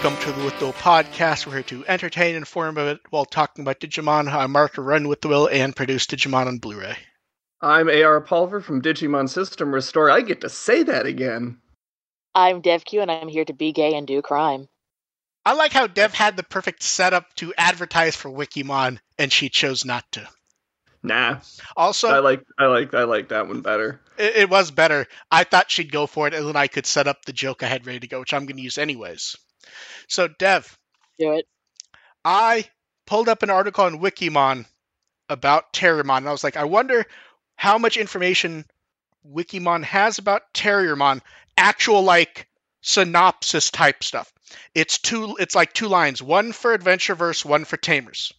Welcome to the With the Will podcast. We're here to entertain and inform about it while talking about Digimon. I'm Mark, who run with the Will and produce Digimon on Blu-ray. I'm AR Pulver from Digimon System Restore. I get to say that again. I'm DevQ and I'm here to be gay and do crime. I like how Dev had the perfect setup to advertise for Wikimon, and she chose not to. Nah. Also, I like I like I like that one better. it, it was better. I thought she'd go for it, and then I could set up the joke I had ready to go, which I'm going to use anyways. So, Dev, Do it. I pulled up an article on Wikimon about Terriermon, and I was like, I wonder how much information Wikimon has about Terriermon, actual like synopsis type stuff. It's two. It's like two lines, one for Adventureverse, one for Tamers.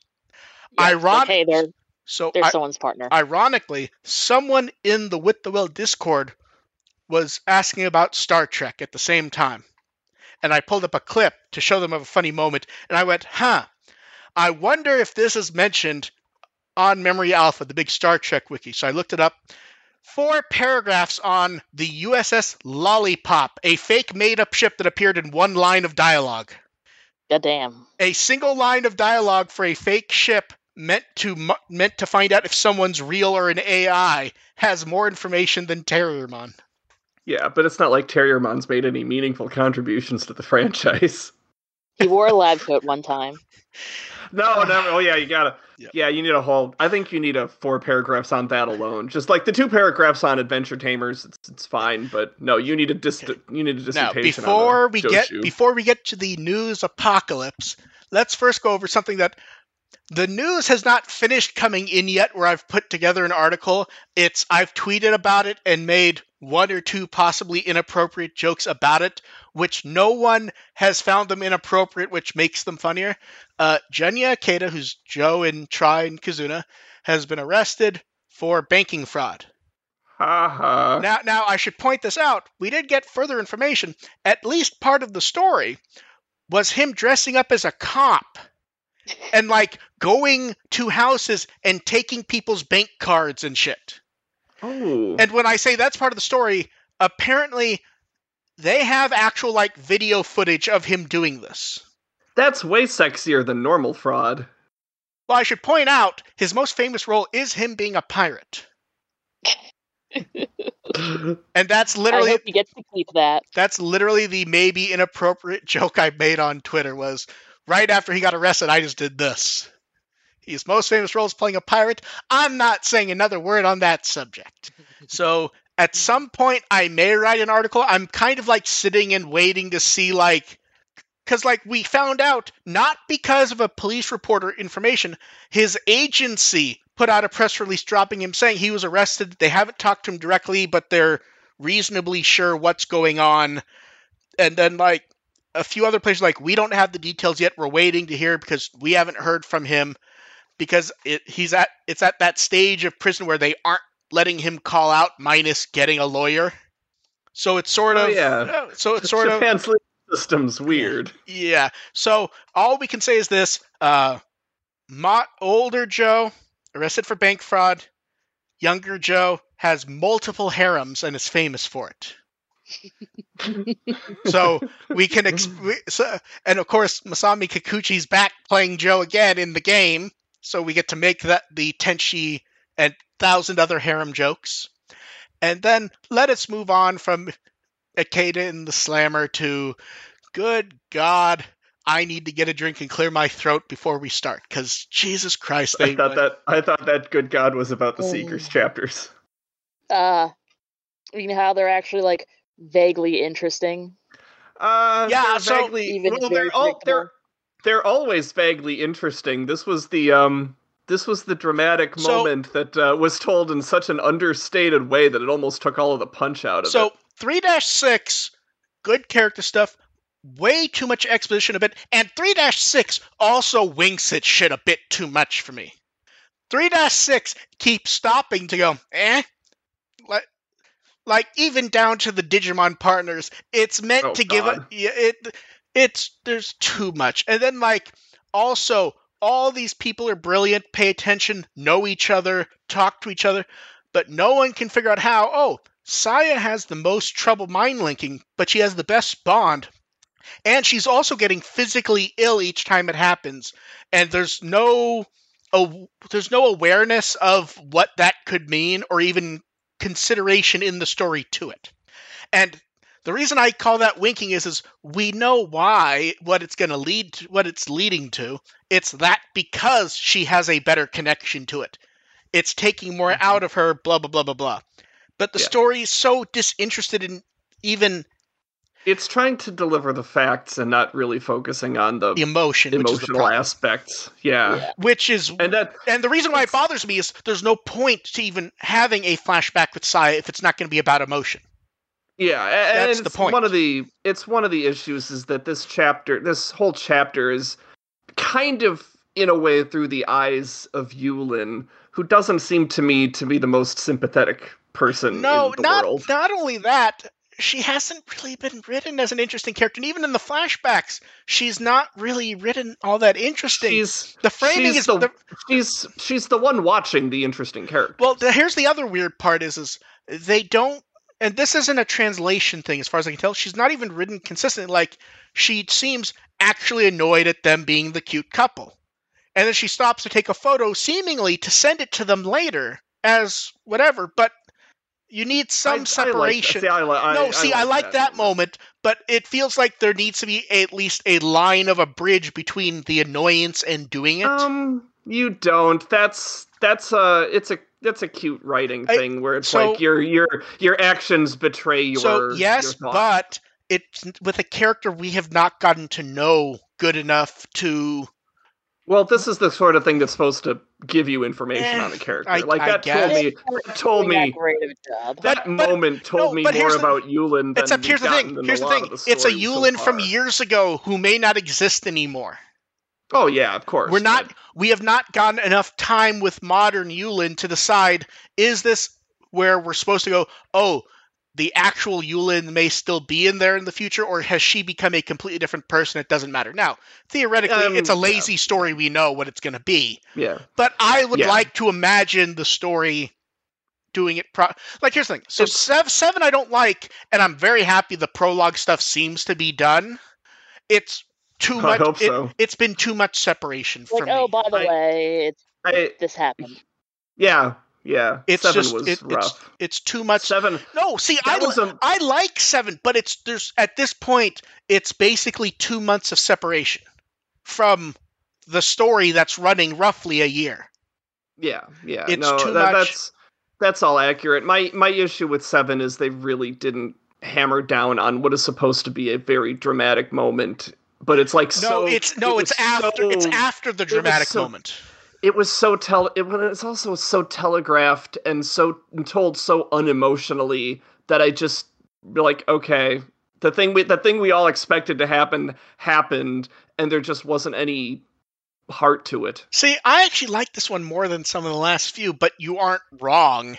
Yeah, Iron- hey, they're So they're I- someone's partner. ironically, someone in the With the Will Discord was asking about Star Trek at the same time. And I pulled up a clip to show them of a funny moment, and I went, huh, I wonder if this is mentioned on Memory Alpha, the big Star Trek wiki. So I looked it up. Four paragraphs on the USS Lollipop, a fake made up ship that appeared in one line of dialogue God damn. a single line of dialogue for a fake ship meant to meant to find out if someone's real or an AI has more information than Terriermon. Yeah, but it's not like Terriermon's made any meaningful contributions to the franchise. He wore a lab coat one time. No, never. Oh yeah, you gotta. Yep. Yeah, you need a whole. I think you need a four paragraphs on that alone. Just like the two paragraphs on Adventure Tamers, it's, it's fine. But no, you need a dis- You need a Now, dissertation. before on the we get before we get to the news apocalypse, let's first go over something that the news has not finished coming in yet where I've put together an article. It's I've tweeted about it and made one or two possibly inappropriate jokes about it, which no one has found them inappropriate, which makes them funnier. Uh, Junya Ikeda, who's Joe in Tri and Kizuna, has been arrested for banking fraud. Ha. Now, now I should point this out. We did get further information. At least part of the story was him dressing up as a cop and like going to houses and taking people's bank cards and shit. Oh. And when I say that's part of the story, apparently they have actual like video footage of him doing this. That's way sexier than normal fraud. Well, I should point out his most famous role is him being a pirate. And that's I literally hope he gets to keep that. that's literally the maybe inappropriate joke I made on Twitter was right after he got arrested, I just did this. His most famous role is playing a pirate. I'm not saying another word on that subject. So at some point I may write an article. I'm kind of like sitting and waiting to see like because like we found out not because of a police reporter information, his agency put out a press release dropping him saying he was arrested. They haven't talked to him directly, but they're reasonably sure what's going on. And then like a few other places like we don't have the details yet. We're waiting to hear because we haven't heard from him because it, he's at it's at that stage of prison where they aren't letting him call out minus getting a lawyer. So it's sort Oh, of yeah. uh, so it's sort of Japan's legal system's weird. yeah. So all we can say is this: uh, Mo- older Joe arrested for bank fraud. Younger Joe has multiple harems and is famous for it. so we can, ex- we, so, and of course Masami Kikuchi's back playing Joe again in the game, so we get to make that the Tenchi and thousand other harem jokes. And then let us move on from Ikeda and the Slammer to good God, I need to get a drink and clear my throat before we start. Because Jesus Christ, they I thought that I thought that good God was about the Seekers Oh. chapters. Uh, you know how they're actually like vaguely interesting. Uh, Yeah, they're so- vaguely, Even well, they're all they're they're always vaguely interesting. This was the um this was the dramatic So- moment that uh, was told in such an understated way that it almost took all of the punch out of it. so it. three six, good character stuff. Way too much exposition a bit, and three six also winks at shit a bit too much for me. Three six keeps stopping to go, eh? Like, even down to the Digimon partners, it's meant Oh, to give a it. It's there's too much, and then like also all these people are brilliant, pay attention, know each other, talk to each other, but no one can figure out how. Oh, Saya has the most trouble mind linking, but she has the best bond. and she's also getting physically ill each time it happens and there's no a, there's no awareness of what that could mean or even consideration in the story to it and the reason i call that winking is is we know why what it's going to lead to what it's leading to it's that because she has a better connection to it it's taking more Mhm. out of her blah blah blah blah blah but the Yeah. story is so disinterested in even It's trying to deliver the facts and not really focusing on the emotion is the emotional aspects. Yeah. Yeah. which is And that And the reason why it bothers me is there's no point to even having a flashback with Saya if it's not going to be about emotion. Yeah, and That's the point. one of the it's one of the issues is that this chapter, this whole chapter is kind of in a way through the eyes of Yulin, who doesn't seem to me to be the most sympathetic person No, in the not world. not only that, she hasn't really been written as an interesting character, and even in the flashbacks, she's not really written all that interesting. She's the framing she's is the, the, she's she's the one watching the interesting character. well. The, here's the other weird part: is is they don't, and this isn't a translation thing, as far as I can tell. She's not even written consistently. Like she seems actually annoyed at them being the cute couple, and then she stops to take a photo, seemingly to send it to them later as whatever. But you need some I- I like- separation. see, I I- no, see, I like, that, moment. moment, but it feels like there needs to be at least a line of a bridge between the annoyance and doing it. Um, you don't. That's that's a it's a that's a cute writing thing where it's so- like your your your actions betray your. so yes, your but it's with a character we have not gotten to know good enough to. Well, this is the sort of thing that's supposed to give you information Eh, on the character. I- like I that guess. told me that told me great of a job. that But- but- moment told no, me more the- about Yulin than Except here's the thing. Here's the thing. the It's a stories so from years ago who may not exist anymore. Oh yeah, of course. We're not. but- We have not gotten enough time with modern Yulin to decide is this where we're supposed to go? Oh, the actual Yulin may still be in there in the future, or has she become a completely different person? It doesn't matter. Now, theoretically, Um, it's a yeah. lazy story. We know what it's going to be, Yeah. but I would Yeah. like to imagine the story doing it pro. Like here's the thing. So seven, seven I don't like, and I'm very happy the prologue stuff seems to be done. It's too I much. hope it, so. It's been too much separation for Like, me. oh, by the I- way, it's, I, this happened. yeah. Yeah. It's Seven just was it, it's rough. it's too much. Seven. No, see, I was li- a- I like seven, but it's there's at this point it's basically two months of separation from the story that's running roughly a year. Yeah, yeah. It's no, too that, much- that's that's all accurate. My my issue with seven is they really didn't hammer down on what is supposed to be a very dramatic moment, but it's like No, so. it's no, it it's after it's after the dramatic so- moment. It was so tell It was also so telegraphed and so and told so unemotionally that I just like, okay, the thing we the thing we all expected to happen happened, and there just wasn't any heart to it. See, I actually like this one more than some of the last few, but you aren't wrong.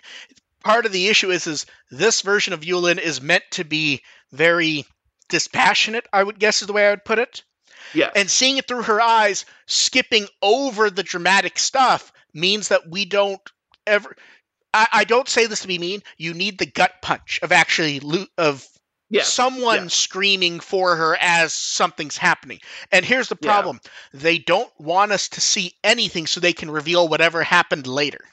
Part of the issue is is this version of Yulin is meant to be very dispassionate, I would guess is the way I would put it. Yes. and seeing it through her eyes, skipping over the dramatic stuff means that we don't ever. I, I don't say this to be mean. You need the gut punch of actually lo- of yes. someone yes. screaming for her as something's happening. And here's the Yeah. problem: they don't want us to see anything, so they can reveal whatever happened later.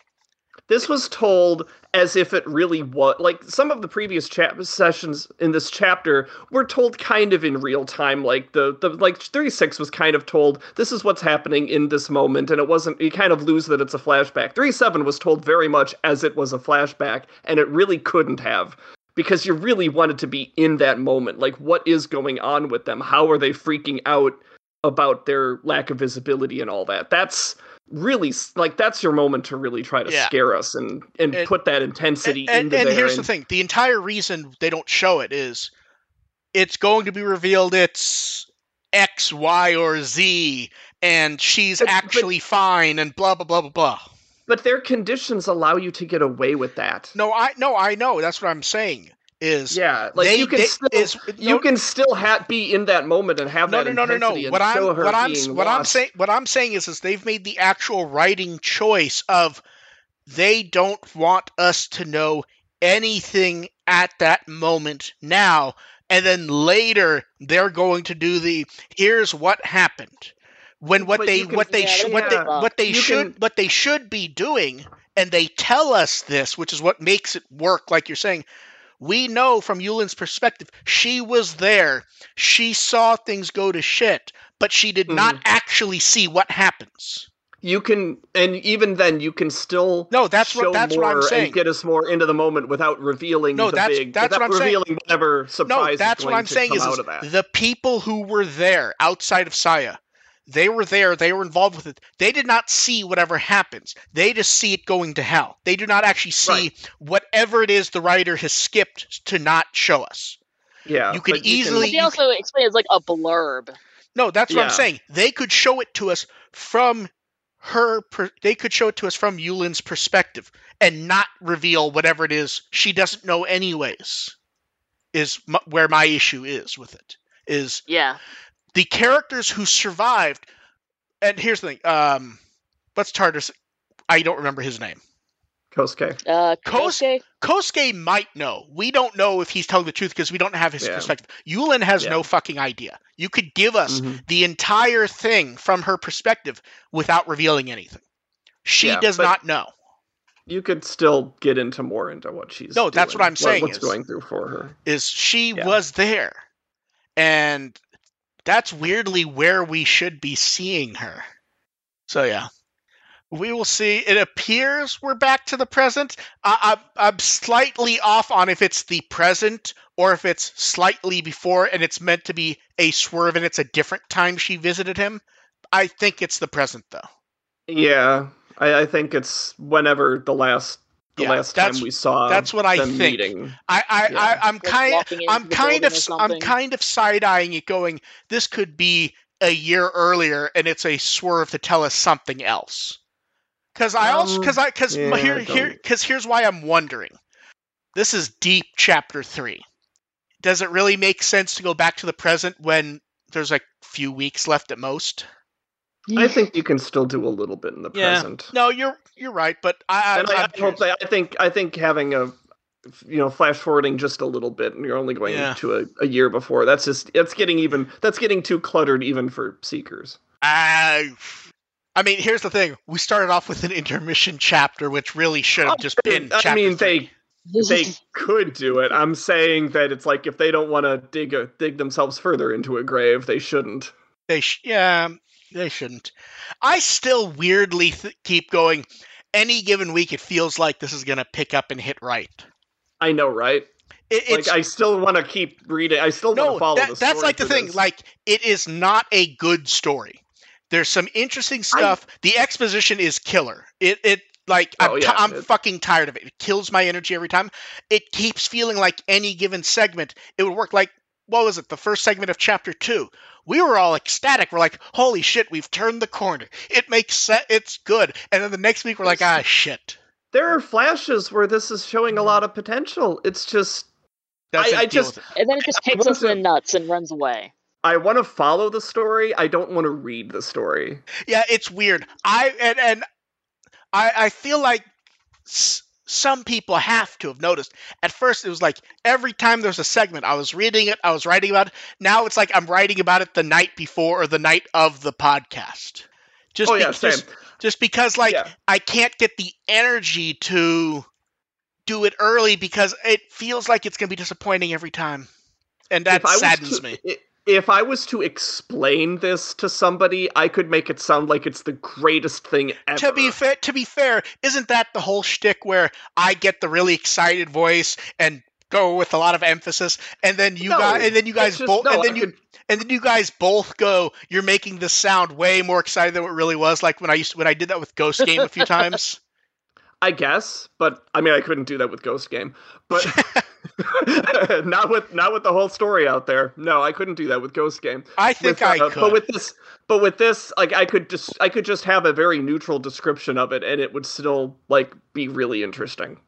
This was told as if it really was like some of the previous chap sessions in this chapter were told kind of in real time. Like the the like thirty six was kind of told this is what's happening in this moment, and it wasn't. You kind of lose that it's a flashback. Thirty seven was told very much as it was a flashback, and it really couldn't have because you really wanted to be in that moment. Like what is going on with them? How are they freaking out about their lack of visibility and all that? That's really like that's your moment to really try to Yeah. scare us and and, And- put that intensity And, and, into and there. here's and- the thing: the entire reason they don't show it is it's going to be revealed it's X, Y, or Z, and she's But- but- actually fine, and blah blah blah blah blah. But their conditions allow you to get away with that. No, I no, I know. That's what I'm saying. Is Yeah, like they, you can they- still is, you no, can still ha- be in that moment and have no, that no, no, no, no. What I'm what I'm what I'm saying what I'm saying is is they've made the actual writing choice of they don't want us to know anything at that moment now and then later they're going to do the here's what happened. When what But they what they sh- what they what they you should can- what they should be doing, and they tell us this, which is what makes it work. Like you're saying, we know from Yulin's perspective, she was there. She saw things go to shit, but she did not Mhm. actually see what happens. You can, and even then, you can still No, that's what that's what I'm saying. get us more into the moment without revealing No, the that's- big, that's what I'm saying. revealing whatever surprise. No, is that's what I'm saying is, is the people who were there outside of Saya, they were there, they were involved with it. They did not see whatever happens. They just see it going to hell. They do not actually see Right. whatever it is the writer has skipped to not show us. yeah, you could easily- But they also explain it's like a blurb. No, that's what I'm saying. They could show it to us from her per- they could show it to us from Yulin's perspective and not reveal whatever it is she doesn't know anyways. Is m- where my issue is with it. Is Yeah. The characters who survived and here's the thing um what's tartarus i don't remember his name Kosuke. Uh, Kos- Kosuke? kosuke might know we don't know if he's telling the truth because we don't have his Yeah. perspective yulin has Yeah. no fucking idea you could give us Mhm. the entire thing from her perspective without revealing anything she Yeah, does not know You could still get into more into what she's. No, that's doing, what I'm saying What's is- going through for her? is she Yeah. was there and that's weirdly where we should be seeing her. So yeah. We will see. It appears we're back to the present. I, I, i'm slightly off on if it's the present or if it's slightly before and it's meant to be a swerve and it's a different time she visited him. I think it's the present though. Yeah, I, I think it's whenever the last the Yeah, last time we saw. that's what I them think. Meeting. i i, Yeah. I i'm kind walking I'm kind of I'm kind of side eyeing it, going, this could be a year earlier, and it's a swerve to tell us something else. Because I also Um, because I because yeah, here here because here's why I'm wondering. This is deep chapter three. Does it really make sense to go back to the present when there's like few weeks left at most? I think you can still do a little bit in the Yeah. present. No, you're you're right, but I, and I, I, I'm I hope I think I think having a you know flash forwarding just a little bit and you're only going Yeah. to a, a year before that's just that's getting even that's getting too cluttered even for seekers I, I mean, here's the thing: we started off with an intermission chapter, which really should have Oh, just been. I chapter mean, three. they they could do it i'm saying that it's like if they don't want to dig a, dig themselves further into a grave they shouldn't They sh- yeah, they shouldn't. I still weirdly th- keep going. Any given week, it feels like this is gonna pick up and hit right. i know right It, it's like i still want to keep reading i still want to no, follow that- the that's like the thing. this. Like it is not a good story. There's some interesting stuff. the exposition is killer. It it like I'm, Oh, ti- yeah, I'm it- fucking tired of it. It kills my energy every time. It keeps feeling like any given segment it would work. Like what was it? The first segment of chapter two. We were all ecstatic. We're like, "Holy shit, we've turned the corner. It makes sense. It's good." And then the next week, we're like, "Ah, shit." there are flashes where this is showing a lot of potential it's just Doesn't I just- and then it just I kicks us in the nuts and runs away. I want to follow the story. I don't want to read the story. Yeah, it's weird. I and and I I feel like s- some people have to have noticed. At first, it was like every time there's a segment, I was reading it, I was writing about it. Now it's like I'm writing about it the night before or the night of the podcast. Just oh yeah, same. just, because like Yeah. I can't get the energy to do it early because it feels like it's going to be disappointing every time, and that was saddens to- me. I- If I was to explain this to somebody, I could make it sound like it's the greatest thing ever. To be fair, to be fair, isn't that the whole shtick where I get the really excited voice and go with a lot of emphasis, and then you No, guys, and then you guys both, no, and I then you, could- and then you guys both go, you're making this sound way more excited than it really was. Like when I used when I did that with Ghost Game a few times. I guess, but I mean, I couldn't do that with Ghost Game, but not with not with the whole story out there. No, I couldn't do that with Ghost Game. I think With, I uh, could. But with this, but with this, like I could just I could just have a very neutral description of it, and it would still like be really interesting.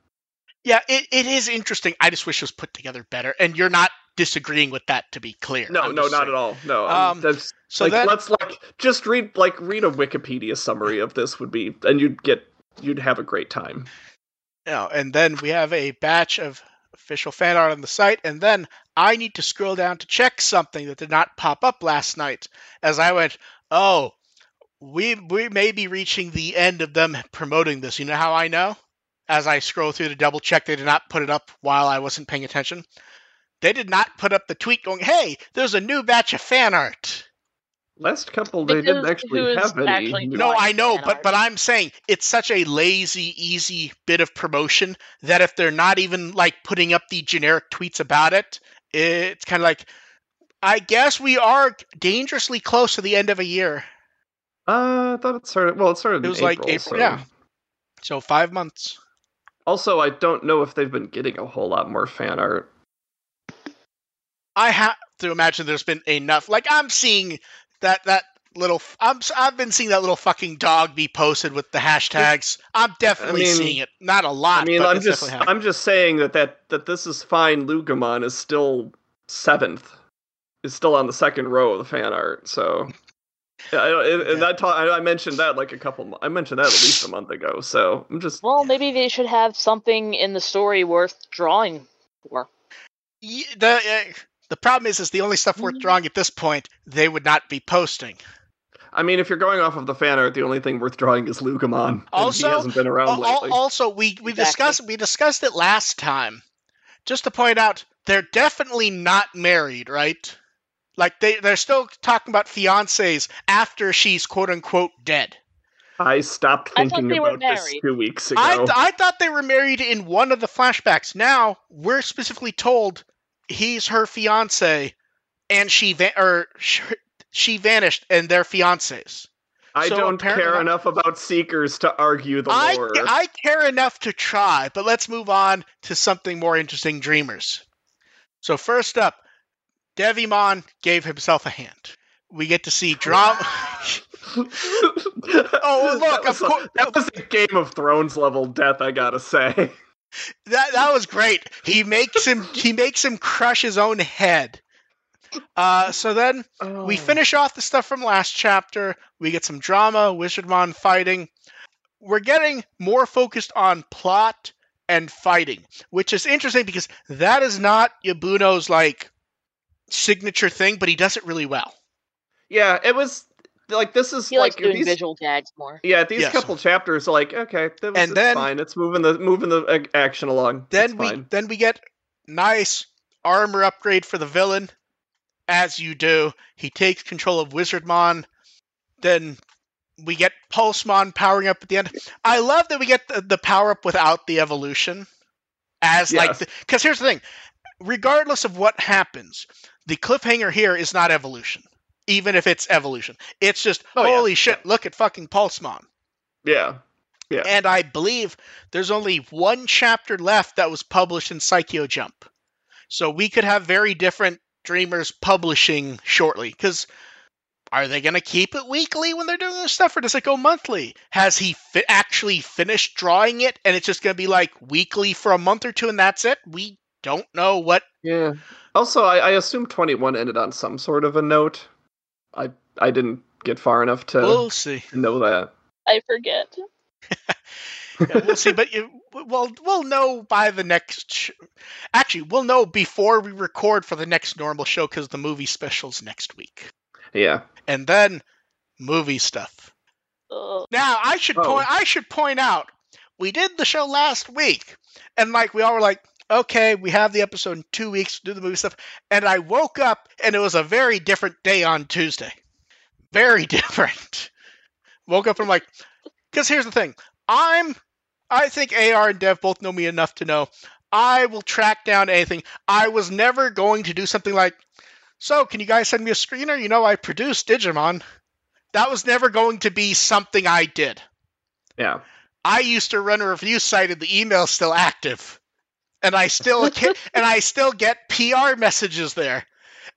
yeah, it, it is interesting. I just wish it was put together better. And you're not disagreeing with that, to be clear. No, I'm no, not saying. at all. No, Um, that's So like then, let's like just read like read a Wikipedia summary of this would be, and you'd get you'd have a great time. Yeah, and then we have a batch of official fan art on the site, and then I need to scroll down to check something that did not pop up last night. As I went, oh, we we may be reaching the end of them promoting this. You know how I know? As I scroll through to double check, they did not put it up while I wasn't paying attention. They did not put up the tweet going, "Hey, there's a new batch of fan art." Last couple they didn't actually have any. actually No, I know, but art. but I'm saying it's such a lazy, easy bit of promotion that if they're not even like putting up the generic tweets about it, it's kind of like, I guess we are dangerously close to the end of a year. Uh, I thought it started. Well, it started. It in was like April, April, so- yeah. So five months. Also, I don't know if they've been getting a whole lot more fan art. I have to imagine there's been enough. Like I'm seeing that that little. I'm I've been seeing that little fucking dog be posted with the hashtags. I'm definitely mean- seeing it. Not a lot. I mean, but I'm just. I'm just saying that that that this is fine. Lugamon is still seventh. Is still on the second row of the fan art. So, yeah, I, and- and Yeah. that ta- I I mentioned that like a couple. I mentioned that at least a month ago. So I'm just. Well, maybe they should have something in the story worth drawing for. Ye- the uh, the problem is, is the only stuff worth Mhm. drawing at this point they would not be posting. I mean, if you're going off of the fan art, the only thing worth drawing is Lugamon. Also- he hasn't been around Al- al- lately. also, we we Exactly. discussed we discussed it last time. Just to point out, they're definitely not married, right? Like they they're still talking about fiancés after she's quote unquote dead. I stopped thinking they were about this married. two weeks ago. I th- I thought they were married in one of the flashbacks. Now we're specifically told he's her fiance, and she va- or sh- she vanished, and they're fiancés. I so don't care enough about Seekers to argue the I, lore. I care enough to try, but let's move on to something more interesting Dreamers. So, first up, Devimon gave himself a hand. We get to see drama. oh, look, that was, a, that was a Game of Thrones level death. I gotta say. That that was great. He makes him he makes him crush his own head. Uh, so then we Oh. finish off the stuff from last chapter. We get some drama, Wizardmon fighting. We're getting more focused on plot and fighting, which is interesting because that is not Yabuno's like signature thing, but he does it really well. Yeah, it was like this is He likes like doing these, visual gags more. Yeah, these Yes. couple chapters, like okay, that was, And it's then- fine. It's moving the moving the action along. Then It's we fine. then we get nice armor upgrade for the villain, as you do. He takes control of Wizardmon. Then we get Pulsemon powering up at the end. I love that we get the, the power up without the evolution, as like because here's the thing: regardless of what happens, the cliffhanger here is not evolution. Even if it's evolution, it's just Oh, yeah. holy shit! Look at fucking Pulsemon. yeah, Yeah. And I believe there's only one chapter left that was published in Saikyo Jump. So we could have very different Dreamers publishing shortly. Because are they going to keep it weekly when they're doing this stuff, or does it go monthly? Has he fi- actually finished drawing it, and it's just going to be like weekly for a month or two, and that's it? We don't know what. yeah. Also, I, I assume twenty one ended on some sort of a note. I I didn't get far enough to We'll see. know that. I forget. Yeah, we'll see. But you, we'll we'll know by the next. Sh- Actually, we'll know before we record for the next normal show because the movie specials next week, Yeah. and then movie stuff. Ugh. Now I should Oh. point. I should point out we did the show last week, and like we all were like, okay, we have the episode in two weeks. Do the movie stuff, and I woke up and it was a very different day on Tuesday. Very different. Woke up and I'm like, because here's the thing, I'm. I think AR and Dev both know me enough to know I will track down anything. I was never going to do something like, so can you guys send me a screener? You know, I produced Digimon. That was never going to be something I did. Yeah. I used to run a review site and the email's still active. And I still ca- and I still get PR messages there.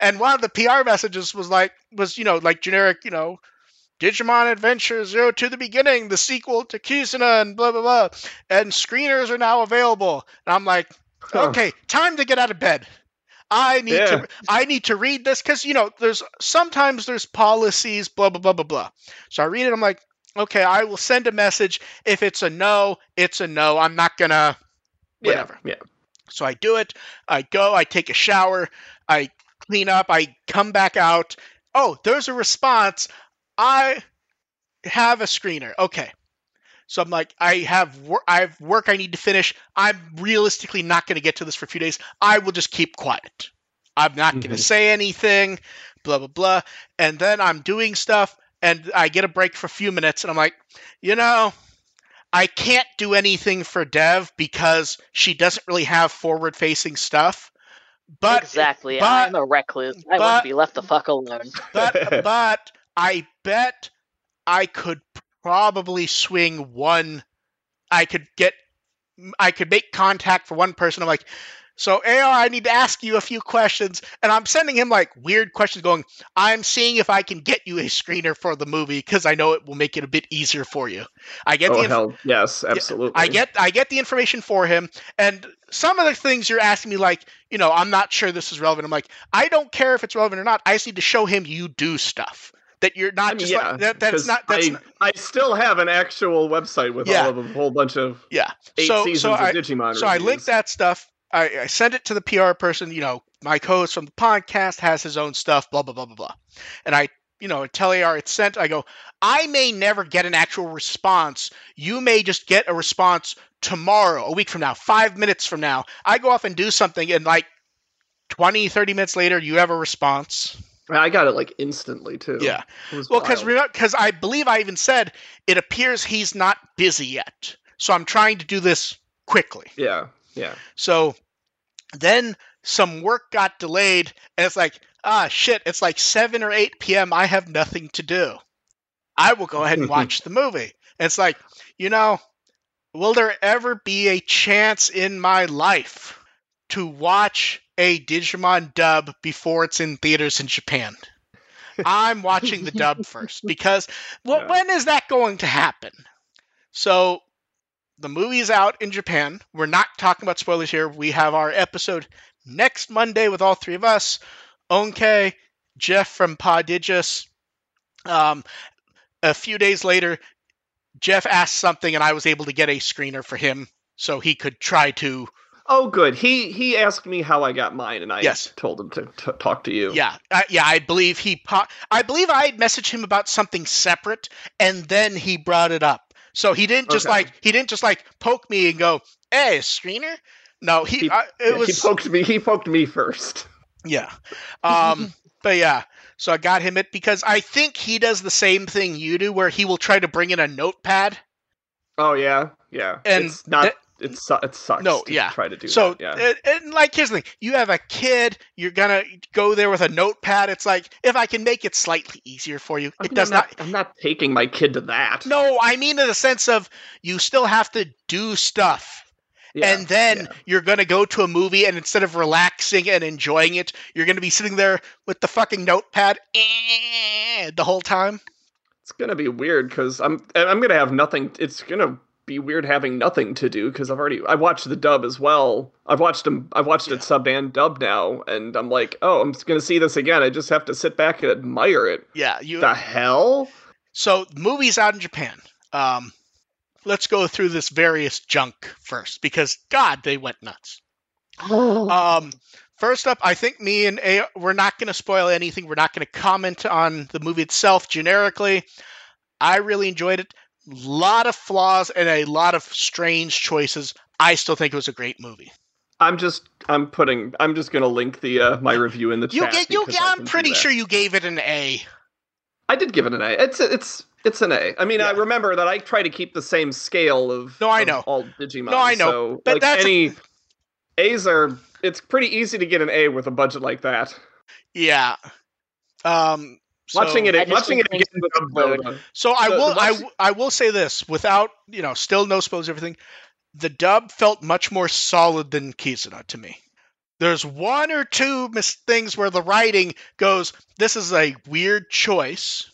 And one of the PR messages was like was, you know, like generic, you know, Digimon Adventure Zero to the Beginning, the sequel to Kizuna and blah blah blah. And screeners are now available. And I'm like, Huh. okay, time to get out of bed. I need Yeah. to I need to read this because you know there's sometimes there's policies blah blah blah blah blah. So I read it. I'm like, okay, I will send a message. If it's a no, it's a no. I'm not gonna whatever. Yeah. So I do it. I go. I take a shower. I clean up. I come back out. Oh, there's a response. I have a screener. Okay. So I'm like, I have wor- I have work I need to finish. I'm realistically not going to get to this for a few days. I will just keep quiet. I'm not going Mhm. to say anything. Blah blah blah. And then I'm doing stuff, and I get a break for a few minutes, and I'm like, you know, I can't do anything for Dev because she doesn't really have forward-facing stuff. But exactly. but- I'm a recluse. I but- want to be left the fuck alone. but but I bet I could probably swing one. I could get. I could make contact for one person. I'm like, so AR, I need to ask you a few questions, and I'm sending him like weird questions, going, I'm seeing if I can get you a screener for the movie because I know it will make it a bit easier for you. I get oh, the oh inf- hell, yes, absolutely. I get I get the information for him, and some of the things you're asking me, like, you know, I'm not sure this is relevant. I'm like, I don't care if it's relevant or not. I just need to show him you do stuff that you're not I mean, just yeah, like that, that's not that's I, not, I still have an actual website with Yeah. all of a whole bunch of yeah. eight so seasons so of I Digimon. so I reviews. link that stuff. I, I send it to the PR person. You know, my co-host from the podcast has his own stuff. Blah blah blah blah blah. And I, you know, tell AR it's sent. I go. I may never get an actual response. You may just get a response tomorrow, a week from now, five minutes from now. I go off and do something, and like 20, 30 minutes later, you have a response. I got it like instantly too. Yeah. Well, because because I believe I even said it appears he's not busy yet. So I'm trying to do this quickly. yeah, yeah. So then some work got delayed, and it's like, ah, shit, it's like 7 or 8 p.m. I have nothing to do. I will go ahead and watch the movie. And it's like, you know, will there ever be a chance in my life to watch a Digimon dub before it's in theaters in Japan? I'm watching the dub first because well, Yeah. when is that going to happen? So the movie's out in Japan. We're not talking about spoilers here. We have our episode next Monday with all three of us. Onke, Jeff from Podigus. Um, a few days later, Jeff asked something, and I was able to get a screener for him so he could try to. Oh, good. He he asked me how I got mine, and I Yes. told him to t- talk to you. Yeah, I, yeah. I believe he. Po- I believe I messaged him about something separate, and then he brought it up. So he didn't just Okay. like he didn't just like poke me and go, "Hey, a screener." No, he. He- I, it Yeah, was he poked me. He poked me first. Yeah. Um, but yeah, so I got him it because I think he does the same thing you do, where he will try to bring in a notepad. Oh yeah, yeah. And it's not. It, su- it sucks. No, to yeah. Try to do So, that. Yeah. and, and like, here's the thing: you have a kid, you're gonna go there with a notepad. It's like if I can make it slightly easier for you, I it mean, does I'm not. I'm not taking my kid to that. No, I mean in the sense of you still have to do stuff. Yeah, and then yeah. you're going to go to a movie and instead of relaxing and enjoying it you're going to be sitting there with the fucking notepad eh, the whole time it's gonna be weird because I'm I'm gonna have nothing. It's gonna be weird having nothing to do because I've already I watched the dub as well. I've watched them. I've watched Yeah. it sub and dub now, and I'm like, oh, I'm just gonna see this again. I just have to sit back and admire it. yeah you The hell? so movie's out in japan um let's go through this various junk first because god they went nuts um first up i think me and a we're not going to spoil anything we're not going to comment on the movie itself generically i really enjoyed it lot of flaws and a lot of strange choices i still think it was a great movie I'm just I'm putting I'm just gonna link the uh, my review in the chat. you chat. get you i'm pretty sure you gave it an a I did give it an A. It's it's it's an A. I mean, I remember that I try to keep the same scale of No, I know. all Digimon. No, I know. So, But like that's a- any A's are. It's pretty easy to get an A with a budget like that. yeah um so, watching it, watching it again. things though, So I will the I, watch- will say this without you know still no spoilers everything. The dub felt much more solid than Kizuna to me. There's one or two mis- things where the writing goes, "This is a weird choice."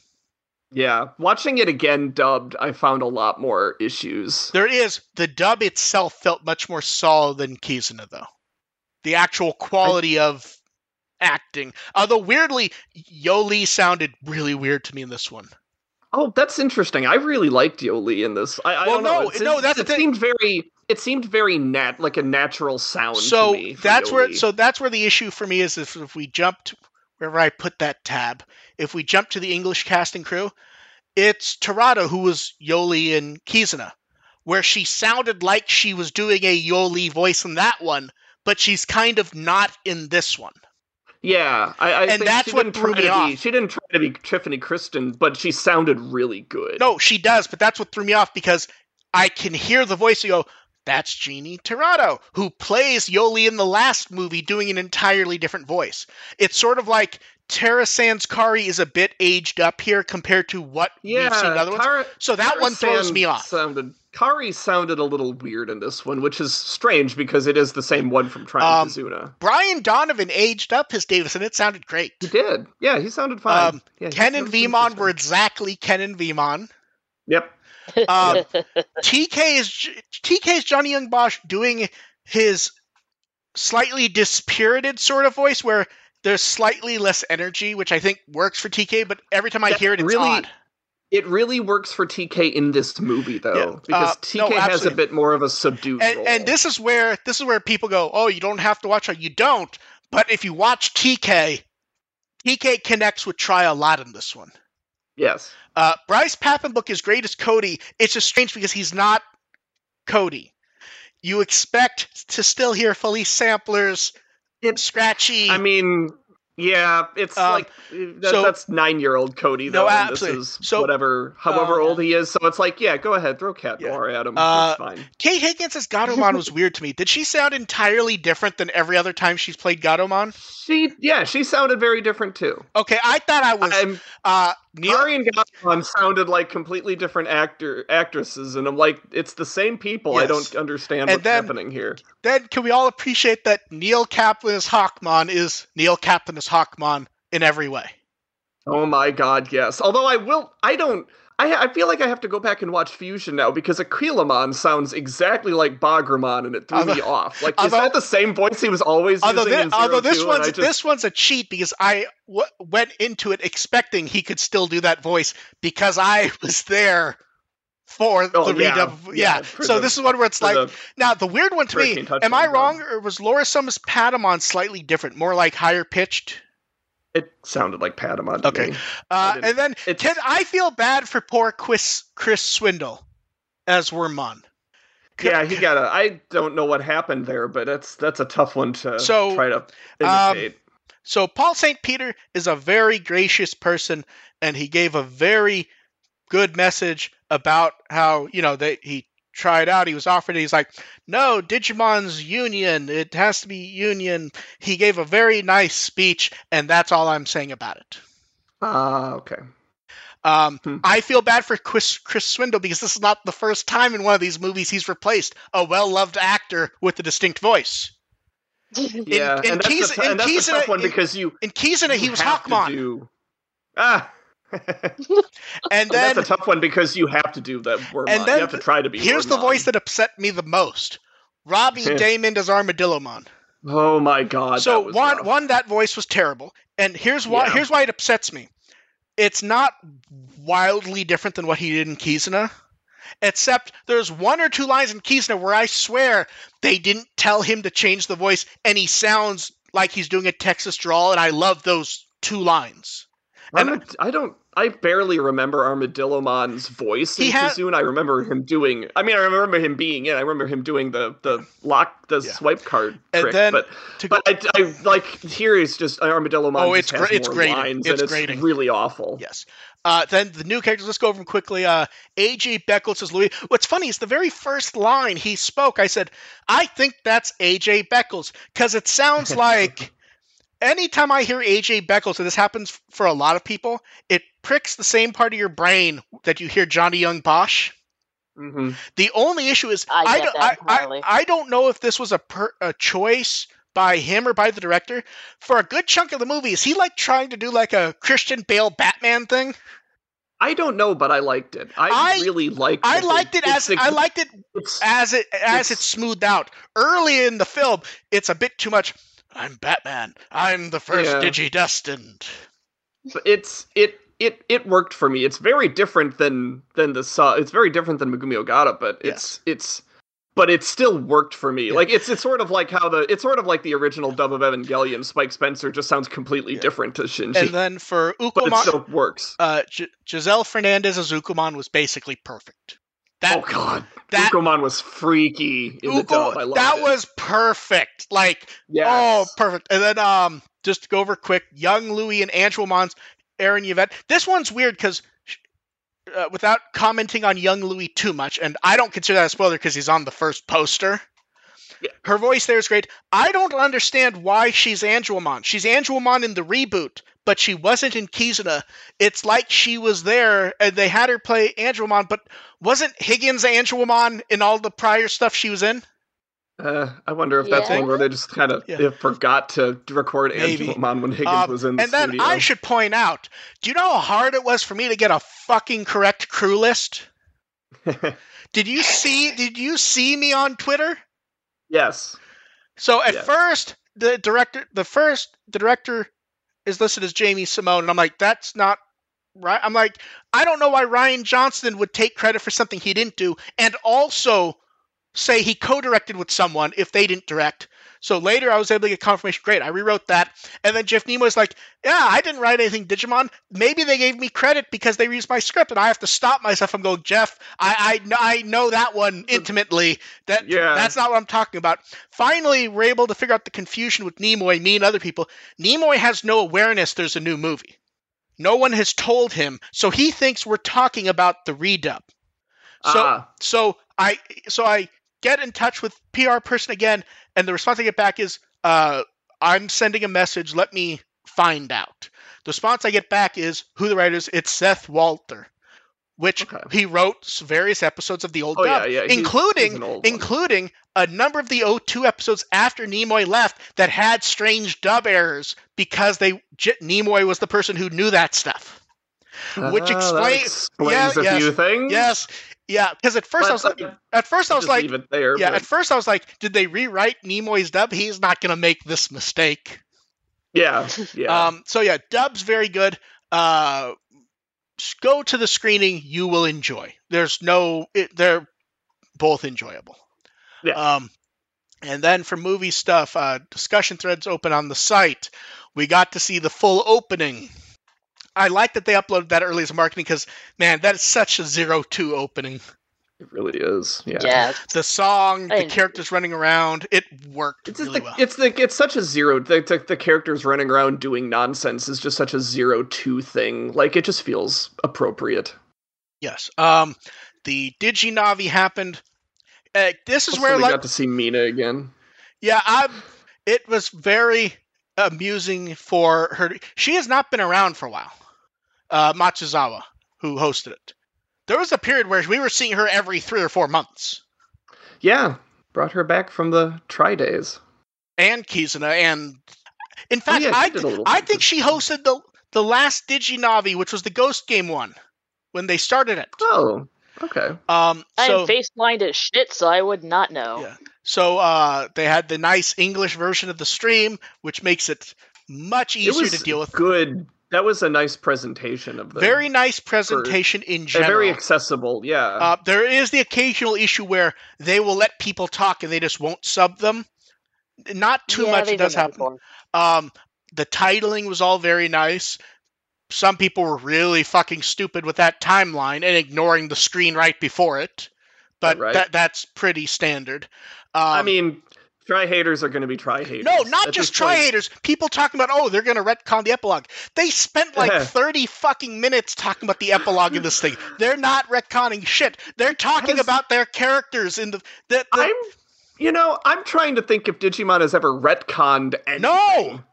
yeah, watching it again dubbed, I found a lot more issues. There is the dub itself felt much more solid than Kizuna though. The actual quality of acting, uh, although weirdly, Yolei sounded really weird to me in this one. Oh, that's interesting. I really liked Yolei in this. I, I Well, don't know. no, It's- no, that's it thing. seemed very. it seemed very nat like a natural sound. so to me for that's where so that's where the issue for me is if, if we jumped wherever I put that tab, if we jump to the English casting crew, it's Tirado who was Yolei in Kizuna, where she sounded like she was doing a Yolei voice in that one, but she's kind of not in this one. Yeah, I, I and think that's she what didn't threw try me to be, off. She didn't try to be Tifanie Christun, but she sounded really good. No, she does, but that's what threw me off because I can hear the voice and go, that's Jeannie Tirado, who plays Yolei in the last movie doing an entirely different voice. It's sort of like Tara Sands' Kari is a bit aged up here compared to what yeah, we've seen in other ones. So that Tara one throws Sand me off. Sounded Kari sounded a little weird in this one, which is strange because it is the same one from Trying Um, Kizuna. Brian Donovan aged up his Davis, and it sounded great. He did. Yeah, he sounded fine. Um, yeah, Ken and sounded Veemon were exactly Ken and Veemon. Yep. Um, TK is TK is Johnny Yong Bosch doing his slightly dispirited sort of voice where there's slightly less energy, which I think works for TK. But every time I That hear it, it's really- odd. It really works for TK in this movie though, Yeah, because uh, TK no, has a bit more of a subdued And, and this is where this is where people go, oh, you don't have to watch it. You don't. But if you watch TK, TK connects with Tri a lot in this one. yes, Uh, Bryce Papenbrook is great as Cody. It's just strange because he's not Cody. You expect to still hear Philece Sampler's, It's- scratchy. I mean, yeah, it's Um, like that, so- that's nine-year-old Cody No, though. and absolutely. This is So- whatever, however uh, old he is. So it's like, yeah, go ahead, throw cat Yeah. noir at him. Uh, That's fine. Kate Higgins' as Gatomon was weird to me. Did she sound entirely different than every other time she's played Gatomon? She, yeah, she sounded very different too. Okay, I thought I was. Uh, Neil, and Gotham sounded like completely different actor actresses, and I'm like, it's the same people. I don't understand And what's then- happening here. then can we all appreciate that Neil Kaplan as Hawkmon is Neil Kaplan as Hawkmon in every way? Oh my god, yes. Although I will, I don't. I, I feel like I have to go back and watch Fusion now because Aquilamon sounds exactly like Bagramon, and it threw me off. Like, is that the same voice he was always Although, using thi- in although this one's just- this one's a cheat because I w- went into it expecting he could still do that voice because I was there for Oh, the yeah, redub. yeah, Yeah. So the- this is one where it's like the- now the weird one to me. Am I wrong, dog. or was Laura Summer's Patamon slightly different, more like higher pitched? It sounded like Patamon. To Okay. me. Uh, and then it's- can I feel bad for poor Chris Chris Swindle as Wormmon? Yeah, he got a. I don't know what happened there, but that's that's a tough one to So, try to um. So Paul St. Peter is a very gracious person, and he gave a very good message about how you know they he tried out. He was offered. it. He's like, no, Digimon's Union. It has to be Union. He gave a very nice speech, and that's all I'm saying about it. Ah, okay. Um, Hmm. I feel bad for Chris, Chris Swindle because this is not the first time in one of these movies he's replaced a well-loved actor with a distinct voice. Yeah, in and that's, a, in and that's Keys- a tough one in- because you. In Kizuna, he was Hawkmon, do- Ah. and then that's a tough one because you have to do that. Wormmon. And then you have to try to be. Here's the voice that upset me the most. Robbie Daymond as Armadillomon. Oh my god. so one rough. one that voice was terrible. And here's why Yeah. here's why it upsets me. It's not wildly different than what he did in Kizuna. Except there's one or two lines in Kizuna where I swear they didn't tell him to change the voice and he sounds like he's doing a Texas drawl and I love those two lines. And- Armad- I don't. I barely remember Armadillo Armadillomon's voice He in. I remember him doing. I mean, I remember him being in. I remember him doing the the lock the Yeah. swipe card And trick. then but go but I, I like here is just. Oh, just it's has gra- it's lines, It's and it's grating. really awful. Yes. Uh, then the new characters. Let's go over them quickly. Uh, AJ Beckles as Louis. What's funny is the very first line he spoke. I said, "I think that's AJ Beckles," because it sounds like anytime I hear AJ Beckles, and this happens for a lot of people, it pricks the same part of your brain that you hear Johnny Yong Bosch. hmm The only issue is I get don't I. I, I don't know if this was a per, a choice by him or by the director. For a good chunk of the movie, is he like trying to do like a Christian Bale Batman thing? I don't know, but I liked it. I, I- really liked. I it. liked it It's as the- I liked it as it as It's- it's smoothed out. Early in the film, it's a bit too much. I'm Batman. I'm the first Yeah. Digidestined. But it's it it it worked for me. It's very different than than the saw. It's very different than Megumi Ogata, but it's it's but it still worked for me. Yeah. Like it's it's sort of like how the it's sort of like the original dub of Evangelion. Spike Spencer just sounds completely Yeah. different to Shinji, And then for but it still works. uh, G- Giselle Fernandez as Ukkomon was basically perfect. That oh god, that Ukkomon was freaky in the dub. That it. was perfect. Like yes. Oh, perfect. And then um, just to go over quick, Young Louis and Angemon's Erin Yvette. This one's weird because uh, without commenting on Young Louis too much, and I don't consider that a spoiler because he's on the first poster. Yeah. Her voice there is great. I don't understand why she's Angemon. She's Angemon in the reboot, but she wasn't in Kizuna. It's like she was there and they had her play Angemon, but wasn't Higgins Angemon in all the prior stuff she was in? Uh, I wonder if that's Yeah. one where they just kind of Yeah. forgot to record Maybe. Angemon when Higgins Um, was in the and then studio. I should point out, do you know how hard it was for me to get a fucking correct crew list? Did you see did you see me on Twitter? yes. So at Yes. first the director the first the director is listed as Jamie Simone and I'm like that's not right. I'm like I don't know why Ryan Johnston would take credit for something he didn't do and also say he co-directed with someone if they didn't direct. So later I was able to get confirmation. Great, I rewrote that. And then Jeff Nimoy was like, Yeah, I didn't write anything Digimon. Maybe they gave me credit because they used my script and I have to stop myself from going, Jeff, I I, I know that one intimately. That Yeah. that's not what I'm talking about. Finally, we're able to figure out the confusion with Nimoy, me and other people. Nimoy has no awareness there's a new movie. No one has told him, so he thinks we're talking about the redub. So ah, so I so I get in touch with PR person again, and the response I get back is, uh, "I'm sending a message. Let me find out." The response I get back is, "Who the writer is? It's Seth Walther." Which Okay. he wrote various episodes of the old Oh, dub, yeah, he's- including he's one. including a number of the O2 episodes after Nimoy left that had strange dub errors because they J- Nimoy was the person who knew that stuff. which Ah, that explain- explains yeah, a yes, few things. Yes, yeah. Because at first I was like, at first I was like, it there. yeah, but- at first I was like, did they rewrite Nimoy's dub? He's not gonna make this mistake. yeah, yeah. Um, so yeah, dub's very good. Uh, go to the screening, you will enjoy. There's no, it, they're both enjoyable. Yeah. Um, and then for movie stuff, uh, discussion threads open on the site. We got to see the full opening. I like that they uploaded that early as marketing because man, that is such a zero two opening. it really is. Yeah. Yeah. The song, the I- characters running around, it worked It's really the, well. it's the it's such a zero. The, the the characters running around doing nonsense is just such a zero two thing. Like it just feels appropriate. Yes. Um, the Diginavi happened. Uh, this is Also, where we like got to see Mina again. Yeah, I. It was very amusing for her. She has not been around for a while. Uh, Matsuzawa, who hosted it, there was a period where we were seeing her every three or four months, Yeah, brought her back from the Tri Days. and Kizuna, and in fact, Oh, yeah, I did I think she hosted the the last Diginavi, which was the Ghost Game one, when they started it. Oh, okay. Um, so I'm face blind as shit, so I would not know. Yeah. so uh, they had the nice English version of the stream, which makes it much It easier was to deal with. good. That was a nice presentation of the Very nice presentation in and general. very accessible. Yeah. Uh, there is the occasional issue where they will let people talk and they just won't sub them. Not too Yeah, much. It does happen. Um, the titling was all very nice. Some people were really fucking stupid with that timeline and ignoring the screen right before it, but Right. that that's pretty standard. Um, I mean, Tri haters are going to be Tri haters. no, not just Tri haters. People talking about, oh, they're going to retcon the epilogue. They spent like 30 fucking minutes talking about the epilogue in this thing. They're not retconning shit. They're talking about their characters in the. the, the I'm, you know, I'm trying to think if Digimon has ever retconned anything. No!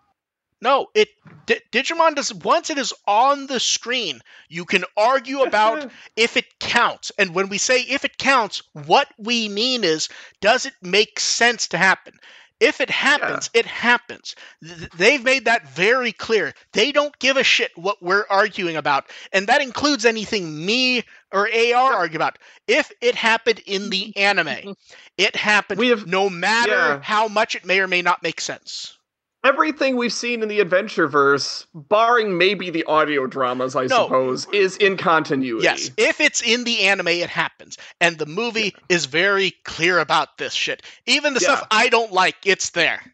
No, it D- Digimon does once it is on the screen, you can argue about if it counts. And when we say if it counts, what we mean is does it make sense to happen? If it happens, it happens. Th- They've made that very clear. They don't give a shit what we're arguing about. And that includes anything me or AR argue about. If it happened in the anime, it happened We have- no matter yeah. how much it may or may not make sense. Everything we've seen in the adventure verse, barring maybe the audio dramas, I No. suppose, is in continuity. Yes, if it's in the anime, it happens, and the movie is very clear about this shit. Even the Yeah. stuff I don't like, it's there.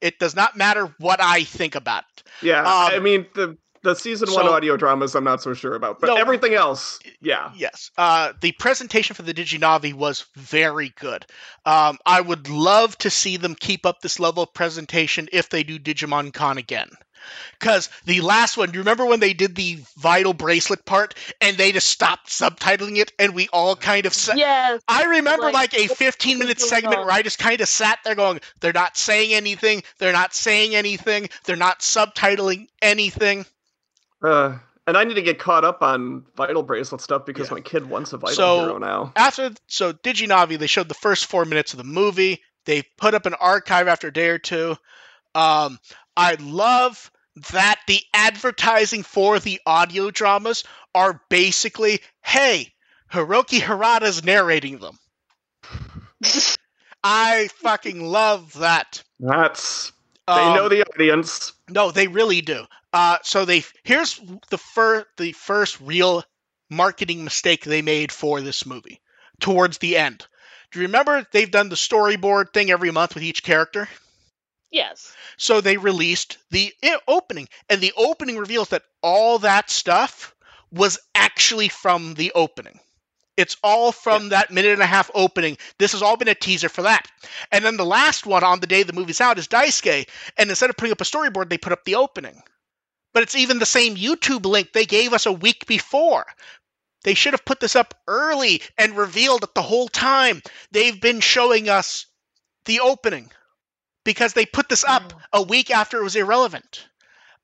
It does not matter what I think about it. Yeah. Um, I mean the the season one audio dramas I'm not so sure about. But No. everything else, yeah. Yes. Uh, the presentation for the Diginavi was very good. Um, I would love to see them keep up this level of presentation if they do Digimon Con again. Because the last one, do you remember when they did the vital bracelet part and they just stopped subtitling it and we all kind of sa- Yes. I remember Like, like, a 15 minute segment on? where I just kind of sat there going, they're not saying anything, they're not saying anything, they're not subtitling anything. Uh, and I need to get caught up on Vital Bracelet stuff because Yeah. my kid wants a Vital So- Hero now. after so Diginavi, they showed the first four minutes of the movie. They put up an archive after a day or two. Um, I love that the advertising for the audio dramas are basically, hey, Hiroki Harada's narrating them. I fucking love that. That's they Um, know the audience. no, they really do. Uh, so they here's the fir- the first real marketing mistake they made for this movie towards the end. Do you remember they've done the storyboard thing every month with each character? yes. So they released the opening, and the opening reveals that all that stuff was actually from the opening. It's all from that minute and a half opening. This has all been a teaser for that. And then the last one on the day the movie's out is Daisuke, and instead of putting up a storyboard, they put up the opening. But it's even the same YouTube link they gave us a week before. They should have put this up early and revealed it the whole time. They've been showing us the opening because they put this up hmm. a week after it was irrelevant.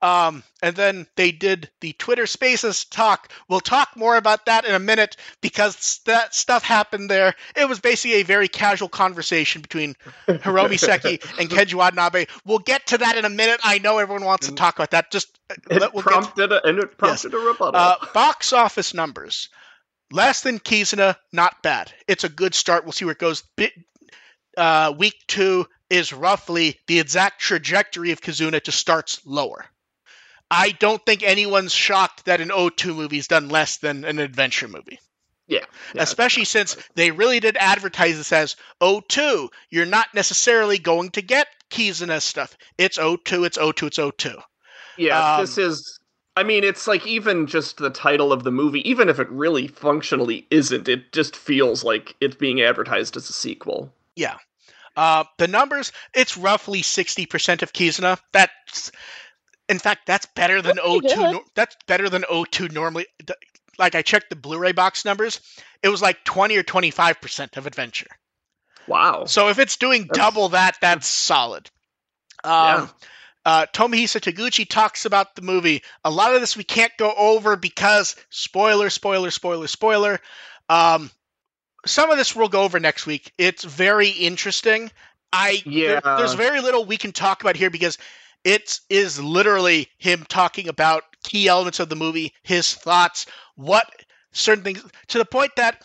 Um, and then they did the Twitter Spaces talk. We'll talk more about that in a minute because that stuff happened there. It was basically a very casual conversation between Hiromi Seki and Kenji Watanabe. We'll get to that in a minute. I know everyone wants to talk about that. Just uh, It we'll get- prompted a, and it prompted a rebuttal. uh, box office numbers. Less than Kizuna, not bad. It's a good start. We'll see where it goes. Bit, uh, week two is roughly the exact trajectory of Kizuna, just starts lower. I don't think anyone's shocked that an O2 movie's done less than an adventure movie. yeah, yeah, Especially since they really did advertise this as O2. You're not necessarily going to get Kizuna stuff. It's O2, it's O2, it's O2. yeah. um, this is. I mean, it's like even just the title of the movie, even if it really functionally isn't, it just feels like it's being advertised as a sequel. Yeah. Uh, the numbers, it's roughly 60% of Kizuna. That's, in fact, that's better than That's O2. That's better than O2 normally. Like, I checked the Blu ray box numbers, it was like 20 or 25% of Adventure. Wow. So if it's doing That's- double that, that's solid. Um, uh, Tomohisa Taguchi talks about the movie. A lot of this we can't go over because spoiler, spoiler, spoiler, spoiler. Um, some of this we'll go over next week. It's very interesting. I there- Yeah. there's very little we can talk about here because it is literally him talking about key elements of the movie, his thoughts, what certain things to the point that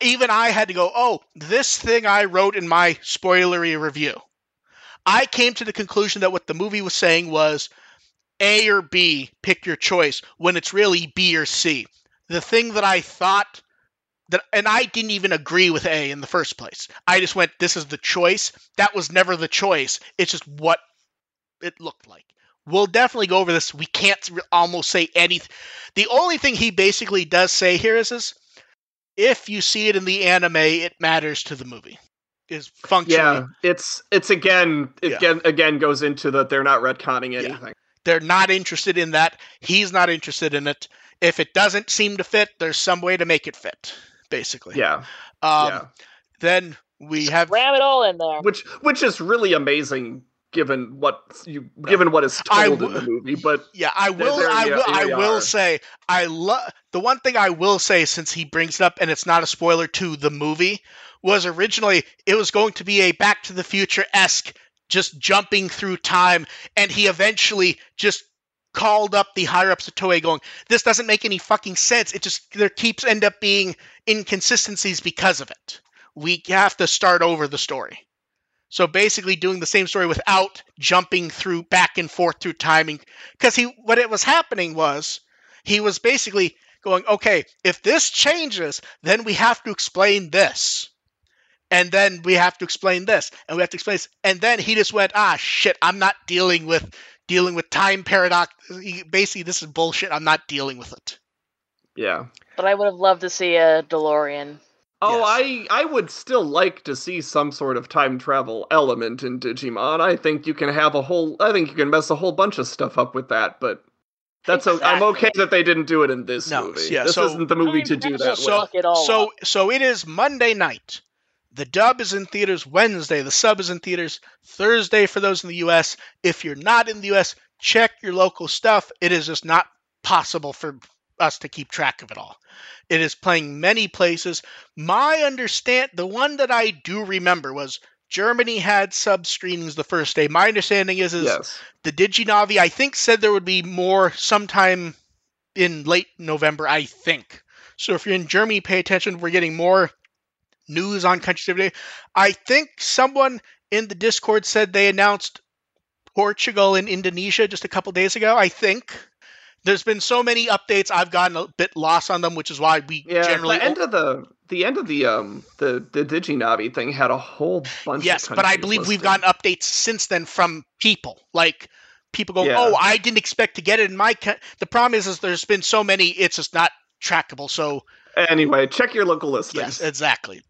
even I had to go, oh, this thing I wrote in my spoilery review. I came to the conclusion that what the movie was saying was A or B, pick your choice, when it's really B or C. The thing that I thought that, and I didn't even agree with A in the first place. I just went, this is the choice. That was never the choice. It's just what it looked like. We'll definitely go over this. We can't re- almost say anything. The only thing he basically does say here is, is if you see it in the anime, it matters to the movie. Is functionally Yeah, it's it's again it Yeah. again again goes into that they're not retconning anything. they're not interested in that. He's not interested in it. If it doesn't seem to fit, there's some way to make it fit. Basically, Yeah, Um, yeah. Then we have Ram it all in there. Which which is really amazing given what you given what is told in the movie. But Yeah, I will. there I will. I will say I love the one thing I will say since he brings it up, and it's not a spoiler to the movie. Was originally it was going to be a Back to the Future esque, just jumping through time, and he eventually just called up the higher ups of Toei, going, "This doesn't make any fucking sense. It just there keeps end up being inconsistencies because of it. We have to start over the story." So basically, doing the same story without jumping through back and forth through timing, because he what it was happening was he was basically going, okay, if this changes, then we have to explain this. And then we have to explain this, and we have to explain this. And then he just went, ah, shit, I'm not dealing with dealing with time paradox. Basically, this is bullshit. I'm not dealing with it. Yeah. But I would have loved to see a DeLorean. Oh, Yes. I I would still like to see some sort of time travel element in Digimon. I think you can have a whole. I think you can mess a whole bunch of stuff up with that, but that's o- I'm okay that they didn't do it in this No, movie. yeah, this so- isn't the movie to do that so- with. fuck it all so up. so it is Monday night. The dub is in theaters Wednesday. The sub is in theaters Thursday for those in the US. If you're not in the US, check your local stuff. It is just not possible for us to keep track of it all. It is playing many places. My understand the one that I do remember was Germany had sub screenings the first day. My understanding is is Yes. the Diginavi, I think, said there would be more sometime in late November, I think. So if you're in Germany, pay attention. We're getting more news on Country Day. I think someone in the Discord said they announced Portugal and Indonesia just a couple days ago, I think. There's been so many updates, I've gotten a bit lost on them, which is why we Yeah. generally. the end of the the end of the um the the Diginavi thing had a whole bunch. yes, but I believe we've gotten updates since then from people. Like people go, Yeah. "Oh, I didn't expect to get it in my." Co-. The problem is, is there's been so many, it's just not trackable. So Anyway, check your local listings. yes, exactly.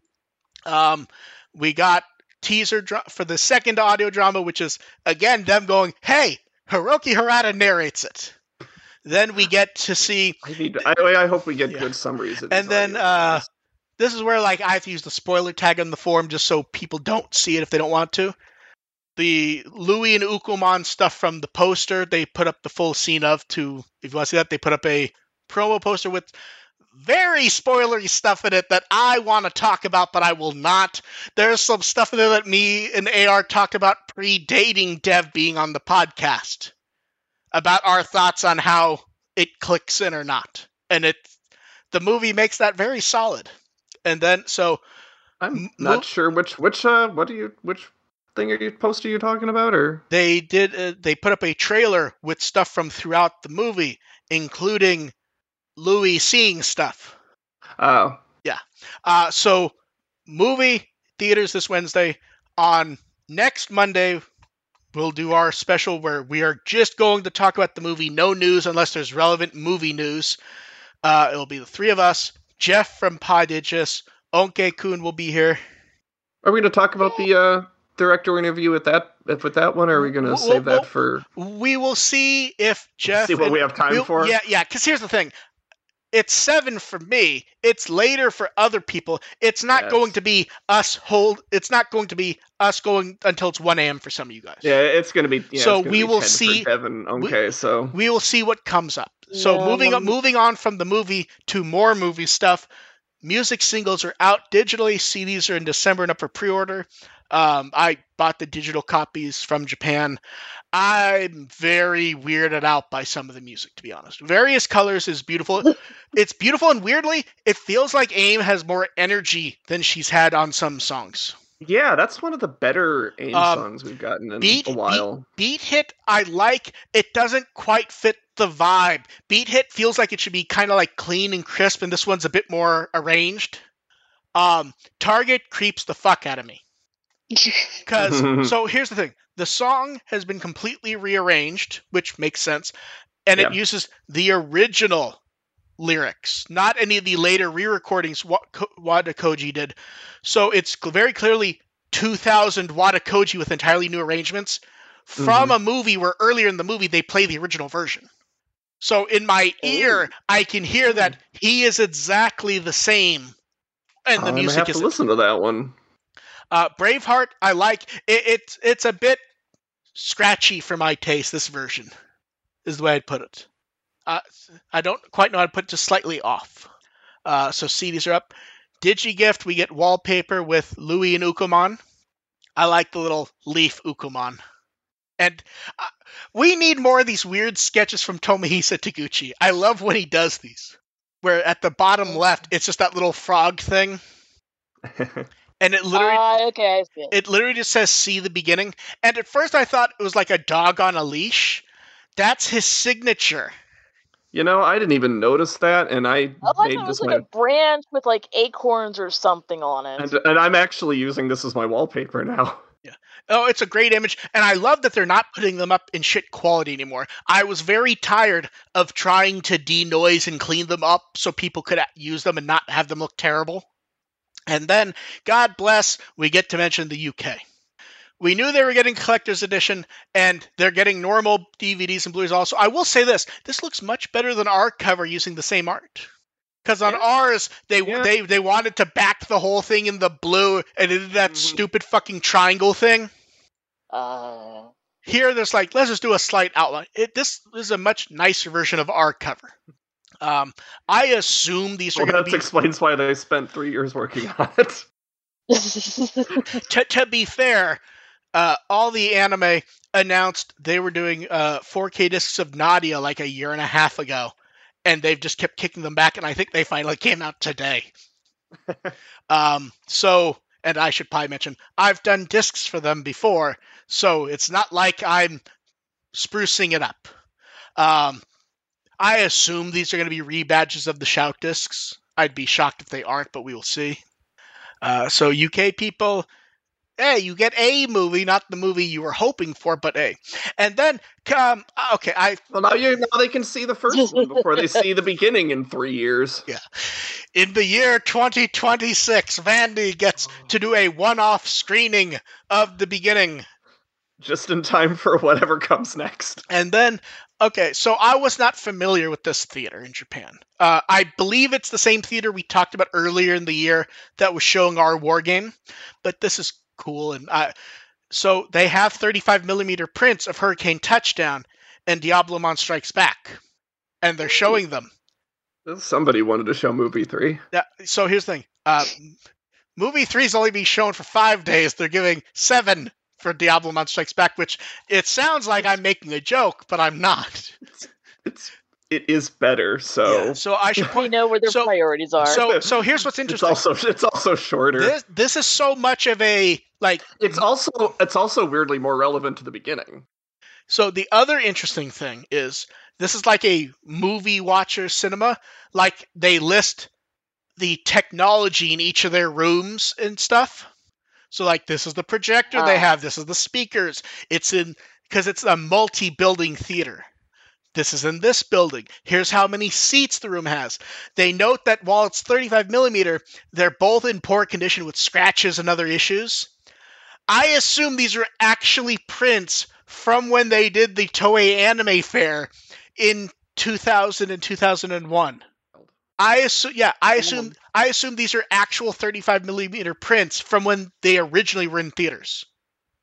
Um, we got teaser dra- for the second audio drama, which is again them going, "Hey, Hiroki Harada narrates it." Then we get to see I need. I, I hope we get Yeah. good summaries. And then, uh, this is where like I have to use the spoiler tag on the forum just so people don't see it if they don't want to. The Louis and Ukkomon stuff from the poster, they put up the full scene of to if you want to see that, they put up a promo poster with very spoilery stuff in it that I want to talk about, but I will not. There's some stuff in there that me and AR talked about predating Dev being on the podcast about our thoughts on how it clicks in or not. And it the movie makes that very solid. And then so I'm not mo- sure which which uh what do you which thing are you poster you talking about or they did uh, they put up a trailer with stuff from throughout the movie including Louis seeing stuff. oh Yeah. Uh so movie theaters this Wednesday on next Monday we'll do our special where we are just going to talk about the movie no news unless there's relevant movie news. Uh it'll be the three of us. Jeff from Podigus, Onke Kun will be here. are we going to talk about the uh director interview with that with that one or are we going to Well, save well, that for We will see if Jeff. see what and- we have time for Yeah, yeah. Because here's the thing: it's seven for me. It's later for other people. It's not Yes. going to be us hold. It's not going to be us going until it's one a.m. for some of you guys. yeah it's going to be yeah, So we be will see- Devin okay so We will see what comes up. So Yeah, moving on, um, moving on from the movie to more movie stuff. Music singles are out digitally. CDs are in December and up for pre-order. Um, I bought the digital copies from Japan. I'm very weirded out by some of the music, to be honest. Various Colors is beautiful. it's beautiful, and weirdly, it feels like AIM has more energy than she's had on some songs. yeah that's one of the better AIM Um, songs we've gotten in Beat, a while Beat Hit, I like. It doesn't quite fit the vibe. Beat Hit feels like it should be kind of like clean and crisp, and this one's a bit more arranged. Um, Target creeps the fuck out of me. Because so here's the thing: the song has been completely rearranged, which makes sense, and it uses the original lyrics, not any of the later re-recordings Wa- Wada Koji did. So it's very clearly 2000 Wada Koji with entirely new arrangements. From mm-hmm. a movie where earlier in the movie they play the original version. So in my ear, oh. I can hear that hmm. he is exactly the same, and the I'm music have is to listen to that one uh, Braveheart, I like it, It's it's a bit scratchy for my taste. This version is the way I'd put it. Uh, I don't quite know how to put it, just slightly off. Uh, so CDs are up. DigiGift, we get wallpaper with Louis and Ukkomon. I like the little leaf Ukkomon. And uh, we need more of these weird sketches from Tomohisa Taguchi. I love when he does these. Where at the bottom left, it's just that little frog thing. and it literally Ah, okay, I see it. it literally just says see the beginning. And at first I thought it was like a dog on a leash. That's his signature. You know, I didn't even notice that, and I I made it was this like my a branch with like acorns or something on it. and, and I'm actually using this as my wallpaper now. Yeah. Oh, it's a great image, and I love that they're not putting them up in shit quality anymore. I was very tired of trying to denoise and clean them up so people could use them and not have them look terrible. And then, God bless, we get to mention the UK. We knew they were getting collector's edition, and they're getting normal DVDs and Blu-rays also. I will say this: this looks much better than our cover using the same art. Because on Yeah. ours, they Yeah. they they wanted to back the whole thing in the blue, and it did that Mhm. stupid fucking triangle thing. Uh, Here, there's like, let's just do a slight outline. It, this is a much nicer version of our cover. Um, I assume these are Well, going that to be. explains why they spent three years working on it. To, to be fair, uh, all the anime announced they were doing uh, 4K discs of Nadia like a year and a half ago, and they've just kept kicking them back, and I think they finally came out today. um, so, and I should probably mention, I've done discs for them before, so it's not like I'm sprucing it up. Um, I assume these are going to be rebadges of the Shout discs. I'd be shocked if they aren't, but we will see. Uh, so UK people, hey, you get a movie, not the movie you were hoping for, but a. And then, um, okay, I Well, now you now they can see the first one before they see the beginning in three years. Yeah, in the year 2026, Vandy gets to do a one-off screening of the beginning. Just in time for whatever comes next. And then, okay, so I was not familiar with this theater in Japan. Uh, I believe it's the same theater we talked about earlier in the year that was showing our war game, but this is cool. And I, so they have 35 millimeter prints of Hurricane Touchdown and Diablo Mon Strikes Back, and they're showing them. Somebody wanted to show movie three. Yeah, so here's the thing. Uh, movie three's only being shown for five days. They're giving seven for Diablo Strikes Back, which it sounds like I'm making a joke, but I'm not. It's it is better. So Yeah, so I should we point. know where their so- priorities are. So so here's what's it's interesting. also it's also shorter. This this is so much of a like. it's also it's also weirdly more relevant to the beginning. So the other interesting thing is this is like a movie watcher cinema. Like they list the technology in each of their rooms and stuff. So like this is the projector they Ah. have. This is the speakers. It's in because it's a multi-building theater. This is in this building. Here's how many seats the room has. They note that while it's 35 millimeter, they're both in poor condition with scratches and other issues. I assume these are actually prints from when they did the Toei Anime Fair in 2000 and 2001. I assume, yeah, I assume, I assume these are actual 35 millimeter prints from when they originally were in theaters,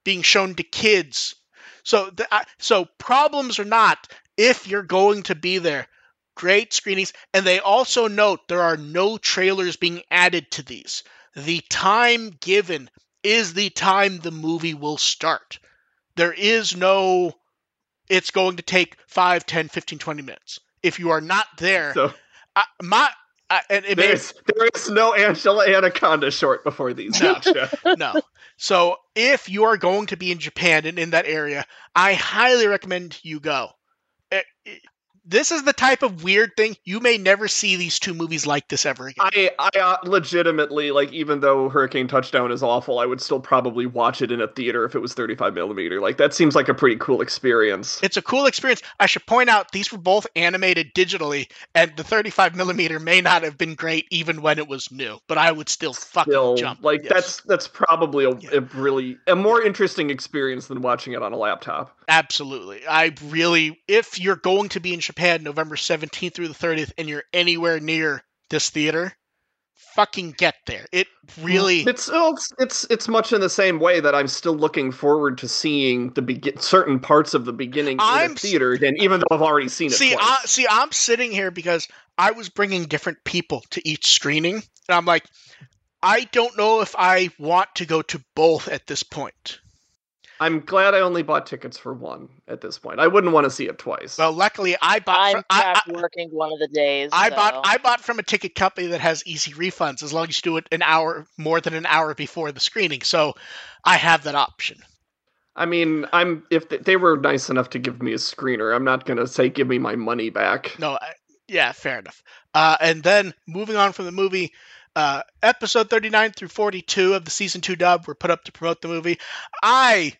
being shown to kids. So, the, I- so problems or not, if you're going to be there, great screenings, and they also note there are no trailers being added to these. The time given is the time the movie will start. There is no, it's going to take 5, 10, 15, 20 minutes. If you are not there, So I, my, I, and it may, there's there is no Angela Anaconda short before these. No. No. So if you are going to be in Japan and in that area, I highly recommend you go. It- it- this is the type of weird thing you may never see these two movies like this ever again. I I uh, legitimately like even though Hurricane Touchdown is awful, I would still probably watch it in a theater if it was 35 millimeter. Like that seems like a pretty cool experience. It's a cool experience. I should point out these were both animated digitally, and the 35 millimeter may not have been great even when it was new, but I would still fucking Still, jump. like Yes, that's that's probably a, Yeah. a really a more interesting experience than watching it on a laptop. absolutely. I really, if you're going to be in Japan November 17th through the 30th, and you're anywhere near this theater, fucking get there. It really mm, it's it's it's, it's much in the same way that I'm still looking forward to seeing the begin certain parts of the beginning I'm in a theater again, even though I've already seen it. See. I, see, I'm sitting here because I was bringing different people to each screening, and I'm like, I don't know if I want to go to both at this point. I'm glad I only bought tickets for one at this point. I wouldn't want to see it twice. Well, luckily I bought. I'm From, I, back I, working one of the days. I so- bought. I bought from a ticket company that has easy refunds as long as you do it an hour more than an hour before the screening. So, I have that option. I mean, I'm if th- they were nice enough to give me a screener, I'm not gonna say give me my money back. No, I, yeah, fair enough. Uh, and then moving on from the movie, uh, episode 39 through 42 of the season two dub were put up to promote the movie. I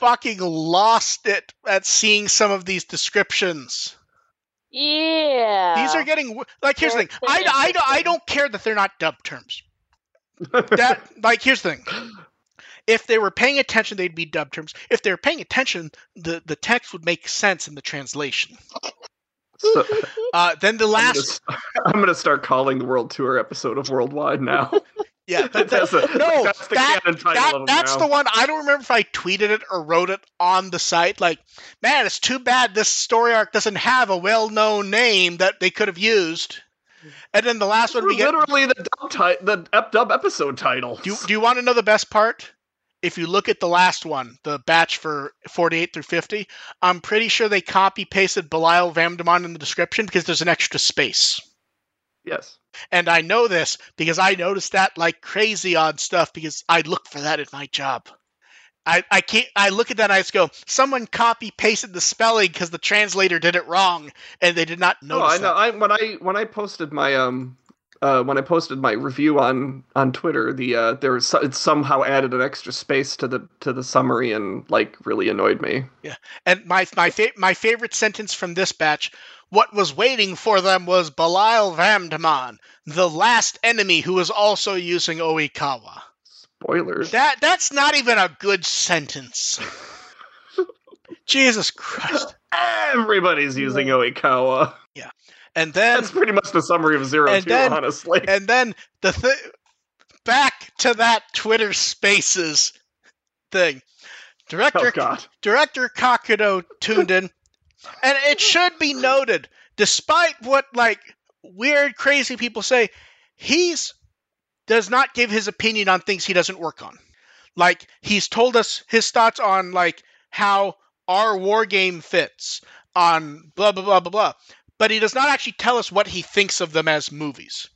fucking lost it at seeing some of these descriptions. Yeah. These are getting like here's the thing. They're- I, they're I, I don't care that they're not dub terms. That like here's the thing. If they were paying attention, they'd be dub terms. If they were paying attention, the, the text would make sense in the translation. So, Uh, then the I'm, gonna, last, s- I'm gonna start calling the World Tour episode of Worldwide now. Yeah, the- that's, a, no, that's the that- that, that's the one. I don't remember if I tweeted it or wrote it on the site. Like, man, it's too bad this story arc doesn't have a well-known name that they could have used. And then the last one we get. literally the dub, ti- the ep- dub episode title. Do, do you want to know the best part? If you look at the last one, the batch for 48 through 50, I'm pretty sure they copy pasted Belial Vamdemon in the description because there's an extra space. Yes. And I know this because I noticed that like crazy on stuff because I look for that at my job. I, I can't I look at that and I just go, someone copy pasted the spelling because the translator did it wrong and they did not No, notice I know. I when I when I posted my um uh when I posted my review on on Twitter, the uh there was it somehow added an extra space to the to the summary and like really annoyed me. Yeah, And my my fa- my favorite sentence from this batch, what was waiting for them was Belial Vamdemon, the last enemy who was also using Oikawa. Spoilers. That that's not even a good sentence. Jesus Christ. Everybody's using Oikawa. And then That's pretty much the summary of Zero and Two, then- honestly. and then the th- back to that Twitter Spaces thing. Director oh God. Director Kakudo tuned in, and it should be noted, despite what like weird, crazy people say, he's does not give his opinion on things he doesn't work on. Like he's told us his thoughts on like how our war game fits on blah blah blah blah blah, but he does not actually tell us what he thinks of them as movies.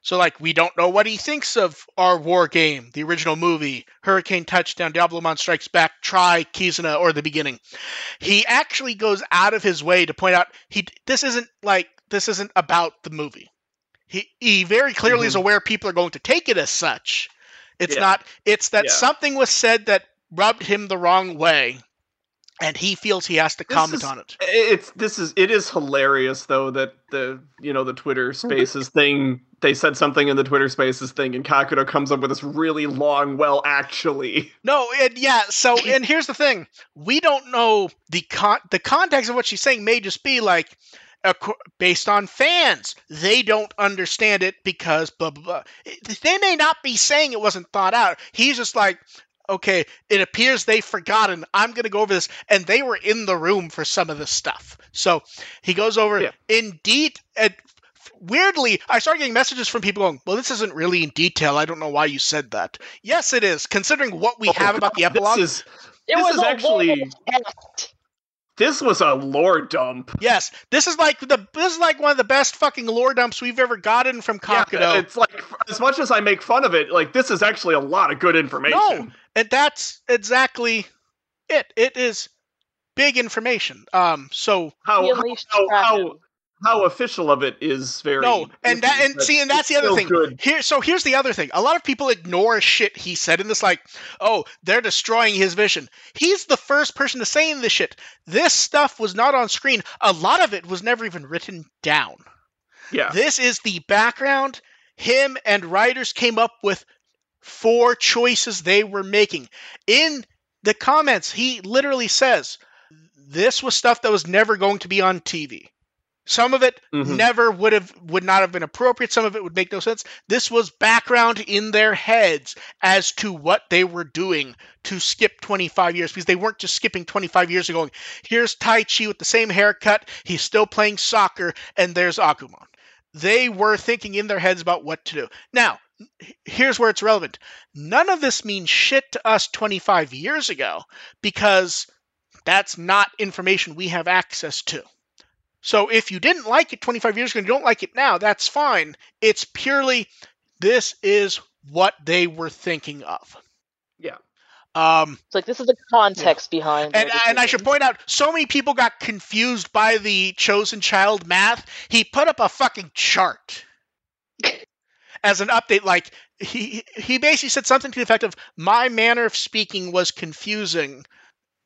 So like we don't know what he thinks of our war game, the original movie, Hurricane Touchdown, Diablo Diaboromon Strikes Back, Tri, Kizuna, or the beginning. He actually goes out of his way to point out he this isn't like this isn't about the movie. He he very clearly is Mhm. aware people are going to take it as such. It's Yeah. not it's that Yeah. something was said that rubbed him the wrong way and he feels he has to comment is- on it. It's this is it is hilarious though that the you know the Twitter Spaces thing they said something in the Twitter Spaces thing and Kakudo comes up with this really long well actually No, and yeah. So, and here's the thing: we don't know the con- the context of what she's saying. May just be like based on fans. They don't understand it because blah blah blah. They may not be saying it wasn't thought out. He's just like, okay, it appears they've forgotten. I'm going to go over this, and they were in the room for some of this stuff. So he goes over Yeah. in deep. And weirdly, I started getting messages from people going, "Well, this isn't really in detail. I don't know why you said that." Yes, it is, considering what we Oh, have about the epilogue. This is It This was is actually- little test. This was a lore dump. Yes, this is like the this is like one of the best fucking lore dumps we've ever gotten from Yeah, it's like as much as I make fun of it, like this is actually a lot of good information. No, and that's exactly it. It is big information. Um, so How how, how, how how official of it is very no, and that and see, and that's the other thing. Good. Here, so here's the other thing. A lot of people ignore shit he said in this, like, oh, they're destroying his vision. He's the first person to say in this shit. This stuff was not on screen. A lot of it was never even written down. Yeah. This is the background. Him and writers came up with four choices they were making. In the comments, he literally says this was stuff that was never going to be on TV. Some of it Mhm. never would have would not have been appropriate. Some of it would make no sense. This was background in their heads as to what they were doing to skip 25 years because they weren't just skipping 25 years and going, here's Taichi with the same haircut, he's still playing soccer, and there's Agumon. They were thinking in their heads about what to do. Now, here's where it's relevant. None of this means shit to us 25 years ago because that's not information we have access to. So if you didn't like it 25 years ago and you don't like it now, that's fine. It's purely this is what they were thinking of. Yeah. Um, It's like this is the context behind. and, and I should point out, so many people got confused by the chosen child math. He put up a fucking chart as an update. Like he he basically said something to the effect of, "My manner of speaking was confusing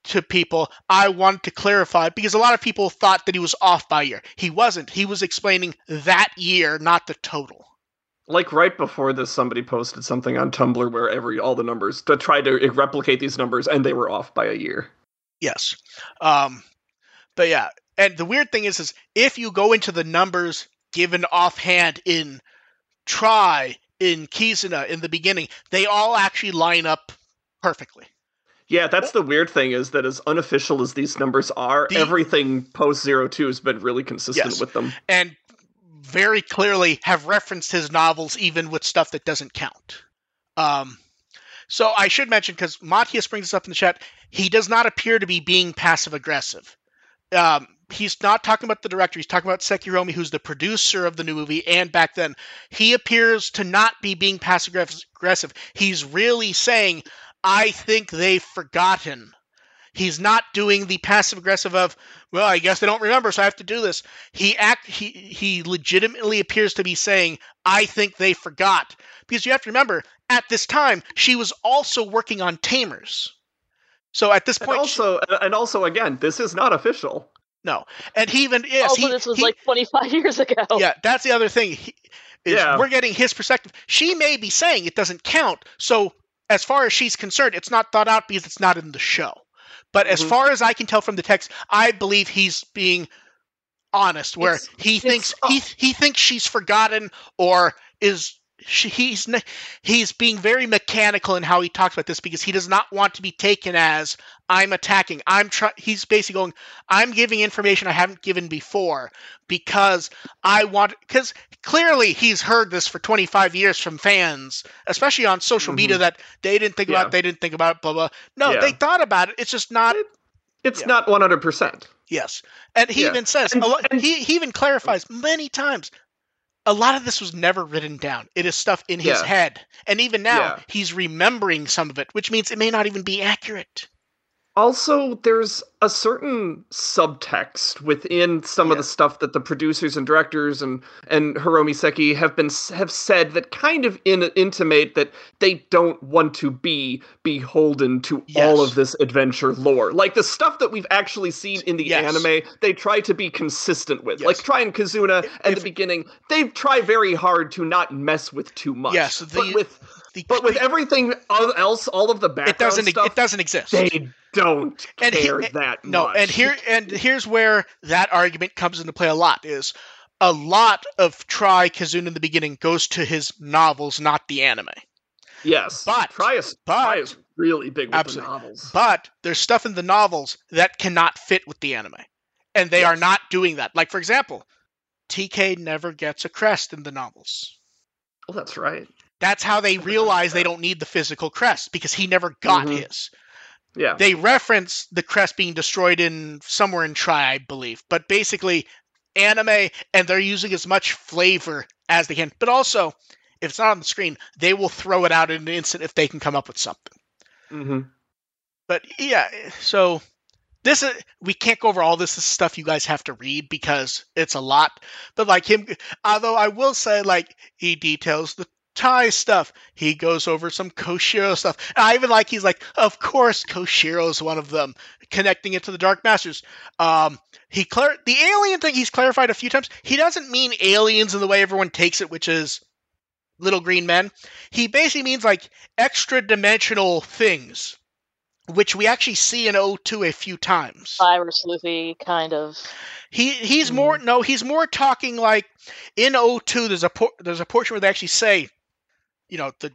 to people. I wanted to clarify because a lot of people thought that he was off by a year. He wasn't. He was explaining that year, not the total." Like right before this, somebody posted something on Tumblr where every all the numbers to try to replicate these numbers, and they were off by a year. Yes. Um, but yeah, and the weird thing is, is if you go into the numbers given offhand in Tri in Kizuna in the beginning, they all actually line up perfectly. Yeah, that's the weird thing is that as unofficial as these numbers are, The- everything post zero two has been really consistent Yes. with them. And very clearly have referenced his novels even with stuff that doesn't count. Um, so I should mention because Matthias brings this up in the chat, he does not appear to be being passive aggressive. Um, he's not talking about the director. He's talking about Seki Hiromi, who's the producer of the new movie, and back then he appears to not be being passive aggressive. He's really saying, "I think they've forgotten." He's not doing the passive aggressive of, "Well, I guess they don't remember, so I have to do this." He act he he legitimately appears to be saying, "I think they forgot," because you have to remember at this time she was also working on Tamers. So at this And point, she- also, and also, again, this is not official. no, and he even is. also, oh, he, this was he- like 25 years ago. yeah, that's the other thing. He, is Yeah. we're getting his perspective. She may be saying it doesn't count. So as far as she's concerned, it's not thought out because it's not in the show. But as Mhm. far as I can tell from the text, I believe he's being honest, where It's- he it's- thinks he he thinks she's forgotten or is she, he's he's being very mechanical in how he talks about this because he does not want to be taken as I'm attacking. I'm trying. He's basically going. I'm giving information I haven't given before because I want. Because clearly he's heard this for 25 years from fans, especially on social mm-hmm. media, that they didn't think Yeah. about. it, They didn't think about. it, Blah blah. No, Yeah. they thought about it. It's just not. It's Yeah. not one hundred percent. Yes, and he Yeah. even says And- and- he he even clarifies many times. A lot of this was never written down. It is stuff in his Yeah. head, and even now Yeah. he's remembering some of it, which means it may not even be accurate. Also, there's a certain subtext within some of the stuff that the producers and directors and and Hiromi Seki have been have said that kind of in, intimate that they don't want to be beholden to all of this adventure lore. Like the stuff that we've actually seen in the Yes. anime, they try to be consistent with. Yes. Like Tri and Kizuna at If- the beginning, they try very hard to not mess with too much. Yes, but with The, but with everything else, all of the background it doesn't stuff, it doesn't exist. they don't And he- care that no, much. and here and here's where that argument comes into play a lot is a lot of Tri Kizuna in the beginning goes to his novels, not the anime. yes, but- Tri is but- is really big with Absolutely. the novels. But there's stuff in the novels that cannot fit with the anime. And they are not doing that. Like for example, TK never gets a crest in the novels. oh, that's right. That's how they realize they don't need the physical crest because he never got Mhm. his. Yeah, They reference the crest being destroyed in somewhere in Tri, I believe. But basically, anime, and they're using as much flavor as they can. But also, if it's not on the screen, they will throw it out in an instant if they can come up with something. Mm-hmm. But yeah, so this is we can't go over all this, this is stuff you guys have to read because it's a lot. But like him, although I will say like he details the tie stuff. He goes over some Koshiro stuff. And I even like he's like, of course Koshiro is one of them, connecting it to the Dark Masters. Um, he clar- the alien thing he's clarified a few times. He doesn't mean aliens in the way everyone takes it, which is little green men. He basically means like extra dimensional things which we actually see in O2 a few times. Virus Luffy, kind of. He he's Mm-hmm. more no, he's more talking like in O2 there's a por- there's a portion where they actually say, you know, the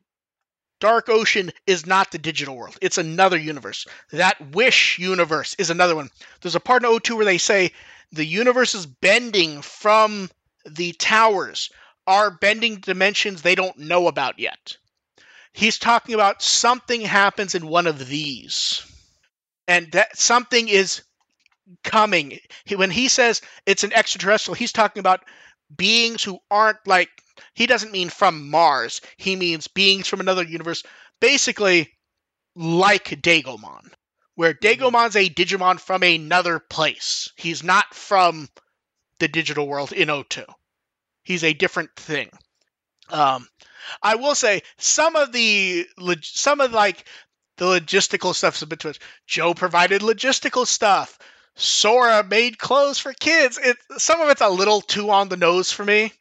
Dark Ocean is not the digital world. It's another universe. That Wish universe is another one. There's a part in O2 where they say the universe is bending from the towers are bending dimensions they don't know about yet. He's talking about something happens in one of these. And that something is coming. When he says it's an extraterrestrial, he's talking about beings who aren't like he doesn't mean from Mars. He means beings from another universe, basically like Dagomon, where Dagomon's a Digimon from another place. He's not from the digital world in O2. He's a different thing. Um, I will say some of the some of like the logistical stuff's a bit too much. Joe provided logistical stuff. Sora made clothes for kids. It some of it's a little too on the nose for me.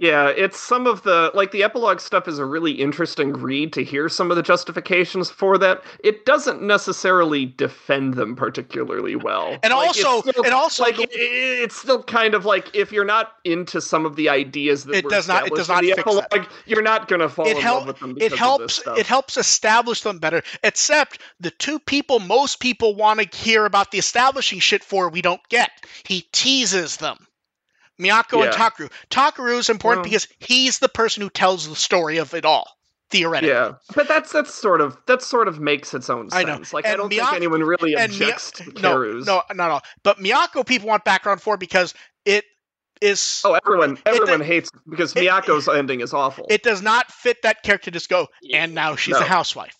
Yeah, it's some of the like the epilogue stuff is a really interesting read to hear some of the justifications for that. It doesn't necessarily defend them particularly well. And Like, also, still- and also, like it, it- it's still kind of like if you're not into some of the ideas that It does not- it does not the that. epilogue, you're not gonna fall it in help- love with them. It helps Of this stuff. it helps establish them better except the two people most people want to hear about the establishing shit for we don't get he teases them miyako and Takeru Takeru is important Well- because he's the person who tells the story of it all theoretically Yeah, but that's that's sort of that sort of makes its own I sense. know. Like I don't Miyako- think anyone really and Mi- objects to no Karu's. no not all but miyako people want background for because it is Oh, everyone everyone does- hates because it- Miyako's ending is awful. it does not fit that character to just go Yeah. and now she's No. a housewife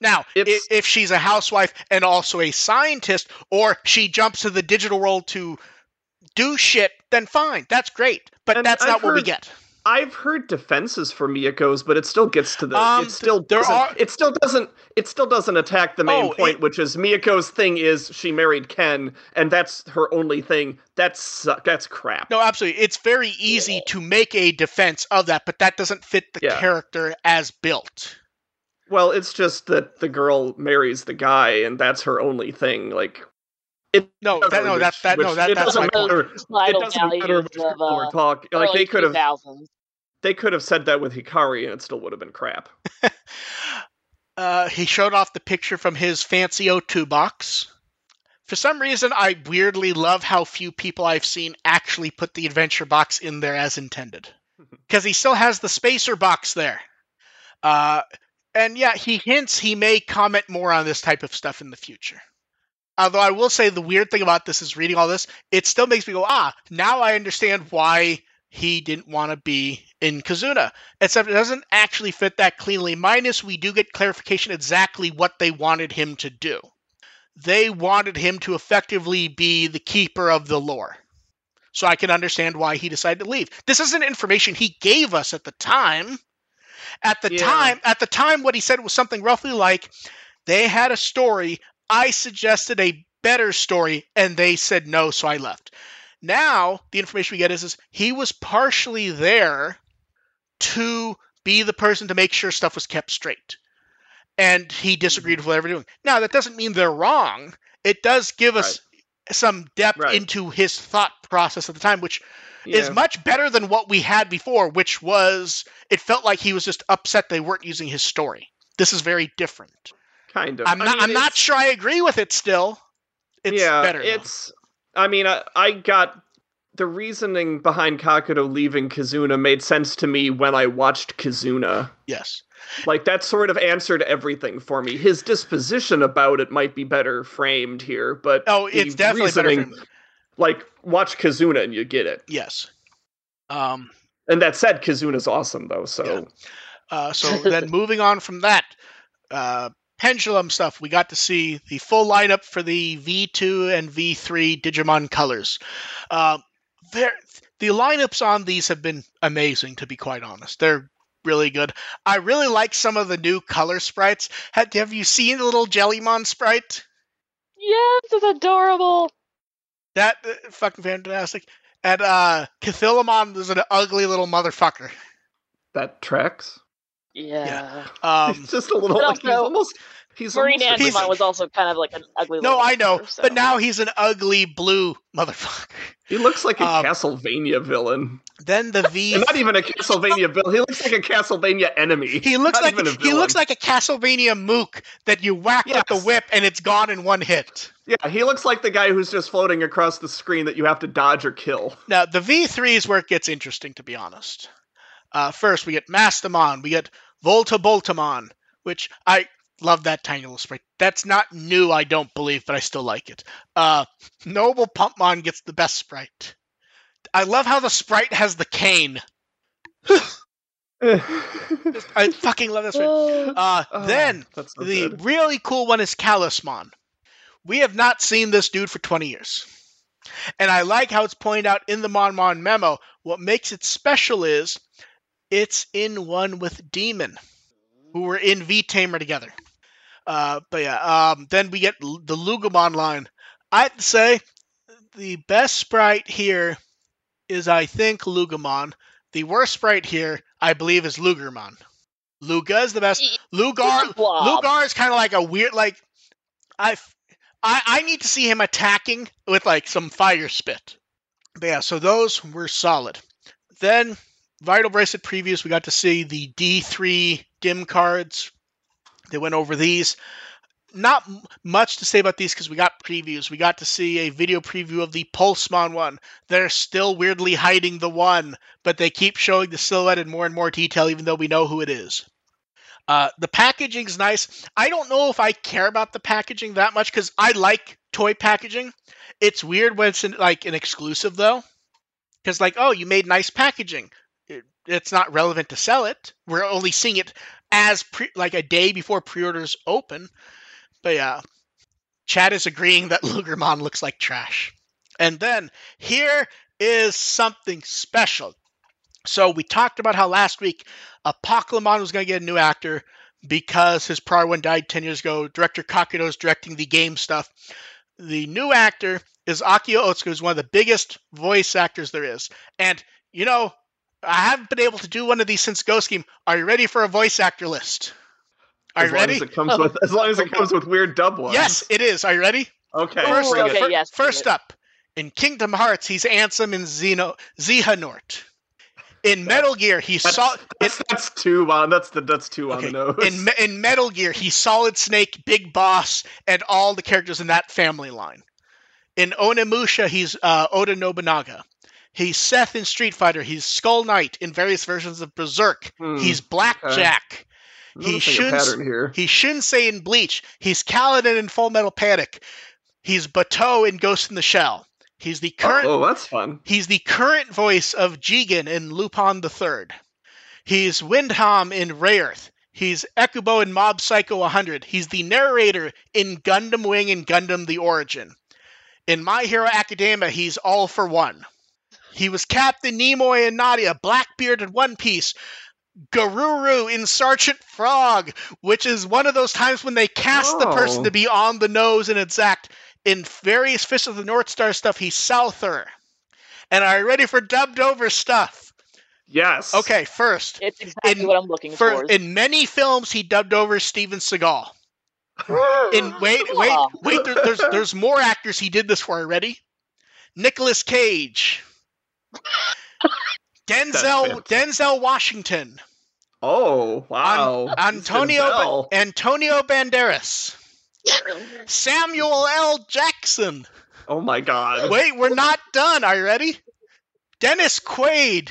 now i- It's- if she's a housewife and also a scientist or she jumps to the digital world to do shit then fine that's great but And that's I've not what we get I've heard defenses for Miyako's, but it still gets to the. Um, it still there doesn't, are- It still doesn't. It still doesn't attack the main Oh, point, it- which is Miyako's thing is she married Ken, and that's her only thing. That's su- that's crap. no absolutely it's very easy Yeah. to make a defense of that but that doesn't fit the Yeah. character as built Well, it's just that the girl marries the guy, and that's her only thing. Like no that no which- that that no that it that's my doesn't matter. It Societal doesn't matter values which of people we're uh, talking. Like they could have they could have said that with Hikari, and it still would have been crap. Uh, he showed off the picture from his fancy O2 box. For some reason, I weirdly love how few people I've seen actually put the adventure box in there as intended. Because he still has the spacer box there. Uh, and yeah, he hints he may comment more on this type of stuff in the future. Although I will say the weird thing about this is reading all this, it still makes me go, ah, now I understand why he didn't want to be in Kizuna except it doesn't actually fit that cleanly. Minus, we do get clarification exactly what they wanted him to do. They wanted him to effectively be the keeper of the lore. So I can understand why he decided to leave. This isn't information he gave us at the time. At the Yeah. time, at the time, what he said was something roughly like, "They had a story. I suggested a better story, and they said no, so I left." Now the information we get is, is he was partially there to be the person to make sure stuff was kept straight. And he disagreed mm-hmm. with whatever doing. Now that doesn't mean they're wrong. It does give us some depth Right. into his thought process at the time, which is much better than what we had before, which was it felt like he was just upset they weren't using his story. This is very different. Kind of. I'm I not mean, I'm not sure I agree with it still. It's yeah, better. It's. I mean, I, I got the reasoning behind Kakudo leaving Kizuna made sense to me when I watched Kizuna. yes. Like that sort of answered everything for me. His disposition about it might be better framed here, but Oh, it's definitely better. reasoning- him. Like watch Kizuna and you get it. Yes. Um. And that said, Kizuna's awesome though. So Uh, so then moving on from that, uh, pendulum stuff, we got to see the full lineup for the V2 and V3 Digimon colors. Uh, they're- the lineups on these have been amazing, to be quite honest. They're really good. I really like some of the new color sprites. Have, have you seen the little Jellymon sprite? Yes, it's adorable. That uh, fucking fantastic. And uh, Cathilamon is an ugly little motherfucker. that tracks. Yeah. Um, He's just a little like he's almost he's Marine almost He's- was also kind of like an ugly. no, I know, monster, but now he's an ugly blue motherfucker. He looks like a Um, Castlevania villain. Then the V. Not even a Castlevania villain. He looks like a Castlevania enemy. He looks Not like even a he looks like a Castlevania mook that you whack with the whip and it's gone in one hit. Yeah, he looks like the guy who's just floating across the screen that you have to dodge or kill. Now the V3 is where it gets interesting, to be honest. Uh, first, we get Mastemon, we get Volta Boltamon, which I love that tiny little sprite. That's not new, I don't believe, but I still like it. Uh, Noble Pumpmon gets the best sprite. I love how the sprite has the cane. I fucking love this sprite. Oh, Uh, Oh, then so the good. really cool one is Calismon. We have not seen this dude for 20 years. And I like how it's pointed out in the Mon Mon memo. What makes it special is it's in one with Demon, who were in V Tamer together. Uh, but yeah, um, then we get the Lugamon line. I'd say the best sprite here is, I think, Lugamon. The worst sprite here, I believe, is Lugermon. Luga is the best. Lugar, Lugar is kind of like a weird, like I, I, I need to see him attacking with like some fire spit. But yeah, so those were solid. Then Vital Bracelet previews, we got to see the D3 dim cards. They went over these. Not much to say about these because we got previews. We got to see a video preview of the Pulsemon one. They're still weirdly hiding the one, but they keep showing the silhouette in more and more detail, even though we know who it is. Uh, the packaging's nice. I don't know if I care about the packaging that much because I like toy packaging. It's weird when it's in, like an exclusive though, because like oh you made nice packaging. It, it's not relevant to sell it. We're only seeing it as pre, like a day before pre-orders open. But yeah, Chad is agreeing that Lugermon looks like trash. And then here is something special. So we talked about how last week Apocalymon was going to get a new actor because his prior one died 10 years ago. Director Kakudo is directing the game stuff. The new actor is Akio Otsuka, who's one of the biggest voice actors there is. And, you know, I haven't been able to do one of these since Ghost Game. Are you ready for a voice actor list? Are as you long ready? as it comes with as long as it comes with weird dub ones. Yes, it is. Are you ready? Okay. First, bring okay, it. fir- yes, first up, in Kingdom Hearts, he's Ansem in Xeno Xehanort. In Metal Gear, he's That's, saw that's, that's two on. That's the that's two on Okay, the nose. in in Metal Gear, he's Solid Snake, Big Boss, and all the characters in that family line. In Onimusha, he's uh, Oda Nobunaga. He's Seth in Street Fighter. He's Skull Knight in various versions of Berserk. Hmm, He's Blackjack. I'm he noticing a should- pattern here. He's Shunsui in Bleach. He's Kalinin in Full Metal Panic. He's Batou in Ghost in the Shell. He's the current Oh, that's fun. He's the current voice of Jigen in Lupin the Third. He's Windam in Rayearth. He's Ekubo in Mob Psycho 100. He's the narrator in Gundam Wing and Gundam The Origin. In My Hero Academia, he's all for one. He was Captain Nemo in Nadia, Blackbeard in One Piece, Garuru in Sergeant Frog, which is one of those times when they cast the person Oh. to be on the nose and exact. In various Fist of the North Star stuff, he's Souther. And are you ready for dubbed over stuff? Yes. Okay, first, It's exactly In- what I'm looking for for. in many films he dubbed over Steven Seagal. In wait, wait, wait. There, there's there's more actors he did this for. Are you ready? Nicolas Cage, Denzel Denzel Washington, Oh wow. Antonio Denzel. Antonio Banderas, Samuel L. Jackson. Oh my god. Wait, we're not done. Are you ready? Dennis Quaid,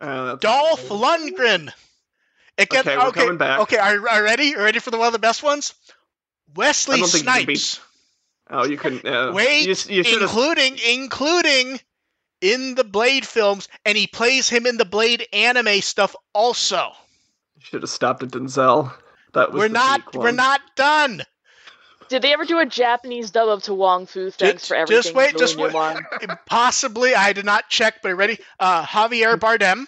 Uh, that's- Dolph Lundgren. It gets Okay, we're okay. coming back. Okay, are, are you ready? Are you ready for the one of the best ones? Wesley I don't think you can beat- Snipes, Oh, you couldn't. Uh, Wait, you, you including including in the Blade films, and he plays him in the Blade anime stuff also. Should have stopped at Denzel. That was We're not we're not done. Did they ever do a Japanese dub of To Wong Foo? Thanks Just- for everything. just wait, just Julian wait. Possibly, I did not check, but ready? Uh, Javier Bardem,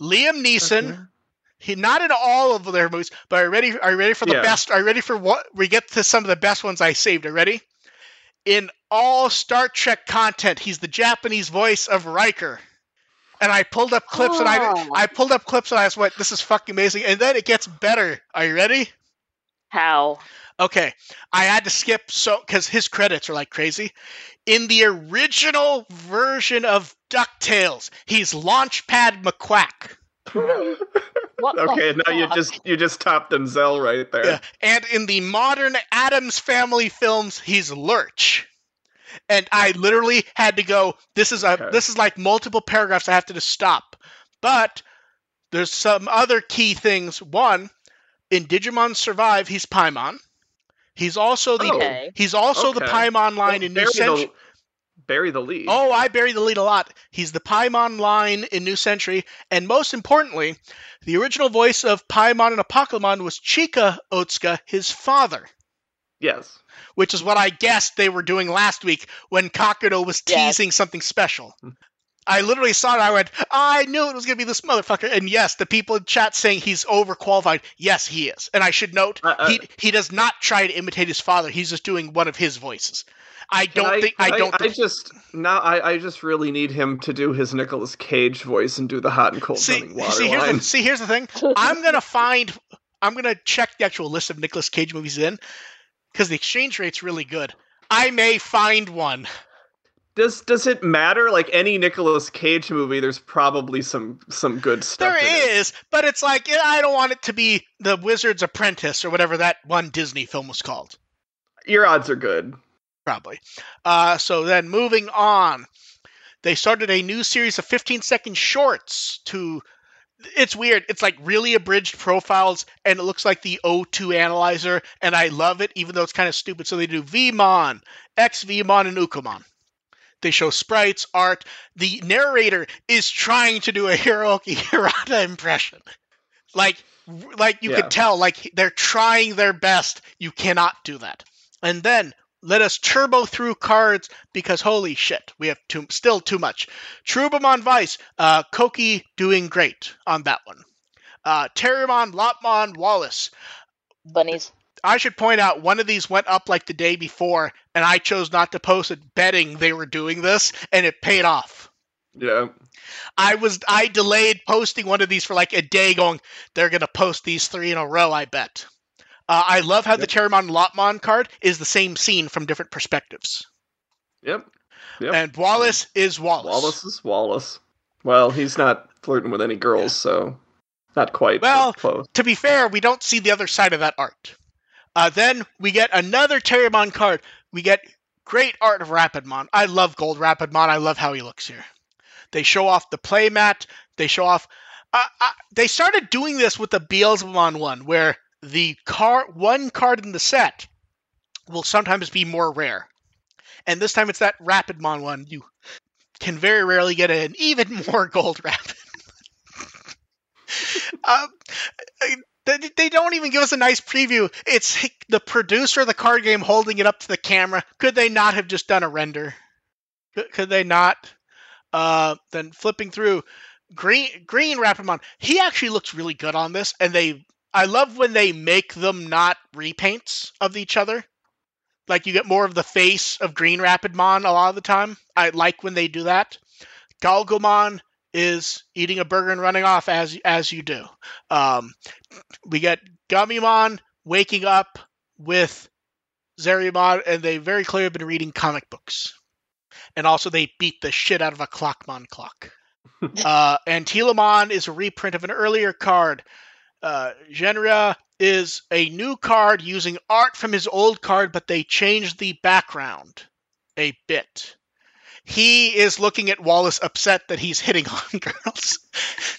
Liam Neeson. Okay. He not in all of their movies, but are you ready? Are you ready for the Yeah. best? Are you ready for what we get to some of the best ones I saved? Are you ready? In all Star Trek content, he's the Japanese voice of Riker. And I pulled up clips and I Oh. I pulled up clips and I was like, this is fucking amazing. And then it gets better. Are you ready? How? Okay, I had to skip so because his credits are like crazy. In the original version of Ducktales, he's Launchpad McQuack. What Okay, now you just you just topped Denzel right there. Yeah. And in the modern Addams Family films, he's Lurch. And I literally had to go. This is a Okay. this is like multiple paragraphs. I have to just stop. But There's some other key things. One, in Digimon Survive, he's Paimon. He's also the oh, Okay. he's also the Paimon line in New bury Century. The, bury the lead. Oh, I bury the lead a lot. He's the Paimon line in New Century, and most importantly, the original voice of Paimon and Apocalymon was Chikao Otsuka, his father, yes. which is what I guessed they were doing last week when Kakudo was Yes. teasing something special. I literally saw it. I went, I knew it was going to be this motherfucker. And yes, the people in chat saying he's overqualified. Yes, he is. And I should note, Uh, uh, he he does not try to imitate his father. He's just doing one of his voices. I don't think. I, can don't. I, think, just now. I, I just really need him to do his Nicolas Cage voice and do the hot and cold see, running water see, here's line. the, see, here's the thing. I'm gonna find. I'm gonna check the actual list of Nicolas Cage movies in, because the exchange rate's really good. I may find one. Does does it matter? Like any Nicolas Cage movie, there's probably some some good stuff. There in it. is, but it's like I don't want it to be the Wizard's Apprentice or whatever that one Disney film was called. Your odds are good. Probably. Uh, so then moving on, they started a new series of 15 second shorts to. It's weird. It's like really abridged profiles, and it looks like the O2 analyzer, and I love it, even though it's kind of stupid. So they do Veemon, ExVeemon, and Ukkomon. They show sprites, art. The narrator is trying to do a Hiroki Hirata impression. Like, like you Yeah. could tell, like they're trying their best. You cannot do that. And then let us turbo through cards because holy shit, we have too, still too much. Cherubimon Vice, uh, Koki doing great on that one. Uh, Terriermon, Lopmon, Wallace. Bunnies. I should point out one of these went up like the day before, and I chose not to post it, betting they were doing this, and it paid off. Yeah. I was I delayed posting one of these for like a day, going they're gonna post these three in a row. I bet. Uh, I love how the Yep. Terriermon Lopmon card is the same scene from different perspectives, Yep. Yep. and Wallace is Wallace. Wallace is Wallace. Well, he's not flirting with any girls, so not quite. Well, close. to be fair, we don't see the other side of that art. Uh, then we get another Terriermon card. We get great art of Rapidmon. I love Gold Rapidmon. I love how he looks here. They show off the playmat. They show off. Uh, uh, they started doing this with the Beelzebumon one, where the car one card in the set will sometimes be more rare, and this time it's that Rapidmon one. You can very rarely get an even more gold Rapid. um, they, don't even give us a nice preview. It's the producer of the card game holding it up to the camera. Could they not have just done a render? Could, could they not? Uh, then flipping through, green green Rapidmon. He actually looks really good on this, and they. I love when they make them not repaints of each other. Like you get more of the face of Green Rapidmon a lot of the time. I like when they do that. Galgomon is eating a burger and running off as as you do. Um, we get Gummymon waking up with Zerumon, and they very clearly have been reading comic books. And also, they beat the shit out of a Clockmon clock. uh, and Telamon is a reprint of an earlier card. Uh, Genria is a new card using art from his old card, but they changed the background a bit. He is looking at Wallace upset that he's hitting on girls.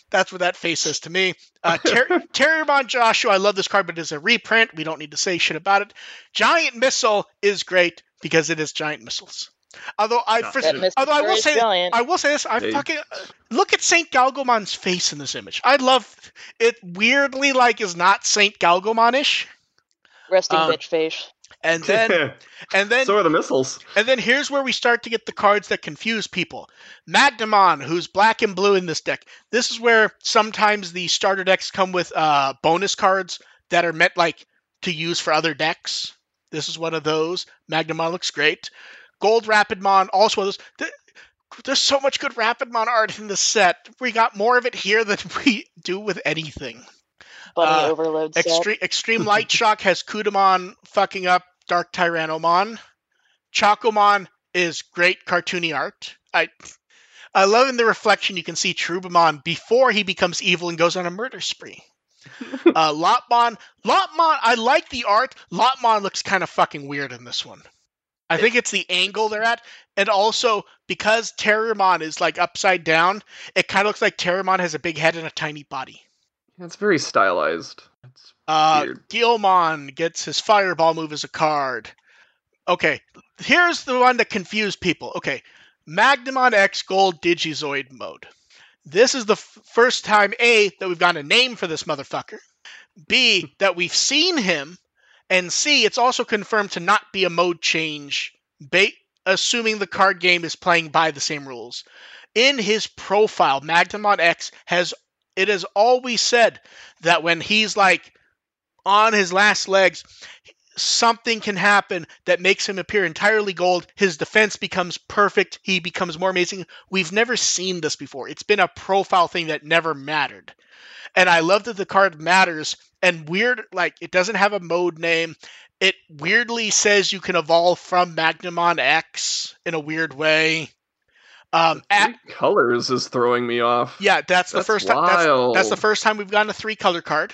That's what that face says to me. Uh, Ter- Terriermon Joshua, I love this card, but it's a reprint. We don't need to say shit about it. Giant Missile is great because it is giant missiles. Although I, for, although I will say, giant. I will say this: I They- fucking look at Saint Galgomon's face in this image. I love it. Weirdly, like is not Saint Galgomon-ish. resting um, bitch face. And then, and then, so are the missiles. and then here's where we start to get the cards that confuse people. Magnamon, who's black and blue in this deck. This is where sometimes the starter decks come with uh, bonus cards that are meant like to use for other decks. This is one of those. Magnamon looks great. Gold Rapidmon, also one of those. Th- There's so much good Rapidmon art in this set. We got more of it here than we do with anything. Bunny uh, overload set. Extreme, Extreme Light Shock has Kudamon fucking up Dark Tyrannomon. Chocomon is great cartoony art. I I love in the reflection you can see Cherubimon before he becomes evil and goes on a murder spree. uh, Lopmon, Lopmon, I like the art. Lopmon looks kind of fucking weird in this one. I think it's the angle they're at, and also because Terriermon is like upside down, it kind of looks like Terriermon has a big head and a tiny body. It's very stylized. Uh. Guilmon gets his fireball move as a card. Okay, here's the one that confused people. Okay, Magnamon X Gold Digizoid mode. This is the f- first time A that we've got a name for this motherfucker. B that we've seen him, and C it's also confirmed to not be a mode change. Ba- assuming the card game is playing by the same rules. In his profile, Magnamon X has it has always said that when he's like on his last legs, something can happen that makes him appear entirely gold. His defense becomes perfect. He becomes more amazing. We've never seen this before. It's been a profile thing that never mattered. And I love that the card matters and weird, like, it doesn't have a mode name. It weirdly says you can evolve from Magnamon X in a weird way. Um, at, three colors is throwing me off. yeah, that's the first time. That's, that's the first time we've gotten a three color card.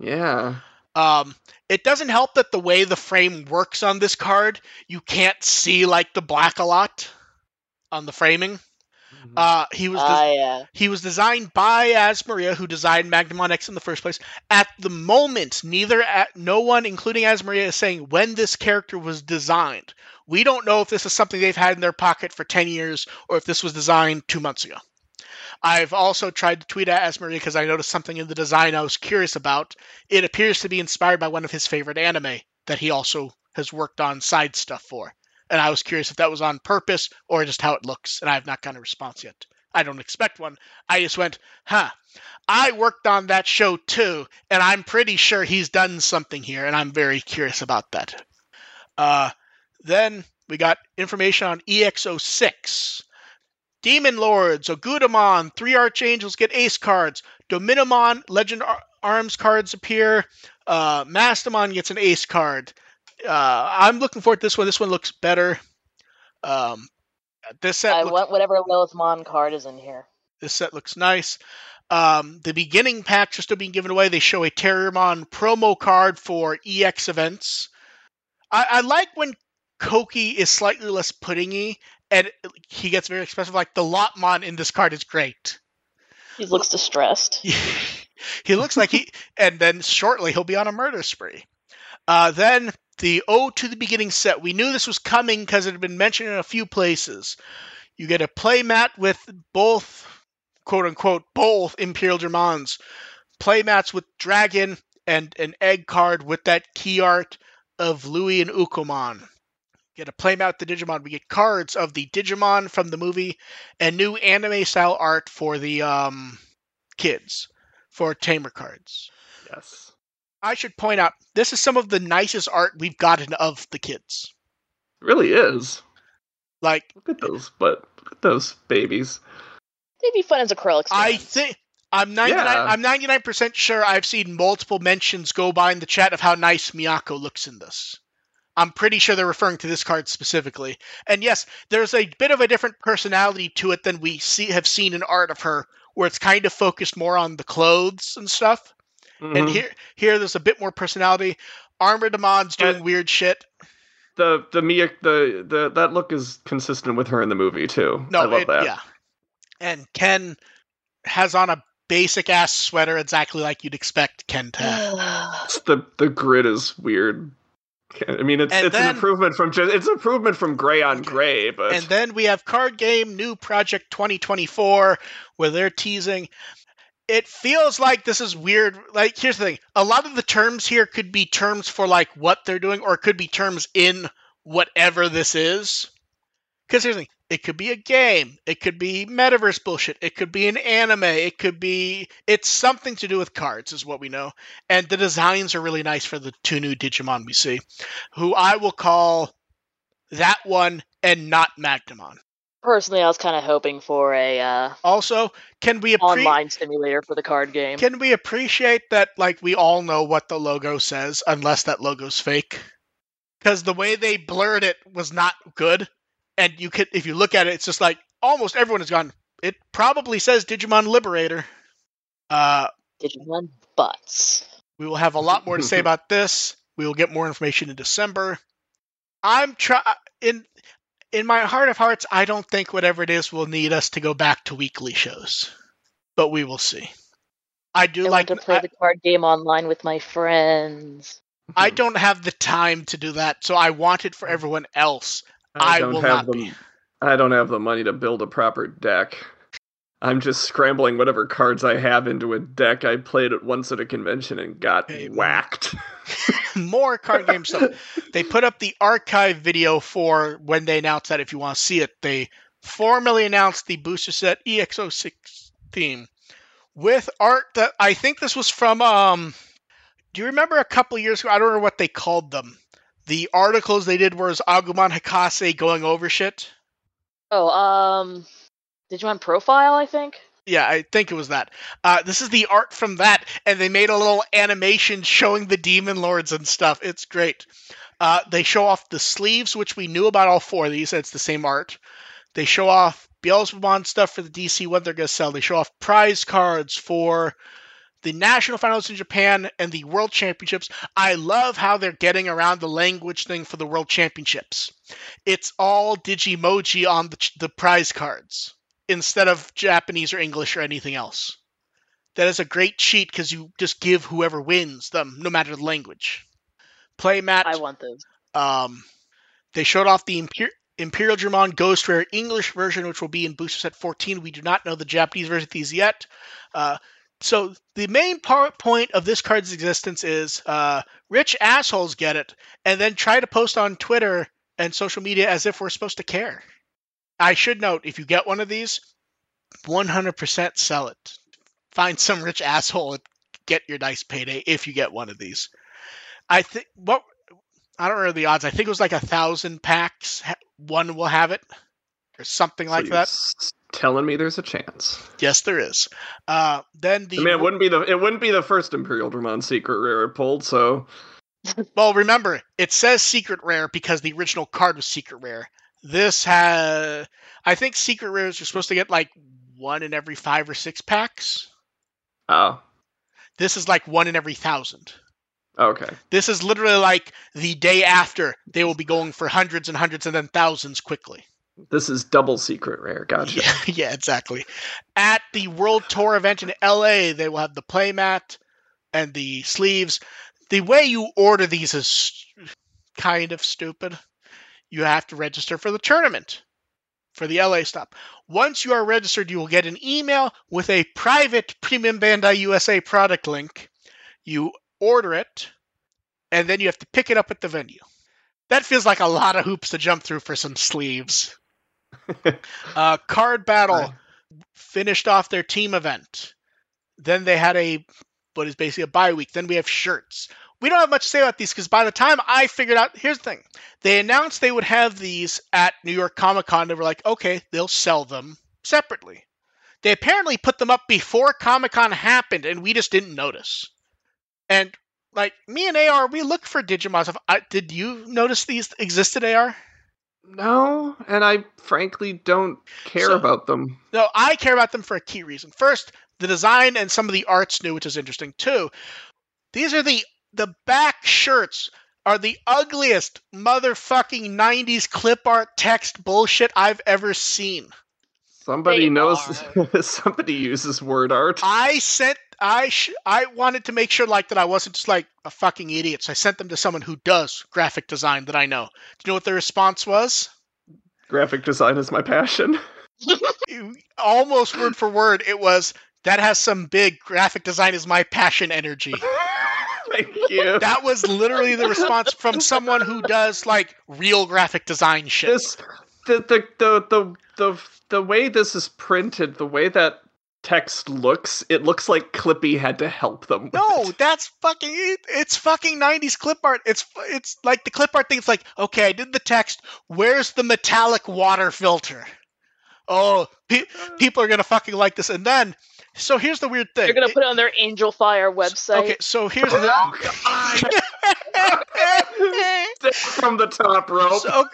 Yeah. Um, it doesn't help that the way the frame works on this card, you can't see like the black a lot on the framing. Uh, he was des- Ah, yeah. he was designed by Asmaria, who designed Magnamon X in the first place. At the moment, neither at, no one, including Asmaria, is saying when this character was designed. We don't know if this is something they've had in their pocket for ten years or if this was designed two months ago. I've also tried to tweet at Asmaria because I noticed something in the design I was curious about. It appears to be inspired by one of his favorite anime that he also has worked on side stuff for. And I was curious if that was on purpose or just how it looks, and I have not gotten a response yet. I don't expect one. I just went, huh. I worked on that show too, and I'm pretty sure he's done something here, and I'm very curious about that. Uh, then we got information on E EX06. Demon Lords, Ogudomon, three Archangels get ace cards. Dominimon, Legend Ar- Arms cards appear. Uh, Mastemon gets an ace card. Uh, I'm looking forward to this one. This one looks better. Um, this set I looks want whatever Lilith Mon card is in here. this set looks nice. Um, the beginning packs are still being given away. They show a Terriermon promo card for EX events. I, I like when Koki is slightly less puddingy and he gets very expressive. Like the Lopmon in this card is great. He looks distressed. he looks like he, and then shortly he'll be on a murder spree. Uh, then the O to the beginning set. We knew this was coming because it had been mentioned in a few places. You get a playmat with both, quote unquote, both Imperialdramons. Playmats with Dragon and an egg card with that key art of Louis and Ukkomon. Get a playmat with the Digimon. We get cards of the Digimon from the movie and new anime style art for the um, kids for Tamer cards. Yes. I should point out this is some of the nicest art we've gotten of the kids. It really is. Like Look at those, but look at those babies. They'd be fun as acrylic I think I'm 99 Yeah. I'm 99% sure I've seen multiple mentions go by in the chat of how nice Miyako looks in this. I'm pretty sure they're referring to this card specifically. And yes, there's a bit of a different personality to it than we see have seen in art of her where it's kind of focused more on the clothes and stuff. And Mhm. here here there's a bit more personality. Armored Amon's doing And- weird shit. the the Mia the the that look is consistent with her in the movie too. No, I love it- that. yeah. And Ken has on a basic ass sweater exactly like you'd expect Ken to the the grid is weird. I mean, it's And it's then- an improvement from just it's improvement from gray on gray, but And then we have Card Game New Project 2024, where they're teasing. It feels like this is weird. Like, here's the thing a lot of the terms here could be terms for like what they're doing, or it could be terms in whatever this is. Because here's the thing it could be a game, it could be metaverse bullshit, it could be an anime, it could be. It's something to do with cards, is what we know. And the designs are really nice for the two new Digimon we see, who I will call that one and not Magnamon. Personally, I was kind of hoping for a uh, Also, can we appre- online simulator for the card game. can we appreciate that like we all know what the logo says unless that logo's fake? Because the way they blurred it was not good, and you could if you look at it, it's just like almost everyone has gone. It probably says Digimon Liberator. Uh, Digimon butts. we will have a lot more to say about this. We will get more information in December. I'm try. in in my heart of hearts, I don't think whatever it is will need us to go back to weekly shows, but we will see. I do I like. want to play I, the card game online with my friends. I hmm. don't have the time to do that, so I want it for everyone else. I don't will not the, be. I don't have the money to build a proper deck. I'm just scrambling whatever cards I have into a deck. I played it once at a convention and got Hey, whacked. More card game stuff. They put up the archive video for when they announced that. If you want to see it, they formally announced the booster set EX06 theme with art that I think this was from. Um, do you remember a couple years ago? I don't know what they called them. The articles they did was Agumon Hakase going over shit. Oh, um, Digimon Profile, I think. Yeah, I think it was that. Uh, this is the art from that, and they made a little animation showing the demon lords and stuff. It's great. Uh, they show off the sleeves, which we knew about all four of these. It's the same art. They show off Beelzebumon stuff for the DC one they're going to sell. They show off prize cards for the national finals in Japan and the world championships. I love how they're getting around the language thing for the world championships. It's all Digimoji on the, the prize cards instead of Japanese or English or anything else. That is a great cheat because you just give whoever wins them, no matter the language. Play Playmat. I want those. Um, they showed off the Imper- Imperialdramon Ghost Rare English version, which will be in Booster Set 14. We do not know the Japanese version of these yet. Uh, so the main part point of this card's existence is uh, rich assholes get it, and then try to post on Twitter and social media as if we're supposed to care. I should note if you get one of these, 100% sell it. Find some rich asshole and get your nice payday if you get one of these. I think what I don't know the odds. I think it was like a thousand packs. One will have it, or something So like that. telling me there's a chance. Yes, there is. Uh, then the I mean, it wouldn't be the it wouldn't be the first Imperial Dramon secret rare it pulled. So well, remember it says secret rare because the original card was secret rare. This has, I think, secret rares are supposed to get like one in every five or six packs. oh, This is like one in every thousand. Oh, okay. This is literally like the day after they will be going for hundreds and hundreds and then thousands quickly. This is double secret rare. Gotcha. Yeah, yeah, exactly. At the World Tour event in LA, they will have the playmat and the sleeves. The way you order these is kind of stupid. You have to register for the tournament for the LA stop. Once you are registered, you will get an email with a private Premium Bandai USA product link. You order it, and then you have to pick it up at the venue. That feels like a lot of hoops to jump through for some sleeves. uh, card battle Right. finished off their team event. Then they had a what is basically a bye week. Then we have shirts. We don't have much to say about these because by the time I figured out, here's the thing: they announced they would have these at New York Comic Con. They were like, okay, they'll sell them separately. They apparently put them up before Comic Con happened, and we just didn't notice. And like me and AR, we look for Digimon stuff. I, did you notice these existed, AR? No, and I frankly don't care So- about them. No, I care about them for a key reason. First, the design and some of the art's new, which is interesting too. These are the the back shirts are the ugliest motherfucking 90s clip art text bullshit I've ever seen. Somebody They knows. somebody uses word art. I sent I sh- I wanted to make sure like that I wasn't just like a fucking idiot. So I sent them to someone who does graphic design that I know. Do you know what the response was? Graphic design is my passion. Almost word for word, it was that has some big graphic design is my passion energy. Thank you. That was literally the response from someone who does like real graphic design shit. this the the the the the the way this is printed, the way that text looks, it looks like Clippy had to help them. with No, it. that's fucking it, it's fucking 90s clip art. It's it's like the clip art thing. It's like, okay, I did the text. Where's the metallic water filter? Oh, pe- people are gonna fucking like this. And then, so here's the weird thing. They're gonna It- put it on their Angel Fire website. okay, so here's the. from the top rope. so,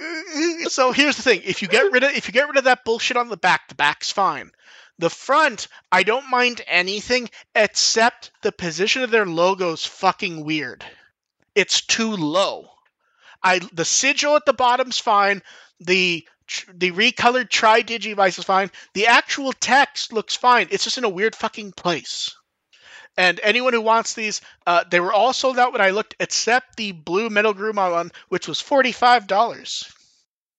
so here's the thing: if you get rid of if you get rid of that bullshit on the back, the back's fine. The front, I don't mind anything except the position of their logo's fucking weird. It's too low. I the sigil at the bottom's fine. The tr- the recolored tri digivice is fine. The actual text looks fine. It's just in a weird fucking place. And anyone who wants these, uh, they were all sold out when I looked, except the blue Metal Garurumon one, which was forty-five dollars.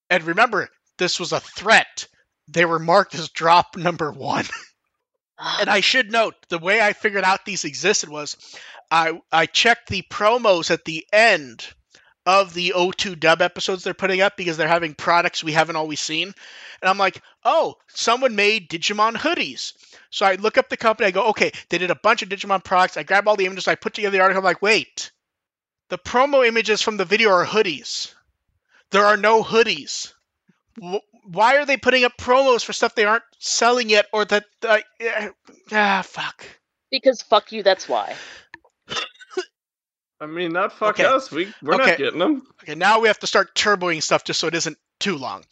And remember, this was a threat. They were marked as drop number one. And I should note the way I figured out these existed was I I checked the promos at the end of the O2 dub episodes they're putting up because they're having products we haven't always seen. And I'm like, oh, someone made Digimon hoodies. So I look up the company, I go, okay, they did a bunch of Digimon products. I grab all the images, I put together the article, I'm like, wait, the promo images from the video are hoodies. There are no hoodies. Why are they putting up promos for stuff they aren't selling yet or that uh, ah fuck. Because fuck you, that's why. I mean, not fuck Okay. us. We we're Okay. not getting them. Okay, now we have to start turboing stuff just so it isn't too long.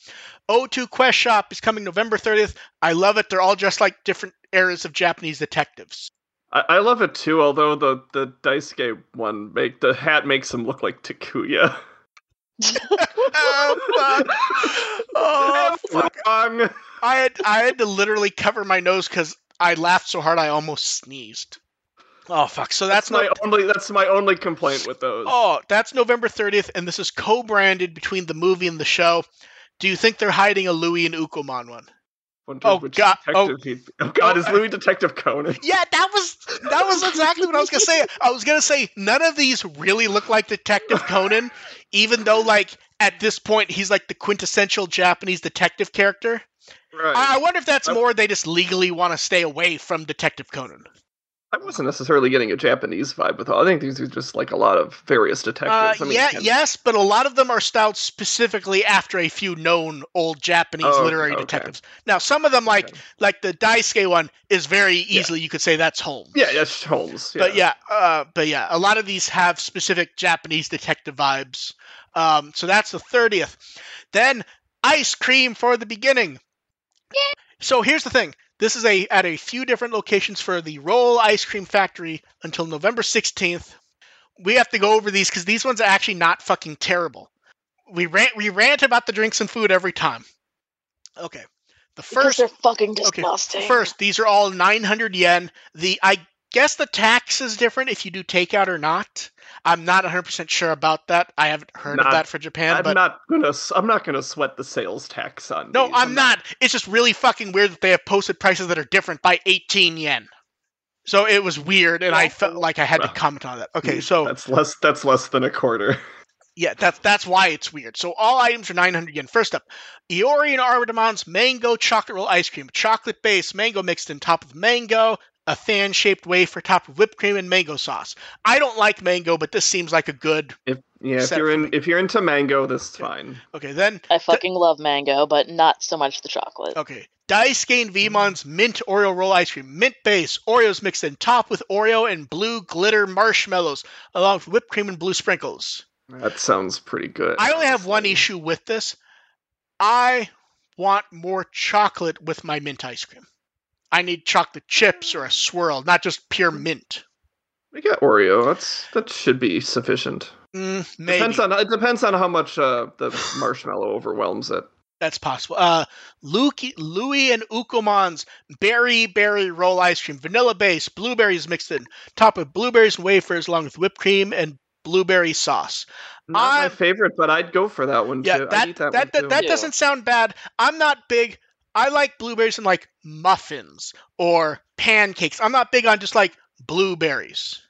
O2 Quest Shop is coming November 30th. I love it. They're all just like different eras of Japanese detectives. I, I love it too. Although the the Daisuke one make the hat makes him look like Takuya. oh, fuck. Oh, fuck. Wrong. I had I had to literally cover my nose because I laughed so hard I almost sneezed. Oh fuck! So that's, That's my not. only. That's my only complaint with those. Oh, that's November 30th, and this is co-branded between the movie and the show. Do you think they're hiding a Louis and Ukkomon one? Oh, God- oh. he- oh God, oh, is Louis Detective Conan? Yeah, that was that was exactly what I was gonna say. I was gonna say none of these really look like Detective Conan, even though like at this point he's like the quintessential Japanese detective character. Right. I I wonder if that's more they just legally want to stay away from Detective Conan. I wasn't necessarily getting a Japanese vibe with all. I think these are just like a lot of various Uh, detectives. I mean, yeah, yes, but a lot of them are styled specifically after a few known old Japanese Oh, literary okay. detectives. Now, some of them, like Okay. like the Daisuke one, is very easily you could say that's home. Yeah, that's Holmes. Yeah. But yeah, uh, but yeah, a lot of these have specific Japanese detective vibes. Um, so that's the thirtieth. Then ice cream for the beginning. So here's the thing. This is a at a few different locations for the Roll Ice Cream Factory until November sixteenth. We have to go over these because these ones are actually not fucking terrible. We rant we rant about the drinks and food every time. Okay. The Because first they're fucking Okay, disgusting. First, these are all 900 yen. The I guess the tax is different if you do takeout or not. I'm not 100% sure about that. I haven't heard of that for Japan, I'm but not gonna. I'm not gonna sweat the sales tax on. no, these. I'm not. It's just really fucking weird that they have posted prices that are different by 18 yen. So it was weird, and I felt like I had to comment on that. Okay, mm, so that's less. That's less than a quarter. Yeah, that's that's why it's weird. So all items are 900 yen. First up, Iori and Armadimon's mango chocolate roll ice cream, chocolate base, mango mixed in top of mango, a fan-shaped wafer topped with whipped cream and mango sauce. I don't like mango, but this seems like a good. If yeah, if you're in, if you're into mango, this is fine. Okay, then I fucking love mango, but not so much the chocolate. okay, Daisuke and Veemon's mint Oreo roll ice cream, mint base, Oreos mixed in top with Oreo and blue glitter marshmallows, along with whipped cream and blue sprinkles. That sounds pretty good. I only have one issue with this. I want more chocolate with my mint ice cream. I need chocolate chips or a swirl, not just pure mint. We got Oreo. That's that should be sufficient. Mm, maybe Depends on it depends on how much uh, the marshmallow overwhelms it. that's possible. Uh, Luki, Louis and Ukkomon's berry berry roll ice cream, vanilla base, blueberries mixed in, top with blueberries and wafers, along with whipped cream and blueberry sauce. Not my I'm- favorite, but I'd go for that one Yeah, too. That that that, that, that. Yeah. doesn't sound bad. I'm not big. I like blueberries in like muffins or pancakes. I'm not big on just like blueberries.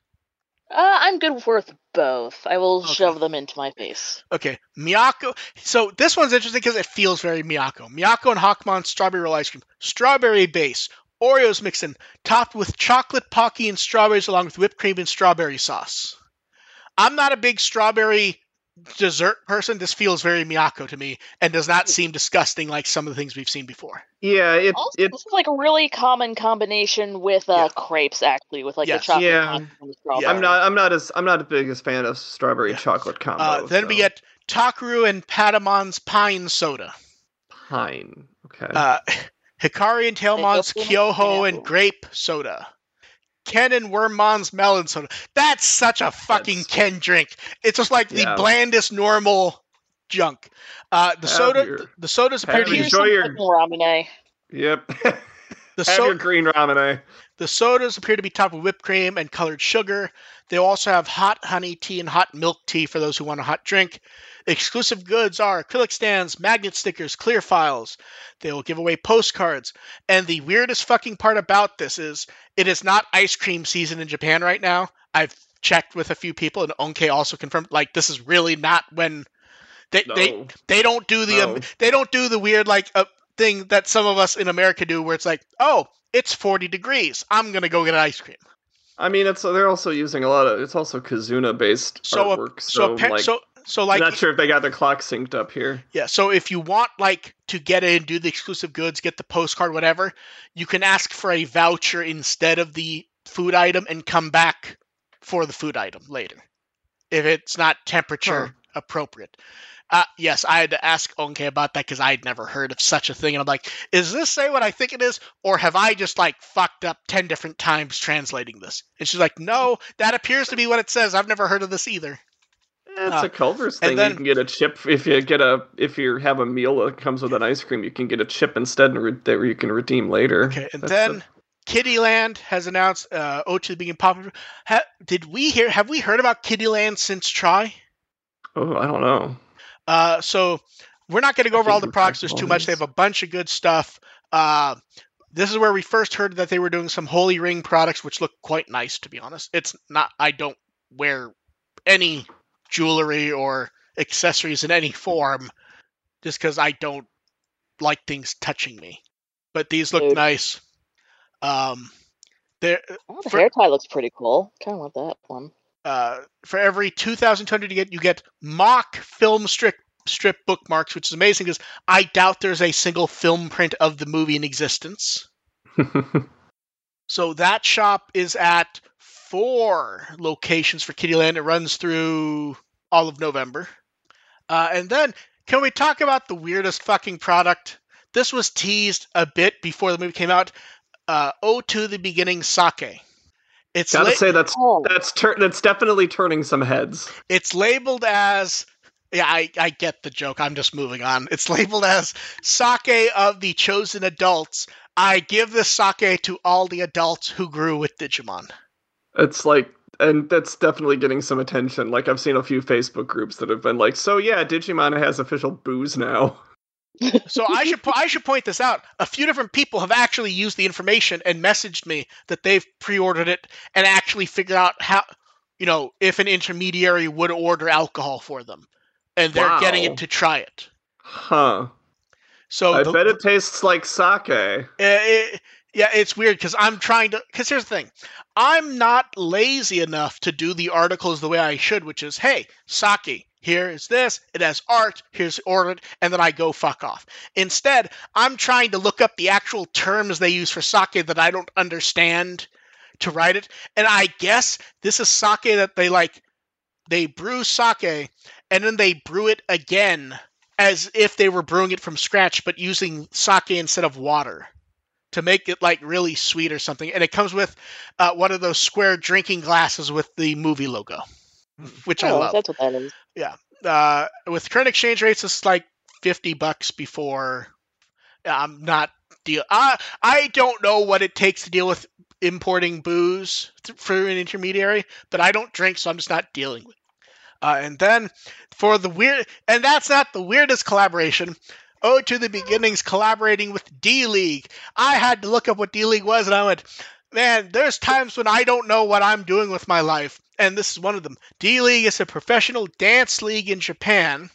Uh, I'm good with both. I will Okay. shove them into my face. Okay, Miyako. So this one's interesting because it feels very Miyako. Miyako and Hawkmon strawberry roll ice cream, strawberry base, Oreos mixed in, topped with chocolate pocky and strawberries, along with whipped cream and strawberry sauce. I'm not a big strawberry dessert person. This feels very Miyako to me, and does not seem disgusting like some of the things we've seen before. Yeah, it Also, it this is like a really common combination with uh, Yeah. crepes, actually, with like Yes. the chocolate Yeah. and the strawberry. Yeah. I'm not I'm not as I'm not the biggest fan of strawberry Yeah. chocolate combo. Uh, then we get Takeru and Patamon's Pine Soda. pine. Okay. Uh, Hikari and Tailmon's Pineapple, Kyoho and. Grape Soda. Ken and Wormmon's melon soda. That's such a fucking That's- Ken drink. It's just like the blandest normal junk. Uh, the Have soda, your- the sodas appear have to be Here's enjoy some your- fucking ramune. Yep. the, Have so- your green ramen. the sodas appear to be topped with whipped cream and colored sugar. They also have hot honey tea and hot milk tea for those who want a hot drink. Exclusive goods are acrylic stands, magnet stickers, clear files. They will give away postcards. And the weirdest fucking part about this is it is not ice cream season in Japan right now. I've checked with a few people, and Onke also confirmed like this is really not when they they No. they don't do the um, they don't do the weird like uh, thing that some of us in America do, where it's like, oh, it's forty degrees. I'm gonna go get ice cream. I mean, it's they're also using a lot of. It's also Kizuna based So uh, artwork. so So, appa- like, so so like I'm not sure if they got their clock synced up here. yeah. So if you want like to get in, do the exclusive goods, get the postcard, whatever, you can ask for a voucher instead of the food item and come back for the food item later if it's not temperature Huh. appropriate. Uh, yes, I had to ask Onke about that because I'd never heard of such a thing, and I'm like, is this say what I think it is, or have I just like fucked up ten different times translating this? And she's like, no, that appears to be what it says. I've never heard of this either. It's Ah. a Culver's thing. then- you can get a chip if you get a if you have a meal that comes with an ice cream. You can get a chip instead and re- that you can redeem later. Okay, and That's then Kiddy Land has announced uh, "Oh to the Being Popular." Ha- did we hear? Have we heard about Kiddy Land since Tri? oh, I don't know. Uh, so we're not going to go over all the products. There's too much. They have a bunch of good stuff. Uh, this is where we first heard that they were doing some Holy Ring products, which look quite nice, to be honest. It's not. I don't wear any jewelry or accessories in any form, just because I don't like things touching me. But these look Dude. nice. Um, there Oh, the For- hair tie looks pretty cool. Kind of want that one. Uh, for every 2,200 you get, you get mock film strip strip bookmarks, which is amazing because I doubt there's a single film print of the movie in existence. So that shop is at four locations for Kiddy Land. It runs through all of November. Uh, and then, can we talk about the weirdest fucking product? This was teased a bit before the movie came out. Uh, O to the beginning sake. It's Gotta la- say that's Oh, that's tur- that's definitely turning some heads. it's labeled as yeah I, I get the joke i'm just moving on it's labeled as sake of the chosen adults i give this sake to all the adults who grew with digimon It's like, and that's definitely getting some attention. Like I've seen a few Facebook groups that have been like, "So yeah, Digimon has official booze now." so i should i should point this out a few different people have actually used the information and messaged me that they've pre-ordered it and actually figured out how you know if an intermediary would order alcohol for them and they're getting it to try it Huh. so I the- bet it tastes like sake. Uh, it- yeah, it's weird because I'm trying to. Because here's the thing I'm not lazy enough to do the articles the way I should, which is hey, sake, here is this, it has art, here's ordered, and then I go fuck off. Instead, I'm trying to look up the actual terms they use for sake that I don't understand to write it. And I guess this is sake that they like, they brew sake and then they brew it again as if they were brewing it from scratch, but using sake instead of water to make it like really sweet or something. And it comes with uh, one of those square drinking glasses with the movie logo, which I oh, love. that's what that is. Uh, with current exchange rates, it's like fifty bucks before. I'm not deal. I I don't know what it takes to deal with importing booze through an intermediary, but I don't drink, so I'm just not dealing with. Uh, and then for the weird, and that's not the weirdest collaboration. Oh, to the beginnings, collaborating with D League. I had to look up what D League was, and I went, man, there's times when I don't know what I'm doing with my life, and this is one of them. D League is a professional dance league in Japan,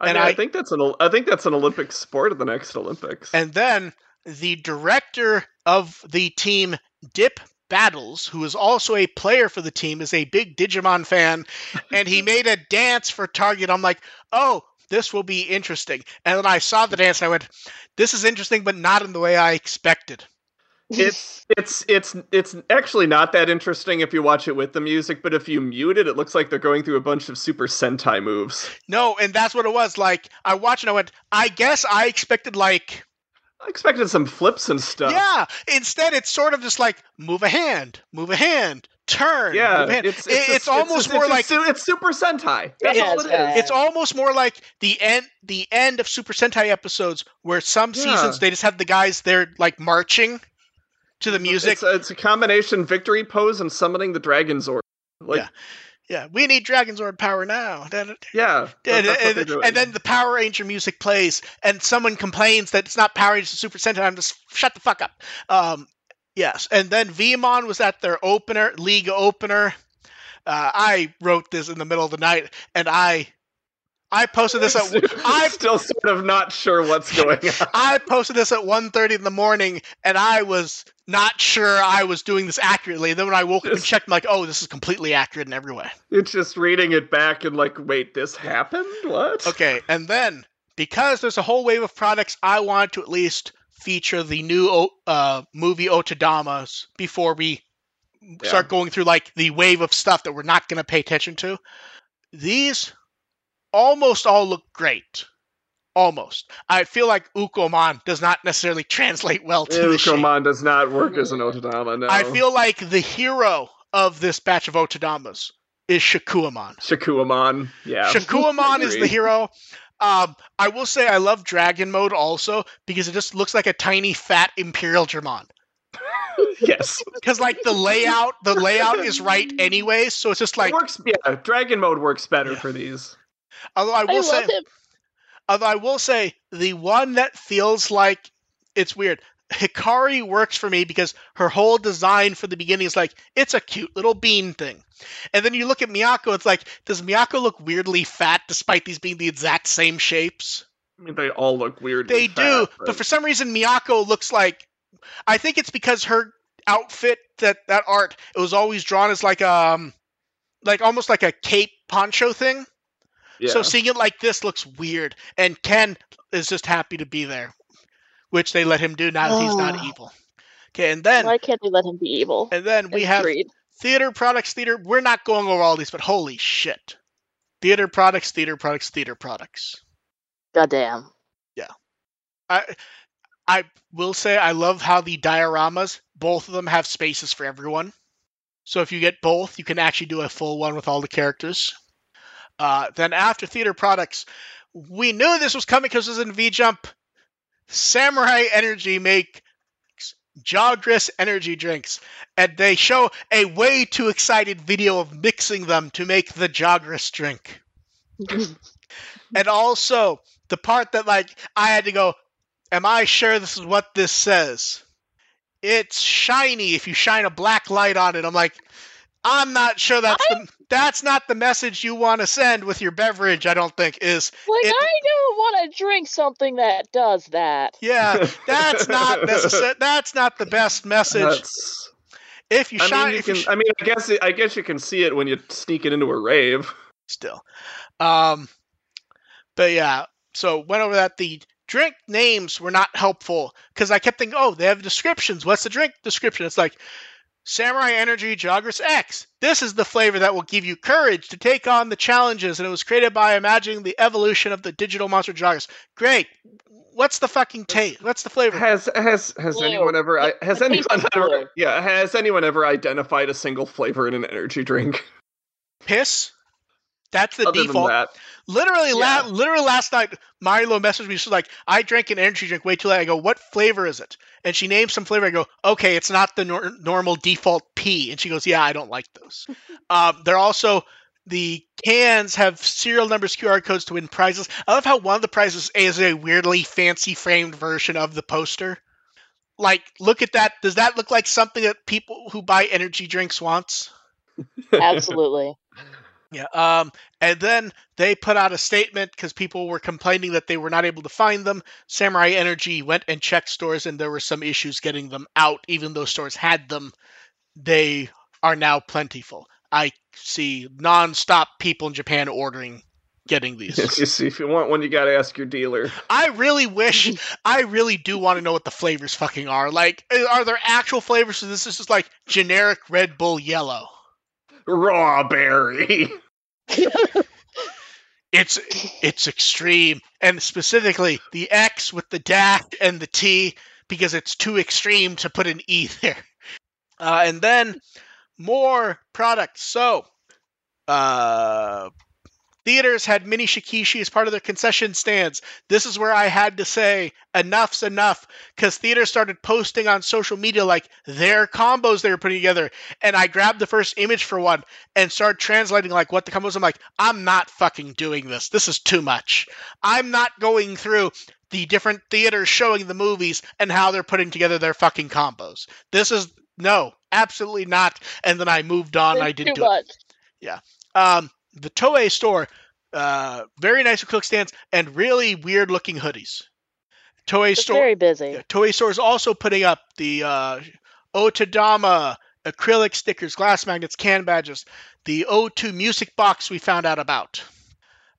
I, And mean, I, I- think that's an I think that's an Olympic sport at the next Olympics. and then the director of the team, Dip Battles, who is also a player for the team, is a big Digimon fan, and he made a dance for Target. I'm like, oh, this will be interesting. And then I saw the dance, and I went, this is interesting, but not in the way I expected. It's it's it's it's actually not that interesting if you watch it with the music, but if you mute it, it looks like they're going through a bunch of Super Sentai moves. No, and that's what it was. Like, I watched and I went, I guess I expected, like, I expected some flips and stuff. Yeah. Instead, it's sort of just like move a hand, move a hand, turn. Yeah, move a hand. it's It- it's, it's almost it's, more it's, like it's, it's Super Sentai. That's Yeah, all it it's- it's almost more like the end the end of Super Sentai episodes where some Yeah. seasons they just have the guys there like marching to the music. It's a, it's a combination victory pose and summoning the Dragon Zord. Like, Yeah. yeah, we need Dragon Zord power now. Yeah, And, and- and then the Power Ranger music plays, and someone complains that it's not Power Rangers, Super Sentai. I'm just shut the fuck up. Um, yes, and then Veemon was at their opener, league opener. Uh, I wrote this in the middle of the night, and I, I posted this at I'm still sort of not sure what's going on. I posted this at 1.30 in the morning, and I was not sure I was doing this accurately. Then when I woke up and checked, I'm like, oh, this is completely accurate in every way. It's just reading it back and like, wait, this happened? What? Okay, and then because there's a whole wave of products, I want to at least feature the new uh, movie Otadamas before we start going through like the wave of stuff that we're not going to pay attention to. These almost all look great. Almost. I feel like Ukkomon does not necessarily translate well to. Ukkomon does not work as an Otodama, no. I feel like the hero of this batch of Otodamas is Shakkoumon. Shakkoumon, yeah. Shakkoumon is the hero. Um, I will say I love Dragon Mode also because it just looks like a tiny fat Imperialdramon. yes. Because like the layout, the layout is right anyway, so it's just like. it works, yeah, Dragon Mode works better Yeah. for these. Although I I will love say, him. although I will say the one that feels like it's weird. Hikari works for me because her whole design for the beginning is like it's a cute little bean thing, and then you look at Miyako, it's like does Miyako look weirdly fat despite these being the exact same shapes? I mean, they all look weird. They do, but for some reason Miyako looks like I think it's because her outfit that that art it was always drawn as like um like almost like a cape poncho thing. Yeah. So seeing it like this looks weird and Ken is just happy to be there, which they let him do now that he's not Oh. evil. Okay, and then Why can't they let him be evil? and then we have Agreed. theater products theater we're not going over all these but holy shit. Theater products, theater products, theater products. Goddamn. Yeah, I I will say I love how the dioramas, both of them have spaces for everyone. So if you get both, you can actually do a full one with all the characters. Uh, then after theater products, we knew this was coming because it was in V Jump. Samurai Energy make Jogress energy drinks, and they show a way too excited video of mixing them to make the Jogress drink. And also the part that like I had to go, am I sure this is what this says? It's shiny if you shine a black light on it. I'm like, I'm not sure that's the that's not the message you want to send with your beverage, I don't think, is like It- I don't want to drink something that does that. yeah, that's not necessary that's not the best message. That's, if you I shine mean, you if you sh- I mean, I guess. It, I guess you can see it when you sneak it into a rave. still. Um, but yeah, so went over that. The drink names were not helpful because I kept thinking, oh, they have descriptions. What's the drink description? It's like Samurai Energy Jogress X. This is the flavor that will give you courage to take on the challenges, and it was created by imagining the evolution of the digital monster Jogress. Great. What's the fucking taste? What's the flavor? Has has has Blue. anyone ever? I- Has anyone ever? Yeah. Has anyone ever identified a single flavor in an energy drink? Piss. That's the Other default. than that, Literally, Yeah. la- literally last night, Milo messaged me. She's like, "I drank an energy drink way too late." I go, "What flavor is it?" And she names some flavor. I go, "Okay, it's not the nor- normal default P." And she goes, "Yeah, I don't like those." um, they're also the cans have serial numbers, QR codes to win prizes. I love how one of the prizes is a weirdly fancy framed version of the poster. Like, look at that. Does that look like something that people who buy energy drinks wants? Absolutely. Yeah. Um, and then they put out a statement because people were complaining that they were not able to find them. Samurai Energy went and checked stores, and there were some issues getting them out. Even though stores had them, they are now plentiful. I see non-stop people in Japan ordering, getting these. if you want one, you got to ask your dealer. I really wish, I really do want to know what the flavors fucking are. Like, are there actual flavors? So this is just like generic Red Bull yellow. Raw berry. It's it's extreme, and specifically the X with the dash and the T because it's too extreme to put an E there. Uh, and then more products. So, uh, theaters had mini Shikishi as part of their concession stands. This is where I had to say enough's enough because theaters started posting on social media like their combos they were putting together. And I grabbed the first image for one and started translating like what the combos. I'm like, I'm not fucking doing this. This is too much. I'm not going through the different theaters showing the movies and how they're putting together their fucking combos. This is no, absolutely not. And then I moved on. It's I didn't do it. much. Um, the Toei store, uh, very nice acrylic stands and really weird looking hoodies. Toei It's store, very busy. yeah, Toei store is also putting up the uh, Otadama acrylic stickers, glass magnets, can badges, the O2 music box we found out about.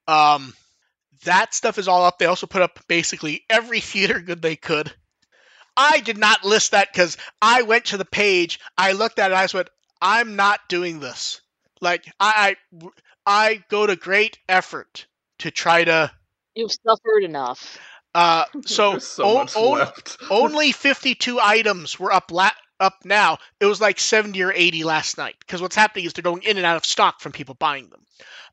Um, that stuff is all up. They also put up basically every theater good they could. I did not list that because I went to the page, I looked at it, I just went, I'm not doing this. Like I, I, I go to great effort to try to. You've suffered enough. Uh, so so o- much o- left. only 52 items were up la- up now. It was like 70 or 80 last night because what's happening is they're going in and out of stock from people buying them.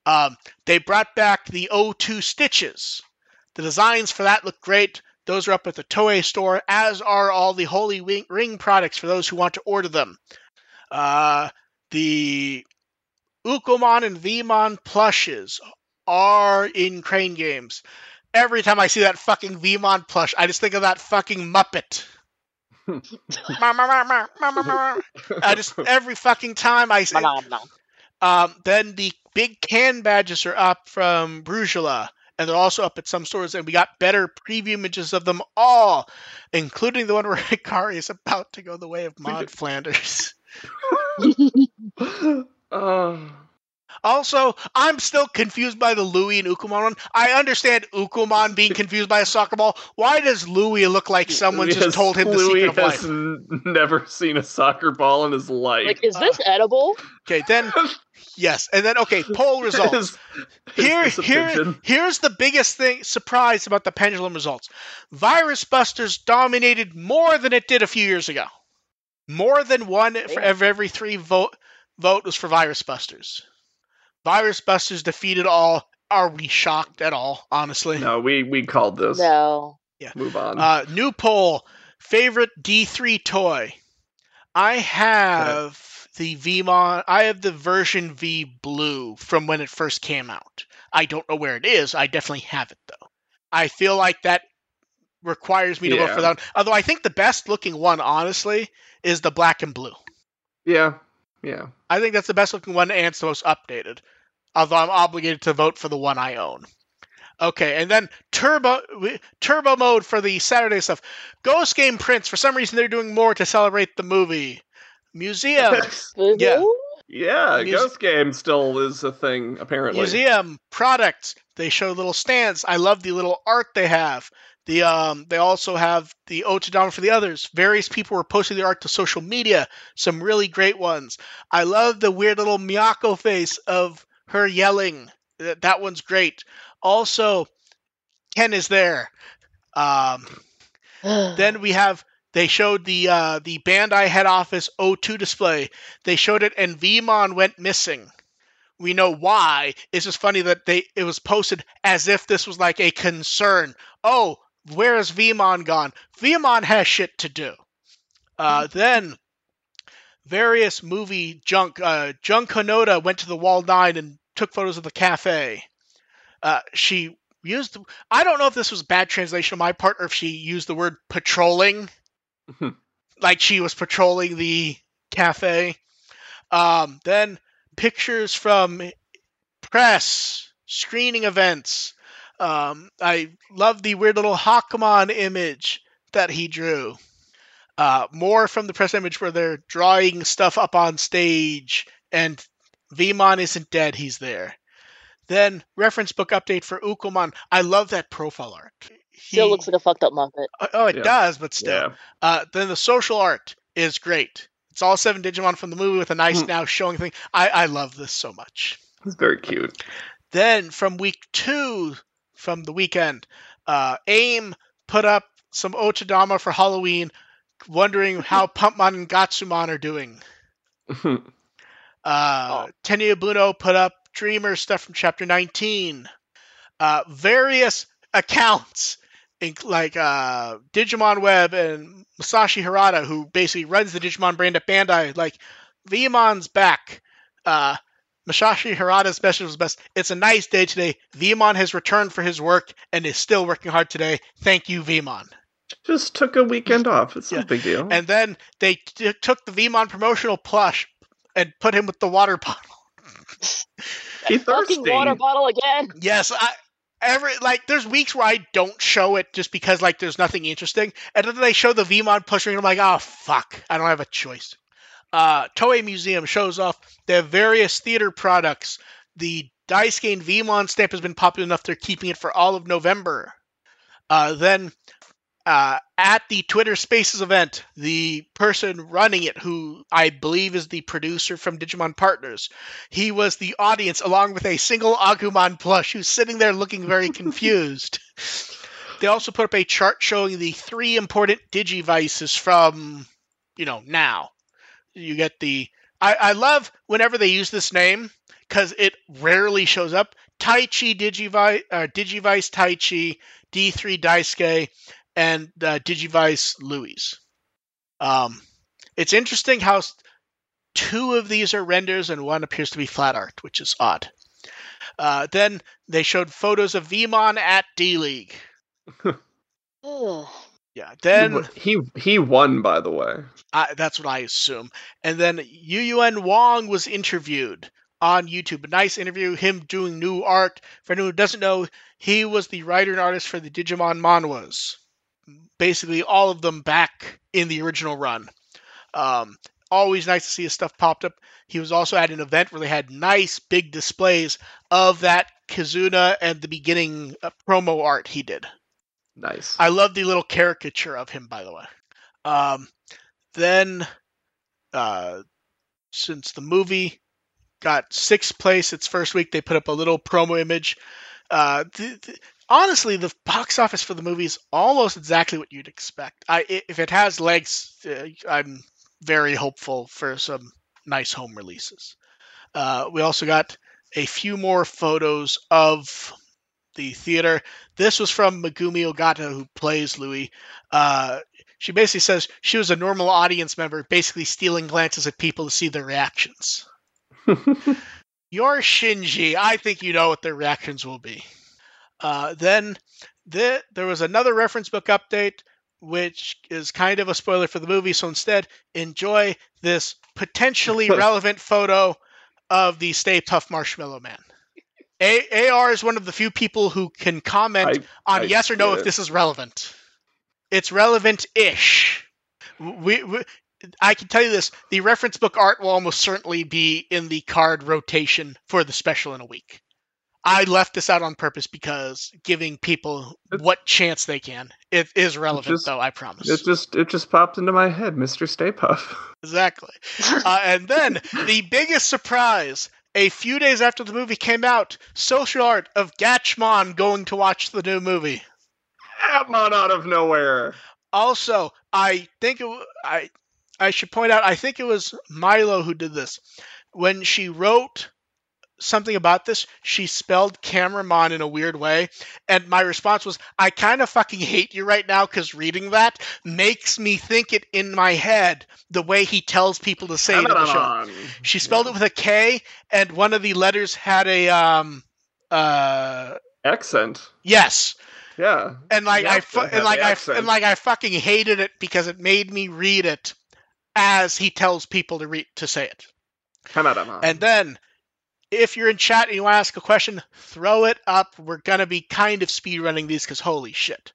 Um, they brought back the O2 stitches. The designs for that look great. Those are up at the Toei store, as are all the Holy Ring products for those who want to order them. Uh, the Ukkomon and Veemon plushes are in Crane Games. Every time I see that fucking Veemon plush, I just think of that fucking Muppet. I just every fucking time I see. Um, then the big can badges are up from Brugela, and they're also up at some stores. And we got better preview images of them all, including the one where Hikari is about to go the way of Maud Flanders. Uh, Also, I'm still confused by the Louis and Ukkomon one. I understand Ukkomon being confused by a soccer ball. Why does Louis look like someone Louis just has- told him the Louis secret of has life? n- never seen a soccer ball in his life. Like, is this edible? Okay, then yes, and then okay, poll results. His- his- here, here, here's the biggest thing surprise about the pendulum results. Virus Busters dominated more than it did a few years ago. More than one for Damn. every, every three vote vote was for Virus Busters. Virus Busters defeated all. Are we shocked at all? Honestly, No, we we called this. No. Yeah. Move on. Uh, new poll: favorite D3 toy. I have the Veemon. I have the version V Blue from when it first came out. I don't know where it is. I definitely have it though. I feel like that requires me to vote for that. One. Although I think the best looking one, honestly, is the black and blue. yeah, yeah. I think that's the best looking one and it's the most updated. Although I'm obligated to vote for the one I own. Okay, and then turbo turbo mode for the Saturday stuff. Ghost Game Prince. For some reason, they're doing more to celebrate the movie. Museum, Yeah. Yeah, Muse- Ghost Game still is a thing apparently. museum products. They show little stands. I love the little art they have. The um, they also have the Otadama for the others. Various people were posting the art to social media. Some really great ones. I love the weird little Miyako face of her yelling. That, that one's great. Also, Ken is there. Um, then we have they showed the uh, the Bandai head office O2 display. They showed it and Veemon went missing. We know why. It's just funny that they it was posted as if this was like a concern. Oh, where is Veemon gone? Veemon has shit to do. Uh, then various movie junk. Uh, Junko Noda went to the Wald Nine and took photos of the cafe. Uh, she used. I don't know if this was bad translation on my part or if she used the word patrolling, like she was patrolling the cafe. Um, then pictures from press screening events. Um, I love the weird little Hawkmon image that he drew. Uh, more from the press image where they're drawing stuff up on stage, and Veemon isn't dead; he's there. Then reference book update for Ukkomon. I love that profile art. Still looks like a fucked up Muppet. oh, it Yeah. does, but still. Yeah. Uh, then the social art is great. It's all seven Digimon from the movie with a nice Hmm. now showing thing. I, I love this so much. It's very cute. Then from week two, from the weekend, uh, AIM put up some Ochidama for Halloween, wondering how Pumpmon and Gotsumon are doing. Uh, Oh. Tenya Yabuno put up Dreamer stuff from chapter 19. Uh, various accounts, like uh, Digimon Web and Masashi Harada, who basically runs the Digimon brand at Bandai, like Veemon's back. Uh, Masashi Harada's message was best. It's a nice day today. Veemon has returned for his work and is still working hard today. Thank you, Veemon. Just took a weekend off. It's Yeah. no big deal. And then they t- took the Veemon promotional plush and put him with the water bottle. he Fucking water bottle again. Yes, I every like there's weeks where I don't show it just because like there's nothing interesting, and then they show the Veemon pushing, and I'm like, oh fuck, I don't have a choice. Uh, Toei Museum shows off their various theater products. The Daisuke Veemon stamp has been popular enough they're keeping it for all of November. Uh, then uh, at the Twitter Spaces event, the person running it, who I believe is the producer from Digimon Partners, he was the audience along with a single Agumon plush who's sitting there looking very confused. they also put up a chart showing the three important Digivices from, you know, now. You get the. I, I love whenever they use this name because it rarely shows up. Taichi Digivice, uh, Digivice Taichi, D3 Daisuke, and uh, Digivice Louis. Um, it's interesting how two of these are renders and one appears to be flat art, which is odd. Uh, then they showed photos of Veemon at D League. Ugh. Yeah. Then he he won, by the way. I, that's what I assume. And then Yu Yuan Wong was interviewed on YouTube. A nice interview, him doing new art. For anyone who doesn't know, he was the writer and artist for the Digimon manhwas. Basically, all of them back in the original run. Um, always nice to see his stuff popped up. He was also at an event where they had nice big displays of that Kizuna and the beginning uh, promo art he did. Nice. I love the little caricature of him, by the way. Um, then, uh, since the movie got sixth place its first week, they put up a little promo image. Uh, th- th- honestly, the box office for the movie is almost exactly what you'd expect. I, if it has legs, uh, I'm very hopeful for some nice home releases. Uh, we also got a few more photos of the theater. This was from Megumi Ogata, who plays Louis. Uh, she basically says she was a normal audience member, basically stealing glances at people to see their reactions. You're Shinji. I think you know what their reactions will be. Uh, then the, there was another reference book update, which is kind of a spoiler for the movie. So instead, enjoy this potentially relevant photo of the Stay Puft Marshmallow Man. A- AR is one of the few people who can comment I- on I yes or no if this is relevant. It's relevant-ish. We, we, I can tell you this: the reference book art will almost certainly be in the card rotation for the special in a week. I left this out on purpose because giving people It- what chance they can. It is relevant, just- though. I promise. it just it just popped into my head, Mr. Stay Puft. Exactly. Uh, and then the biggest surprise. A few days after the movie came out, social art of Gatchmon going to watch the new movie. Out of nowhere. Also, I think it, I I should point out I think it was Milo who did this. When she wrote something about this, she spelled Cameramon in a weird way, and my response was, "I kind of fucking hate you right now because reading that makes me think it in my head the way he tells people to say it in the show." She spelled it with a K, and one of the letters had a um uh accent. yes, Yeah. and like I fu- and like I accent. and like I fucking hated it because it made me read it as he tells people to read to say it. Atmon. And then if you're in chat and you want to ask a question, throw it up. We're gonna be kind of speed running these because holy shit.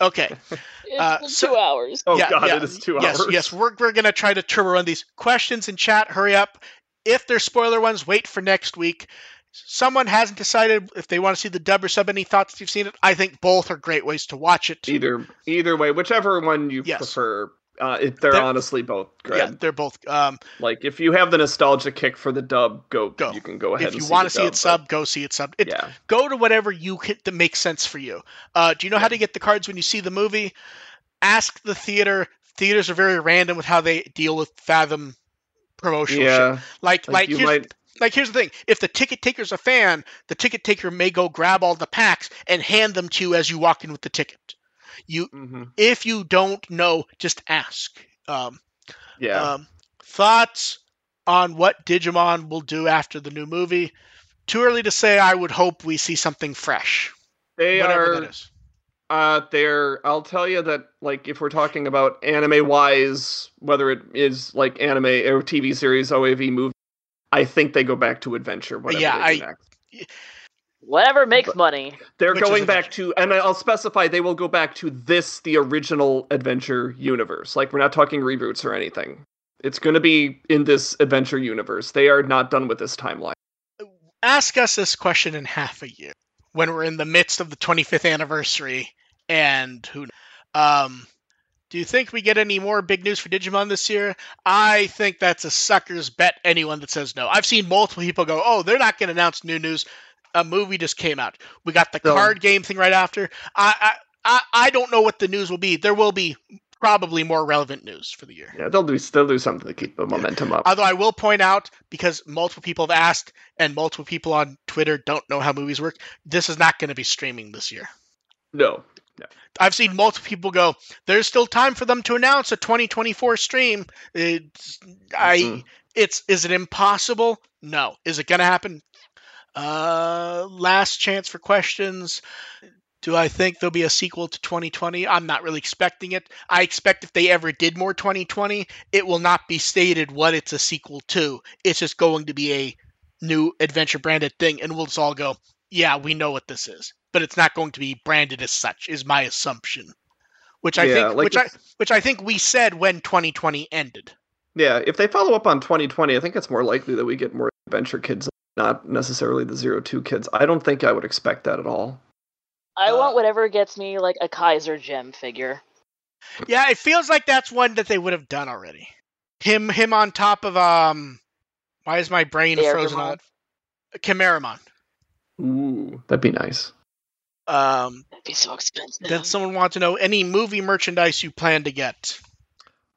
Okay. It's Uh, so- two hours. oh yeah, god, yeah. it is two yes, hours. Yes, we're we're gonna try to turbo run these questions in chat. Hurry up. If they're spoiler ones, wait for next week. Someone hasn't decided if they want to see the dub or sub. Any thoughts you've seen it? I think both are great ways to watch it. Either either way, whichever one you Yes. prefer. Uh, it, they're, They're- honestly both good. Yeah, they're both. Um, Like if you have the nostalgia kick for the dub, go. Go. You can go ahead. if you want to see dub, it sub, go see it sub. It, yeah. Go to whatever you can, that makes sense for you. Uh, do you know how to get the cards when you see the movie? Ask the theater. Theaters are very random with how they deal with Fathom promotional shit. Yeah. Like, Like, like, here's, might. like here's the thing: if the ticket taker's a fan, the ticket taker may go grab all the packs and hand them to you as you walk in with the ticket. You, mhm, if you don't know, just ask. Um, Yeah. um, thoughts on what Digimon will do after the new movie? Too early to say. I would hope we see something fresh, they whatever are. that is. Uh, they're. I'll tell you that, like, if we're talking about anime wise, whether it is like anime or TV series, OAV movie, I think they go back to adventure. Whatever Yeah, I- next. Whatever makes But- money. They're Which going back adventure. to, and I'll specify they will go back to this, the original adventure universe. Like, we're not talking reboots or anything. It's going to be in this adventure universe. They are not done with this timeline. Ask us this question in half a year when we're in the midst of the 25th anniversary, and who? Um, do you think we get any more big news for Digimon this year? I think that's a sucker's bet. Anyone that says no, I've seen multiple people go, "Oh, they're not going to announce new news." A movie just came out. We got the So- card game thing right after. I, I I I don't know what the news will be. There will be probably more relevant news for the year. Yeah, they'll do they'll do something to keep the momentum up. Although I will point out, because multiple people have asked and multiple people on Twitter don't know how movies work, this is not going to be streaming this year. No, I've seen multiple people go, there's still time for them to announce a 2024 stream. It's, I, Mhm. it's, is it impossible? No. Is it going to happen? Uh, last chance for questions. Do I think there'll be a sequel to 2020? I'm not really expecting it. I expect if they ever did more 2020, it will not be stated what it's a sequel to. It's just going to be a new adventure branded thing, and we'll just all go, yeah, we know what this is. But it's not going to be branded as such, is my assumption. Which I Yeah, think, like which I, which I think we said when 2020 ended. yeah. If they follow up on 2020, I think it's more likely that we get more adventure kids, not necessarily the zero two kids. I don't think I would expect that at all. I Uh, want whatever gets me like a Kaiser gem figure. Yeah, it feels like that's one that they would have done already. Him, him on top of um, why is my brain frozen on Chimeramon? Ooh, that'd be nice. Um, That'd be so expensive. then someone wants to know any movie merchandise you plan to get.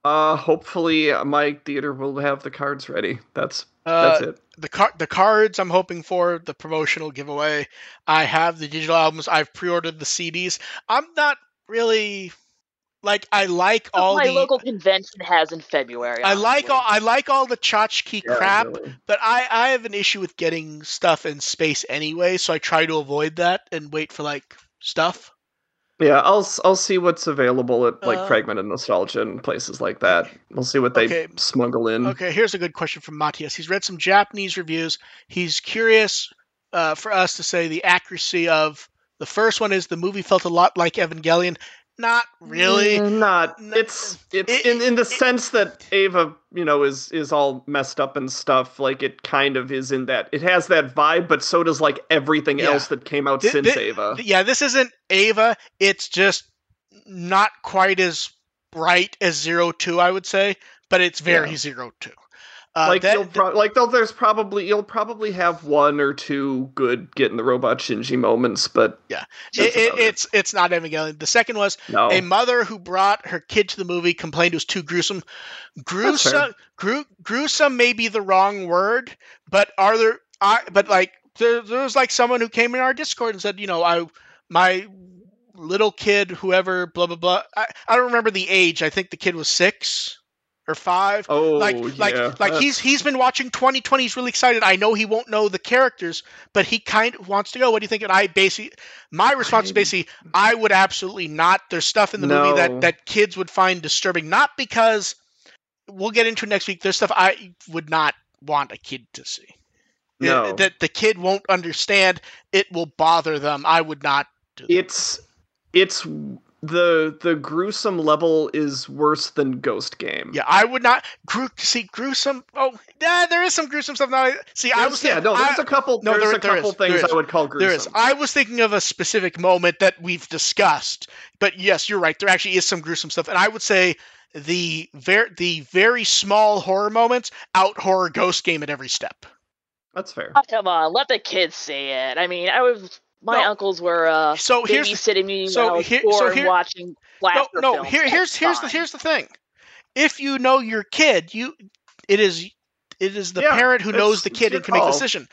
Uh, hopefully uh, my theater will have the cards ready. That's Uh, that's it. the car- the cards I'm hoping for the promotional giveaway. I have the digital albums. I've pre-ordered the CDs. I'm not really like I like all my the local convention has in February. I like all I like all the tchotchke Yeah, crap, really. but I I have an issue with getting stuff in space anyway, so I try to avoid that and wait for like stuff. Yeah, I'll I'll see what's available at like Uh, Fragment and Nostalgia and places like that. We'll see what they Okay. smuggle in. Okay, here's a good question from Matthias. He's read some Japanese reviews. He's curious uh, for us to say the accuracy of the first one is the movie felt a lot like Evangelion. Not really. Mm, not. No, it's it's it- in in the it- sense that Eva, you know, is is all messed up and stuff. Like it kind of is in that. It has that vibe, but so does like everything Yeah. else that came out Thi- since thi- Eva. Yeah, this isn't Eva. It's just not quite as bright as Zero Two, I would say, but it's very Yeah. Zero Two. Uh, like that- you'll pro- like though there's probably you'll probably have one or two good getting the robot Shinji moments, but Yeah. it, it, it. it's it's not Evangelion. The second was no. a mother who brought her kid to the movie complained it was too gruesome. Gruesome, gru- gruesome may be the wrong word, but are there? I but like there, there was like someone who came in our Discord and said, you know, I my little kid, whoever, blah blah blah. I, I don't remember the age. I think the kid was six or five. oh, like like yeah, like that's- he's he's been watching 2020 he's really excited. I know he won't know the characters but he kind of wants to go. What do you think? And i basically my response is basically i would absolutely not. There's stuff in the movie that that kids would find disturbing not because we'll get into it next week. There's stuff i would not want a kid to see. It- no. that the kid won't understand. It will bother them. I would not do that. it's it's the the gruesome level is worse than Ghost Game. yeah i would not gru- see gruesome oh yeah there is some gruesome stuff now I- see i was yeah, no, there's I- a couple. no, there's there- a there couple is, things is. I would call gruesome. There is. I was thinking of a specific moment that we've discussed, but yes, you're right. There actually is some gruesome stuff, and I would say the very the very small horror moments out horror ghost game at every step. That's fair. Oh, come on, let the kids see it. I mean, I was my No. uncles were uh, So here's babysitting me so when I was here- four so and here- watching no no films. here here's here's the here's the thing. If you know your kid, you it is it is the Yeah, parent who knows the kid and can make the decision.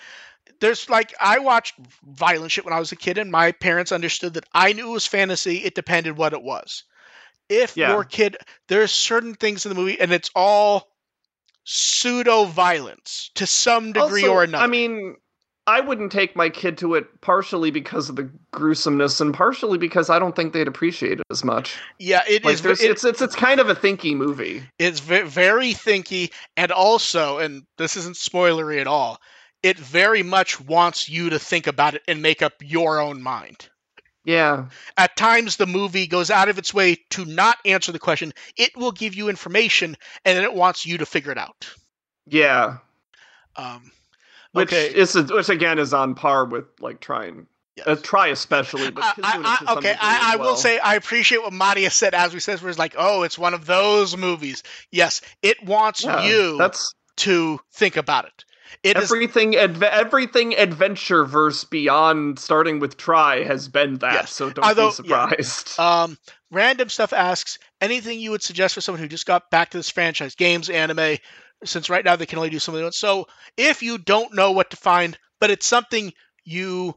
There's like I watched violent shit when I was a kid, and my parents understood that I knew it was fantasy. It depended what it was. If Yeah. your kid, there's certain things in the movie, and it's all pseudo violence to some degree Also, or another. I mean, I wouldn't take my kid to it partially because of the gruesomeness and partially because I don't think they'd appreciate it as much. yeah, it Like, is. it- it's it's it's kind of a thinky movie. It's ve- very thinky, and also, and this isn't spoilery at all, it very much wants you to think about it and make up your own mind. Yeah, At times, the movie goes out of its way to not answer the question. It will give you information, and then it wants you to figure it out. yeah. Um, Which okay. is which again is on par with like trying. yes. Uh, Tri especially, but I, I, okay, I, I as will say I appreciate what Matthias said as we said, where it's like, oh, it's one of those movies. Yes, it wants Yeah, you That's to think about it. It is everything. Adve- everything adventure verse beyond starting with Tri has been that. Yes. So don't Although- be yeah. surprised. Um, random stuff asks anything you would suggest for someone who just got back to this franchise, games, anime, since right now they can only do something. So if you don't know what to find, but it's something you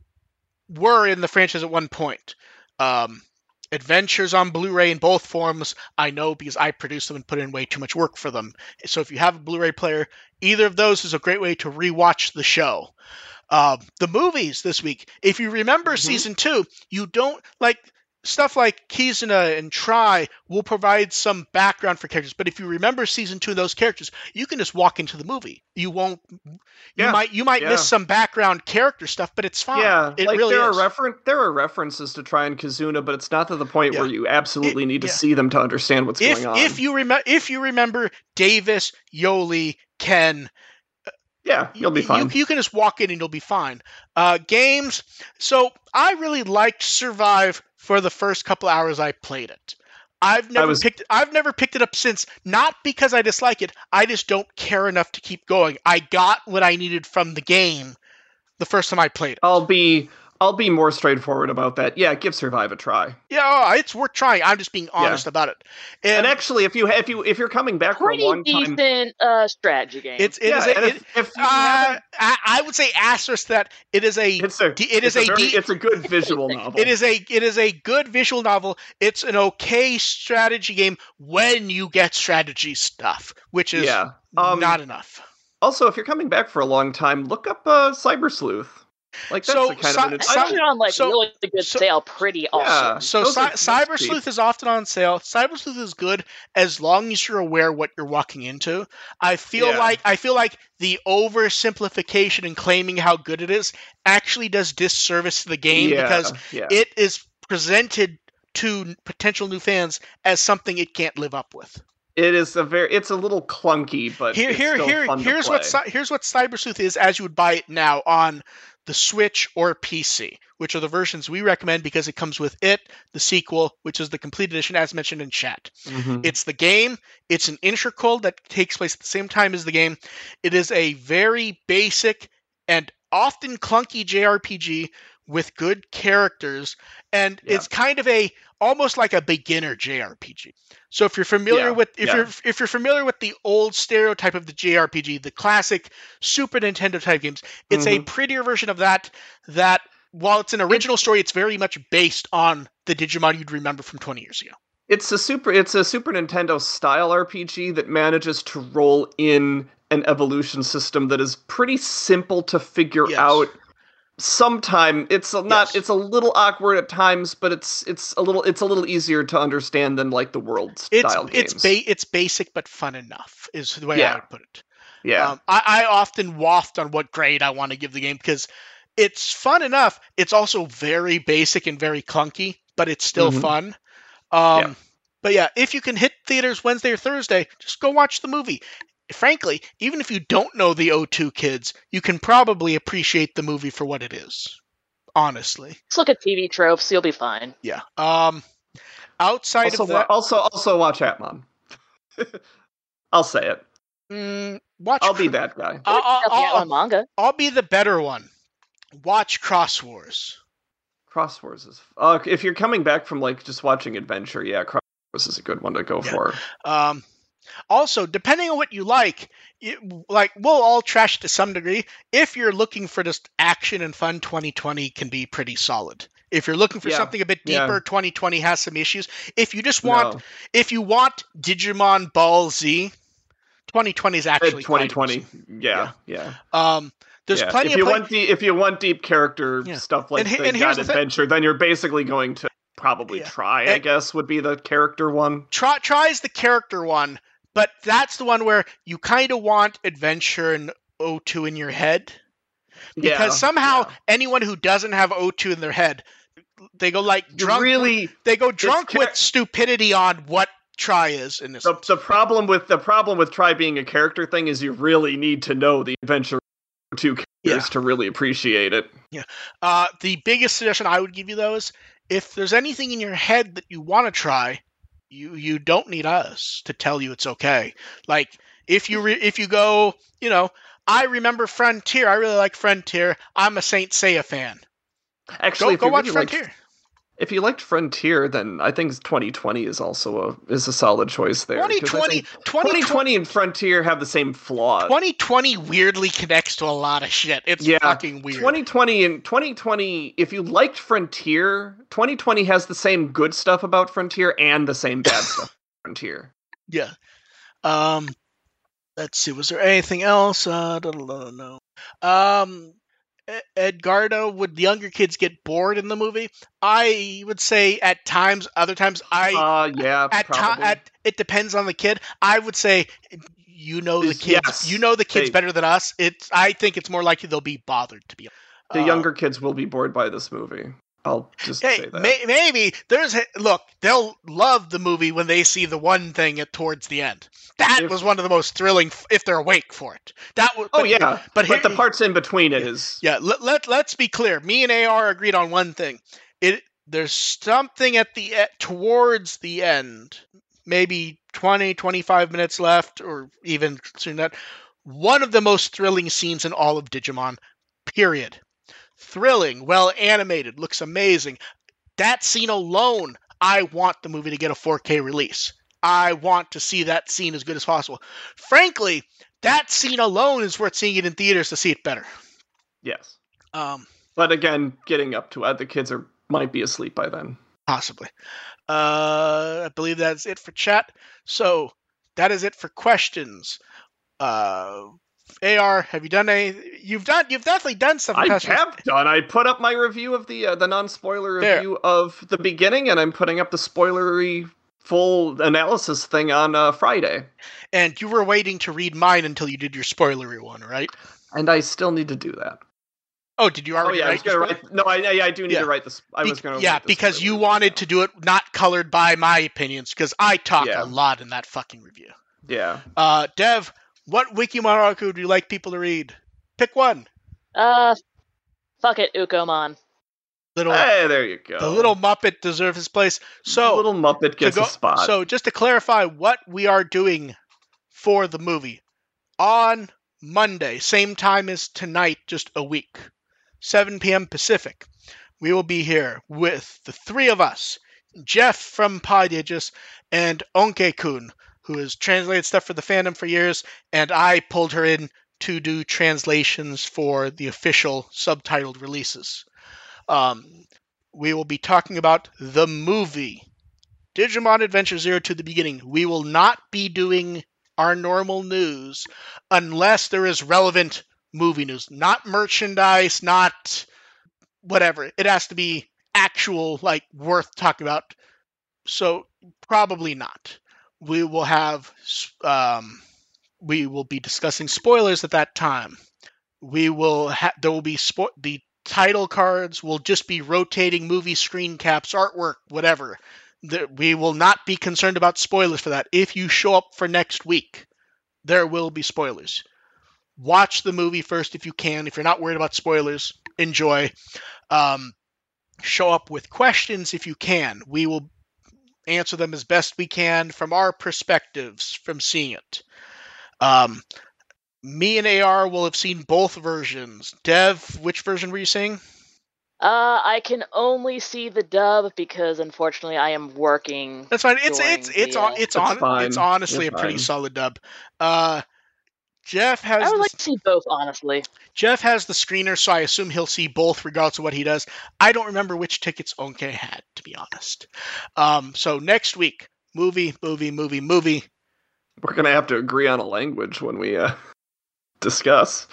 were in the franchise at one point, um, adventures on Blu-ray in both forms, I know because I produced them and put in way too much work for them. So if you have a Blu-ray player, either of those is a great way to rewatch the show. Uh, the movies this week, if you remember Mhm. season two, you don't like stuff like Kizuna and Tri will provide some background for characters. But if you remember season two of those characters, you can just walk into the movie. You won't. You Yeah, might you might yeah. miss some background character stuff, but it's fine. Yeah, it like really there is. are referen- there are references to Tri and Kizuna, but it's not to the point Yeah. where you absolutely It- need to yeah. see them to understand what's if going on. if you remember if you remember Davis, Yolei, Ken, yeah, you'll be fine. You, you can just walk in and you'll be fine. Uh, games. So I really liked Survive for the first couple hours I played it. I've never was- picked. I've never picked it up since. Not because I dislike it. I just don't care enough to keep going. I got what I needed from the game the first time I played it. I'll be I'll be more straightforward about that. Yeah, give Survive a try. Yeah, oh, it's worth trying. I'm just being honest about it. And, And, actually, if you if you if you're coming back for a Pretty long time, decent uh, strategy game. it's it yeah, is a, and it- if, if uh, I, I would say asterisk that it is a it's a it is it's a very, de- it's a good visual novel. It is a it is a good visual novel. It's an okay strategy game when you get strategy stuff, which is yeah. Um, not enough. Also, if you're coming back for a long time, look up uh, Cyber Sleuth. Like that's So, the kind Cy- of an Cy- I put it on like so- really good so- sale, pretty awesome. So those Cy- are- that's Cyber cheap. Sleuth is often on sale. Cyber Sleuth is good as long as you're aware what you're walking into. I feel Yeah. like I feel like the oversimplification and claiming how good it is actually does disservice to the game yeah, because yeah. it is presented to potential new fans as something it can't live up with. It is a very it's a little clunky, but here here here here's what here's what Cyber Sleuth is as you would buy it now on the Switch or PC, which are the versions we recommend because it comes with it, the sequel, which is the complete edition as mentioned in chat. Mhm. It's the game, it's an intracode that takes place at the same time as the game. It is a very basic and often clunky JRPG with good characters and Yeah. it's kind of a almost like a beginner JRPG. So if you're familiar Yeah, with if yeah. you're if you're familiar with the old stereotype of the JRPG, the classic Super Nintendo type games, it's a Mhm. prettier version of that that while it's an original story, it's very much based on the Digimon you'd remember from 20 years ago. It's a super it's a Super Nintendo style RPG that manages to roll in an evolution system that is pretty simple to figure Yes. out. Sometime it's a- not Yes. it's a little awkward at times, but it's it's a little it's a little easier to understand than like the world It's style games. it's ba- it's basic but fun enough is the way I would put it. yeah. Um, I, I often waft on what grade I want to give the game because it's fun enough. It's also very basic and very clunky, but it's still Mhm. fun. Um, Yeah. But yeah, if you can hit theaters Wednesday or Thursday, just go watch the movie. Frankly, even if you don't know the O2 kids, you can probably appreciate the movie for what it is. Honestly, Just look at TV tropes, you'll be fine. yeah. Um, outside also, of wa- that, also also watch Appmon. I'll say it. Mm, watch. I'll be Cro- that guy. I'll, I'll, Help me out I'll, manga. I'll be the better one. Watch Cross Wars. Cross Wars is. Uh, if you're coming back from like just watching Adventure, yeah, Cross Wars is a good one to go Yeah. for. Um, also, depending on what you like, you, like we'll all trash to some degree. If you're looking for just action and fun, 2020 can be pretty solid. If you're looking for Yeah, something a bit yeah. deeper, 2020 has some issues. If you just want, No, if you want Digimon Ball Z, 2020 is actually 2020. Yeah, yeah. Um, there's yeah. plenty if you want the if you want deep character Yeah. stuff like And the and God the thing- Adventure, then you're basically going to probably Yeah. Tri. I guess would be the character one. Tri tries the character one, but that's the one where you kind of want adventure and O2 in your head because Yeah, somehow yeah. anyone who doesn't have O2 in their head, they go like drunk. really they go drunk with stupidity on what Tri is in this. the, the problem with the problem with Tri being a character thing is you really need to know the adventure two characters Yeah. to really appreciate it. Uh, the biggest suggestion I would give you though is if there's anything in your head that you want to try, you you don't need us to tell you it's okay. Like if you re- if you go, you know, I remember Frontier. I really like Frontier. I'm a Saint Seiya fan. Actually, Go if go you watch really Frontier. If you liked Frontier, then I think 2020 is also a is a solid choice there. I 2020, 2020, 2020 and Frontier have the same flaws. 2020 weirdly connects to a lot of shit. It's Yeah, fucking weird. 2020 and 2020, if you liked Frontier, 2020 has the same good stuff about Frontier and the same bad stuff about Frontier. Yeah. Um, let's see. Was there anything else? Uh, don't know. Um, Edgardo, would the younger kids get bored in the movie? I would say at times. Other times, I Uh yeah, at probably. at it depends on the kid. I would say you know the kids. yes, you know the kids they- better than us. It's. I think it's more likely they'll be bothered to be. the uh, younger kids will be bored by this movie. I'll just Hey, say that. may, maybe there's look. They'll love the movie when they see the one thing at towards the end. That If- was one of the most thrilling. If they're awake for it, that was. oh but- yeah, but but, here- the parts in between it is yeah. Let, let let's be clear. Me and Ar agreed on one thing. It there's something at the towards the end, maybe 20, 25 minutes left, or even soon that. One of the most thrilling scenes in all of Digimon. Period. Thrilling, well animated, looks amazing. That scene alone, I want the movie to get a 4K release. I want to see that scene as good as possible. Frankly, that scene alone is worth seeing it in theaters to see it better. yes. Um, But again, getting up to it, the kids are might be asleep by then. possibly. Uh, I believe that's it for chat. So that is it for questions. Uh, Ar, have you done any? You've done. You've definitely done some. I weeks. have done. I put up my review of the uh, the non spoiler There. review of the beginning, and I'm putting up the spoilery full analysis thing on uh, Friday. and you were waiting to read mine until you did your spoilery one, right? And I still need to do that. Oh, did you Oh already yeah, I was write? gonna write. No, I, yeah, I do need Yeah. to write this. I Be- was gonna. yeah, because you wanted to do it not colored by my opinions, because I talk Yeah. a lot in that fucking review. Yeah. Uh, Dev, what wiki Wikimaraku would you like people to read? Pick one. Uh, fuck it, Ukkomon. Little Hey, there you go. the little Muppet deserves his place. So little Muppet gets go- a spot. So just to clarify what we are doing for the movie on Monday, same time as tonight, just a week, 7 p.m. Pacific. We will be here with the three of us, Jeff from Podigis and Onke Kun, who has translated stuff for the fandom for years, and I pulled her in to do translations for the official subtitled releases. Um, we will be talking about the movie Digimon Adventure Zero Two the beginning. We will not be doing our normal news unless there is relevant movie news, not merchandise, not whatever. It has to be actual, like, worth talking about. So, probably not. We will have, um, we will be discussing spoilers at that time. We will ha- there will be spo- the title cards will just be rotating movie screen caps, artwork, whatever that we will not be concerned about spoilers for that. If you show up for next week, there will be spoilers. Watch the movie first if you can. If you're not worried about spoilers, enjoy. Um, show up with questions if you can. We will answer them as best we can from our perspectives from seeing it. Um, me and AR will have seen both versions. Dev, which version were you seeing? Uh, I can only see the dub because unfortunately I am working. That's fine. It's it's it's the, on uh, it's That's on it's honestly You're a pretty fine. solid dub. Uh, Jeff has I would the, like to see both, honestly. Jeff has the screener, so I assume he'll see both regardless of what he does. I don't remember which tickets Onke had, to be honest. Um, so next week, movie, movie, movie, movie. We're gonna have to agree on a language when we uh, discuss.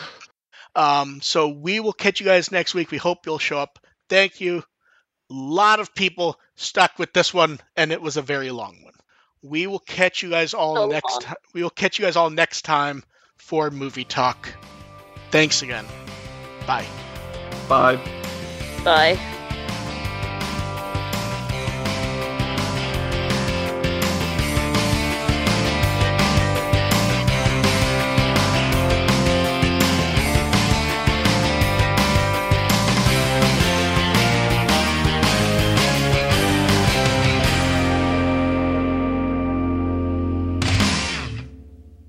Um, so we will catch you guys next week. We hope you'll show up. Thank you. A lot of people stuck with this one, and it was a very long one. We will catch you guys all So next. long. Ti- we will catch you guys all next time for movie talk. Thanks again. Bye. Bye. Bye.